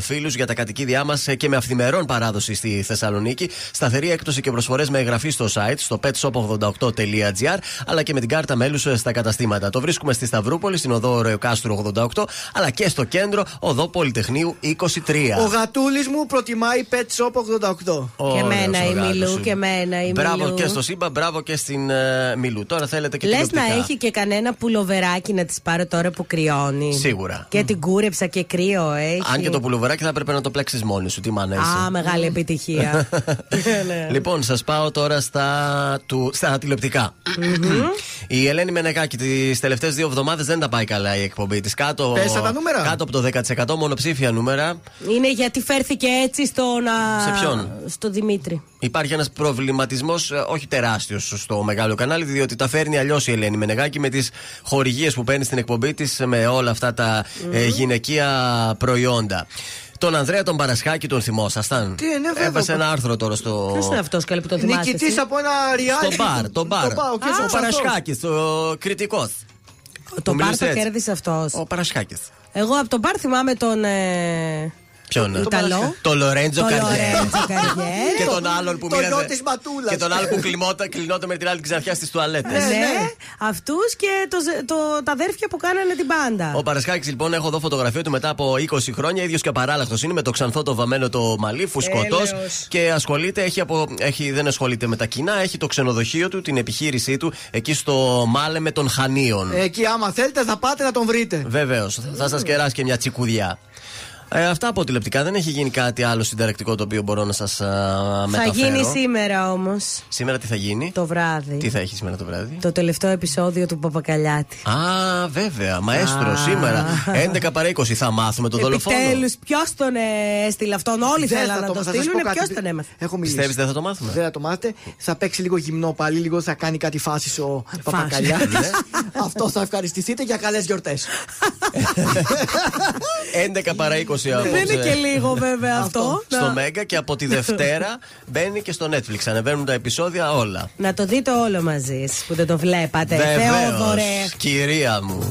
φίλους, για τα κατοικίδια μας και με αυθημερών παράδοση στη Θεσσαλονίκη. Σταθερή έκπτωση και προσφορές με εγγραφή στο site στο petshop88.gr αλλά και με την κάρτα μέλους στα καταστήματα. Το βρίσκουμε στη Σταυρούπολη, στην οδό Ρεοκάστρου 88, αλλά και στο κέντρο οδό Πολυτεχνείου 23. Ο γατούλης μου προτιμάει Pet Shop 88. Και Ωραίος μένα ο η γάτος Μιλού σου. και μένα η Μπράβο Μιλού. και στο Σύμπα, μπράβο και στην ε, Μιλού. Τώρα θέλετε και Λες τηλεοπτικά. να έχει και κανένα πουλοβεράκι να της πάρω τώρα που κρυώνει. Σίγουρα. Και την κούρεψα και κρύο έχει. Αν και το πουλοβεράκι θα έπρεπε να το πλέξεις μόνη σου. Τι μάνα είσαι. Α, μεγάλη επιτυχία. Ναι. Λοιπόν, σας πάω τώρα στα, του, στα τηλεοπτικά. Η Ελένη Μενεγάκη τις τελευταίες δύο εβδομάδες δεν τα πάει καλά η εκπομπή της. Κάτω, Πέσαν τα νούμερα; κάτω από το 10% μονοψήφια νούμερα. Είναι γιατί φέρθηκε έτσι στον. α, Σε ποιον; Στο Δημήτρη. Υπάρχει ένας προβληματισμός, όχι τεράστιος, στο μεγάλο κανάλι, διότι τα φέρνει αλλιώς η Ελένη Μενεγάκη με τις χορηγίες που παίρνει στην εκπομπή της με όλα αυτά τα ε, γυναικεία προϊόντα. Τον Ανδρέα τον Παρασχάκη τον θυμόσασταν; Τι, ναι, βέβαια. Έβασε ένα άρθρο τώρα στο. Ποιος είναι αυτός καλή που τον θυμάστε. Νικητής εσύ; από ένα reality. Στο μπαρ, το μπαρ. Το μπαρ, ο κύριος ο Ξανθός. Παρασχάκης, το κριτικός. Το μπαρ το κέρδισες αυτός. Ο Παρασχάκης. Εγώ από τον μπαρ θυμάμαι τον. Ε... Ποιον; Τον Ιταλό. Το Λορέντζο Το Καρδιέ. Λορέντζο Καρδιέ. Και τον άλλον που Το μοίραζε. γιο της Ματούλας. Και τον άλλο που κλειμόταν- κλεινόταν με την άλλη ξαφιά στις τουαλέτες. Ναι, αυτούς και το, το, τα αδέρφια που κάνανε την πάντα. Ο Παρασκάκης λοιπόν, έχω εδώ φωτογραφία του μετά από 20 χρόνια. ίδιος και απαράλλαχτος είναι με το ξανθό το βαμμένο το μαλλί, φουσκωτός. Έλεος. Και ασχολείται, έχει από, έχει, δεν ασχολείται με τα κοινά, έχει το ξενοδοχείο του, την επιχείρησή του εκεί στο Μάλε των Χανίων. Εκεί, άμα θέλετε, θα πάτε να τον βρείτε. Βεβαίως, θα σας κεράσει και μια τσικουδιά. Ε, αυτά από τηλεπτικά. Δεν έχει γίνει κάτι άλλο συνταρακτικό το οποίο μπορώ να σας θα μεταφέρω. γίνει σήμερα όμως. Σήμερα τι θα γίνει; Το βράδυ. Τι θα έχει σήμερα το βράδυ; Το τελευταίο επεισόδιο του Παπακαλιάτη. Α, βέβαια. Μαέστρο Α. σήμερα. 11 παρά 20 θα μάθουμε τον δολοφόνο. Επιτέλους, ποιος τον ε, έστειλε αυτόν; Όλοι Δεν θέλαν θα να το- το θα σας πω στείλουν. κάτι. Ποιος τον έμαθε; Έχω μιλήσει. Πιστεύεις δεν θα το μάθουμε; Δεν θα το μάθετε. Θα παίξει λίγο γυμνό πάλι, λίγο θα κάνει κάτι φάσης ο Παπακαλιάτης. Ναι. Αυτό θα ευχαριστηθείτε για καλές γιορτές. 11 παρά 20 από Δεν είναι και λίγο βέβαια αυτό. στο Να- Μέγκα και από τη Δευτέρα μπαίνει και στο Netflix. Ανεβαίνουν τα επεισόδια όλα. Να το δείτε όλο μαζί εσείς που δεν το βλέπατε. Θεόδωρε. Βεβαίως, κυρία μου.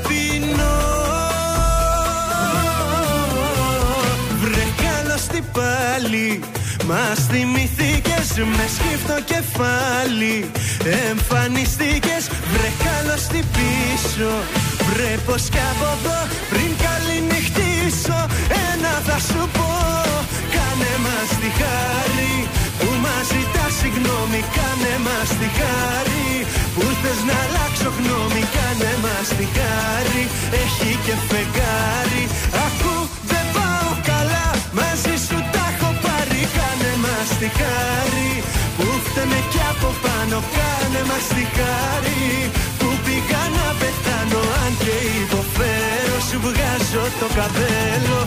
πάλι. Μας θυμηθήκες με σκύφτο κεφάλι. Εμφανιστήκες βρε καλώς τι πίσω. Βρε πως κι από εδώ πριν καληνυχτήσω. Ένα θα σου πω Κάνε μας τη χάρη. Που μας ζητά συγγνώμη Κάνε μας τη χάρη. Που θες να αλλάξω γνώμη Κάνε μας τη χάρη. Έχει και φεγγάρι Ακού τη χάρη που φταίμε κι από πάνω Κάνε μας τη χάρη που πήγα να πεθάνω Αν και υποφέρω σου βγάζω το καπέλο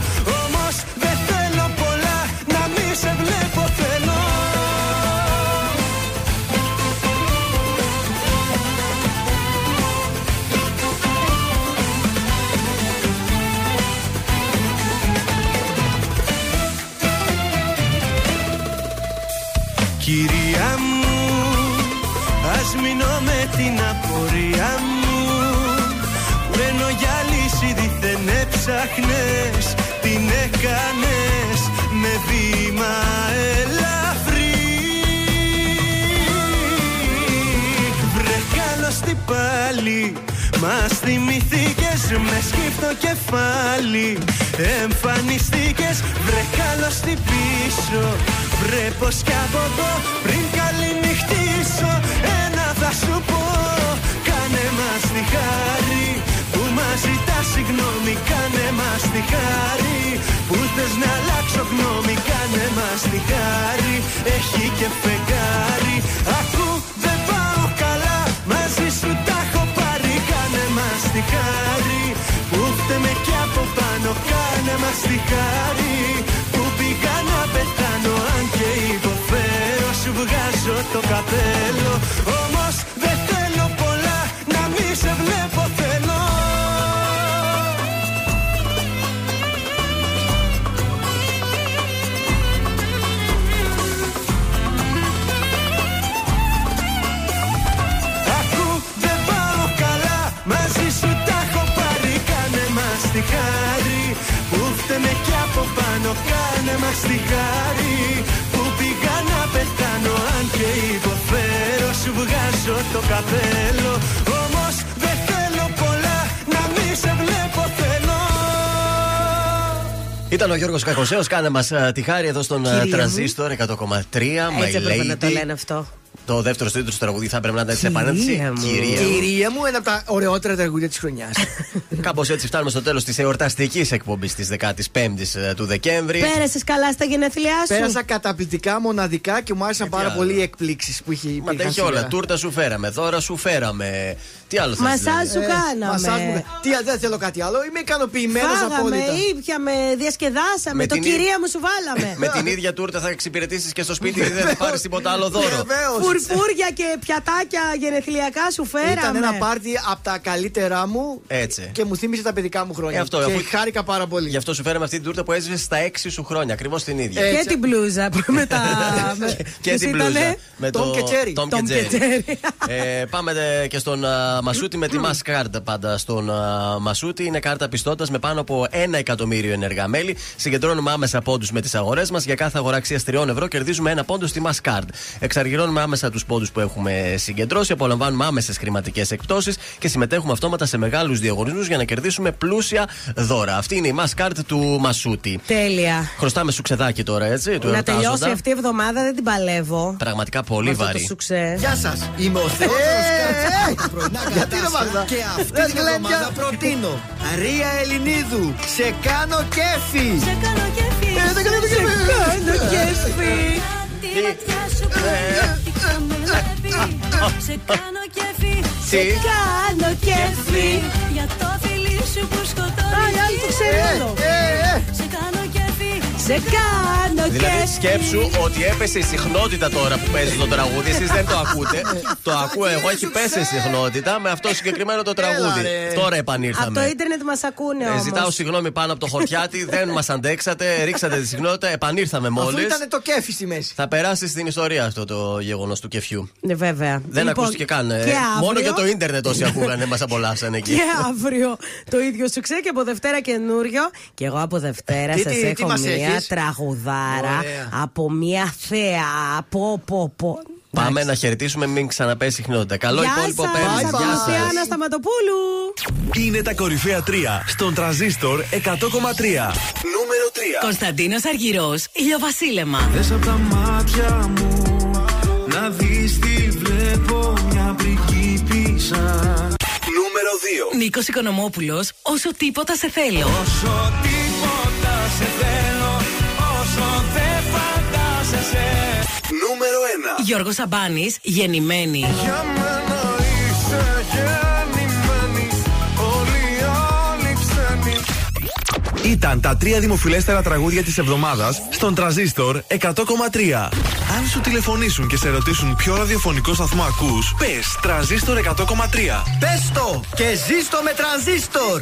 μείνω με την απορία μου. Που ενώ για λύση δίθεν έψαχνες Την κάνες με βήμα ελαφρύ. Βρε καλώς τι πάλι Μας θυμηθήκες με σκύπτο κεφάλι. Εμφανιστήκες βρε καλώς τι πίσω. Βρε πως κι από εδώ πριν καληνυχτήσω Ένα θα σου πω. Κάνε μας τη χάρη που μας ζητάς συγγνώμη. Κάνε μας τη χάρη που θες να αλλάξω γνώμη. Κάνε μας τη χάρη έχει και φεγγάρι. Ακού δεν πάω καλά μαζί σου τα έχω πάρει. Κάνε μας τη χάρη που φταίμε κι από πάνω. Κάνε μας τη χάρη που πήγα να πεθάνω. Αν και υποφέρω σου βγάζω το καπέλο σε βλέπω θέλω Ακού δεν πάω καλά. Μαζί σου τα έχω πάρει. Κάνε μας τη χάρη. Που φταίμε κι από πάνω. Κάνε μας τη χάρη. Που πήγα να πεθάνω. Αν και υποφέρω Σου βγάζω το καπέλο Ήταν ο Γιώργος Κακοσέος. Κάνε μας τη χάρη εδώ στον Κυρία ε, μου. τρανζίστορ 100,3. My Έτσι έπρεπε να το Lady. λένε αυτό. Το δεύτερο στήλο του τραγουδί θα πρέπει να ήταν σε επανέντηση. Κυρία μου. Κυρία μου. Κυρία μου, ένα από τα ωραιότερα τραγούδια της χρονιάς. Κάπως έτσι φτάνουμε στο τέλος της εορταστικής εκπομπής της 15η του Δεκέμβρη. Πέρασες καλά στα γενέθλιά σου. Πέρασα καταπληκτικά, μοναδικά και μου άρεσαν πάρα άλλο. πολύ οι εκπλήξεις που είχε Μα τα υπήρχαν έχει όλα. σήμερα. Τούρτα σου φέραμε, δώρα σου φέραμε. Τι άλλο θες, Μασάζ δηλαδή; σου κάναμε. μασάζ μου κα- Τι, δεν θέλω κάτι άλλο. Είμαι ικανοποιημένος Φάγαμε, απόλυτα. ήπιαμε, διασκεδάσαμε. Με το την ή- κυρία μου σου βάλαμε. Με την ίδια τούρτα θα εξυπηρετήσεις και στο σπίτι, δεν θα πάρεις τίποτα άλλο δώρο. Φουρφούρια και πιατάκια γενεθλιακά σου φέραμε. Ήταν ένα πάρτι από τα καλύτερά μου Έτσι. και μου θύμισε τα παιδικά μου χρόνια. Ε, αυτό, και αφού- χάρηκα πάρα πολύ. Γι' αυτό σου φέραμε αυτή την τούρτα που έζησε στα 6 σου χρόνια. Ακριβώς την ίδια. Και την μπλούζα που με τα. με- Και ποιος την ήτανε; μπλούζα. Με Tom και Jerry. Tom Tom και και Jerry. Ε, πάμε ε, και στον α, Μασούτη με τη Mask Card πάντα. Στον α, Μασούτη είναι κάρτα πιστότητας με πάνω από ένα εκατομμύριο ενεργά μέλη. Συγκεντρώνουμε άμεσα πόντους με τις αγορές μας. Για κάθε αγορά αξίας 3 ευρώ κερδίζουμε ένα πόντο στη Mask Card. Εξαργυρώνουμε άμεσα τους πόντους που έχουμε συγκεντρώσει. Απολαμβάνουμε άμεσες χρηματικές εκπτώσεις και συμμετέχουμε αυτόματα σε μεγάλους διαγωνισμούς για να κερδίσουμε πλούσια δώρα. Αυτή είναι η Mask Card του Μασούτη. Τέλεια. Χρωστάμε σουξεδάκι τώρα, έτσι. του Να εορτάζοντα. τελειώσει αυτή η εβδομάδα δεν την παλεύω. Πραγματικά πολύ Με αυτό βαρύ. το σουξέ. Γεια σας. Είμαι ο Θεό. Γιατί δεν βάζα. Και αυτή Δεν την γλέντια. εβδομάδα προτείνω Ρία Ελληνίδου Σε κάνω κέφι Σε κάνω κέφι Ε, δεν κάνω Σε κέφι. κάνω κέφι Τη Ε, ματιά σου πνίγει με βλέπει Σε κάνω κέφι Σε Τι; κάνω κέφι Για το φιλί σου που σκοτώνει Α, οι άλλοι το ξέρουν όλο. Σε κάνω κέφι Σε κάνω Δηλαδή κέφι. σκέψου ότι έπεσε η συχνότητα τώρα που παίζεις το τραγούδι. Εσείς δεν το ακούτε. το ακούω εγώ, έχει πέσει η συχνότητα με αυτό συγκεκριμένο το τραγούδι. ρε. Τώρα Από το επανήρθαμε. ίντερνετ μας ακούνε Ε, όμως. ζητάω συγγνώμη πάνω από το χορτιάτι, δεν μας αντέξατε, ρίξατε τη συχνότητα, επανήρθαμε Αφού μόλις. ήταν το κέφι στη μέση. Θα περάσει στην ιστορία αυτό το γεγονός του κεφιού. Ναι, βέβαια. Δεν Λοιπόν, ακούστηκε καν. ε. Και Μόνο αύριο- για το ίντερνετ όσοι ακούγανε μας απολαύσανε εκεί. Και αύριο το ίδιο σου ξέρει και από Δευτέρα καινούριο. Και εγώ από Δευτέρα Τι- σας τι- τι έχω μας μία έχεις; τραγουδάρα Ωραία. από μία θέα. Πω, πω, πω. Πάμε να χαιρετήσουμε, μην ξαναπέσει η συχνότητα. Καλό Γεια υπόλοιπο σας, πέμπτη. Γεια ακολουθεί σας. Άννα Σταματοπούλου. Είναι τα κορυφαία 3 στον τραζίστορ 100,3. Νούμερο 3. Κωνσταντίνος Αργυρός, ηλιοβασίλεμα. Δες απ' τα μάτια μου Να δεις τι βλέπω μια πριγκίπισσα Νούμερο 2. Νίκος Οικονομόπουλος, όσο τίποτα σε θέλω. Όσο τίποτα σε θέλω Γιώργος Σαμπάνης, γεννημένη. Για μένα είσαι γεννημένη Όλοι οι άλλοι ξένοι Ήταν τα τρία δημοφιλέστερα τραγούδια της εβδομάδας στον τραζίστορ 100,3. Αν σου τηλεφωνήσουν και σε ρωτήσουν ποιο ραδιοφωνικό σταθμό ακούς, πες τραζίστορ 100,3. Πες το και ζήστο με τρανζίστορ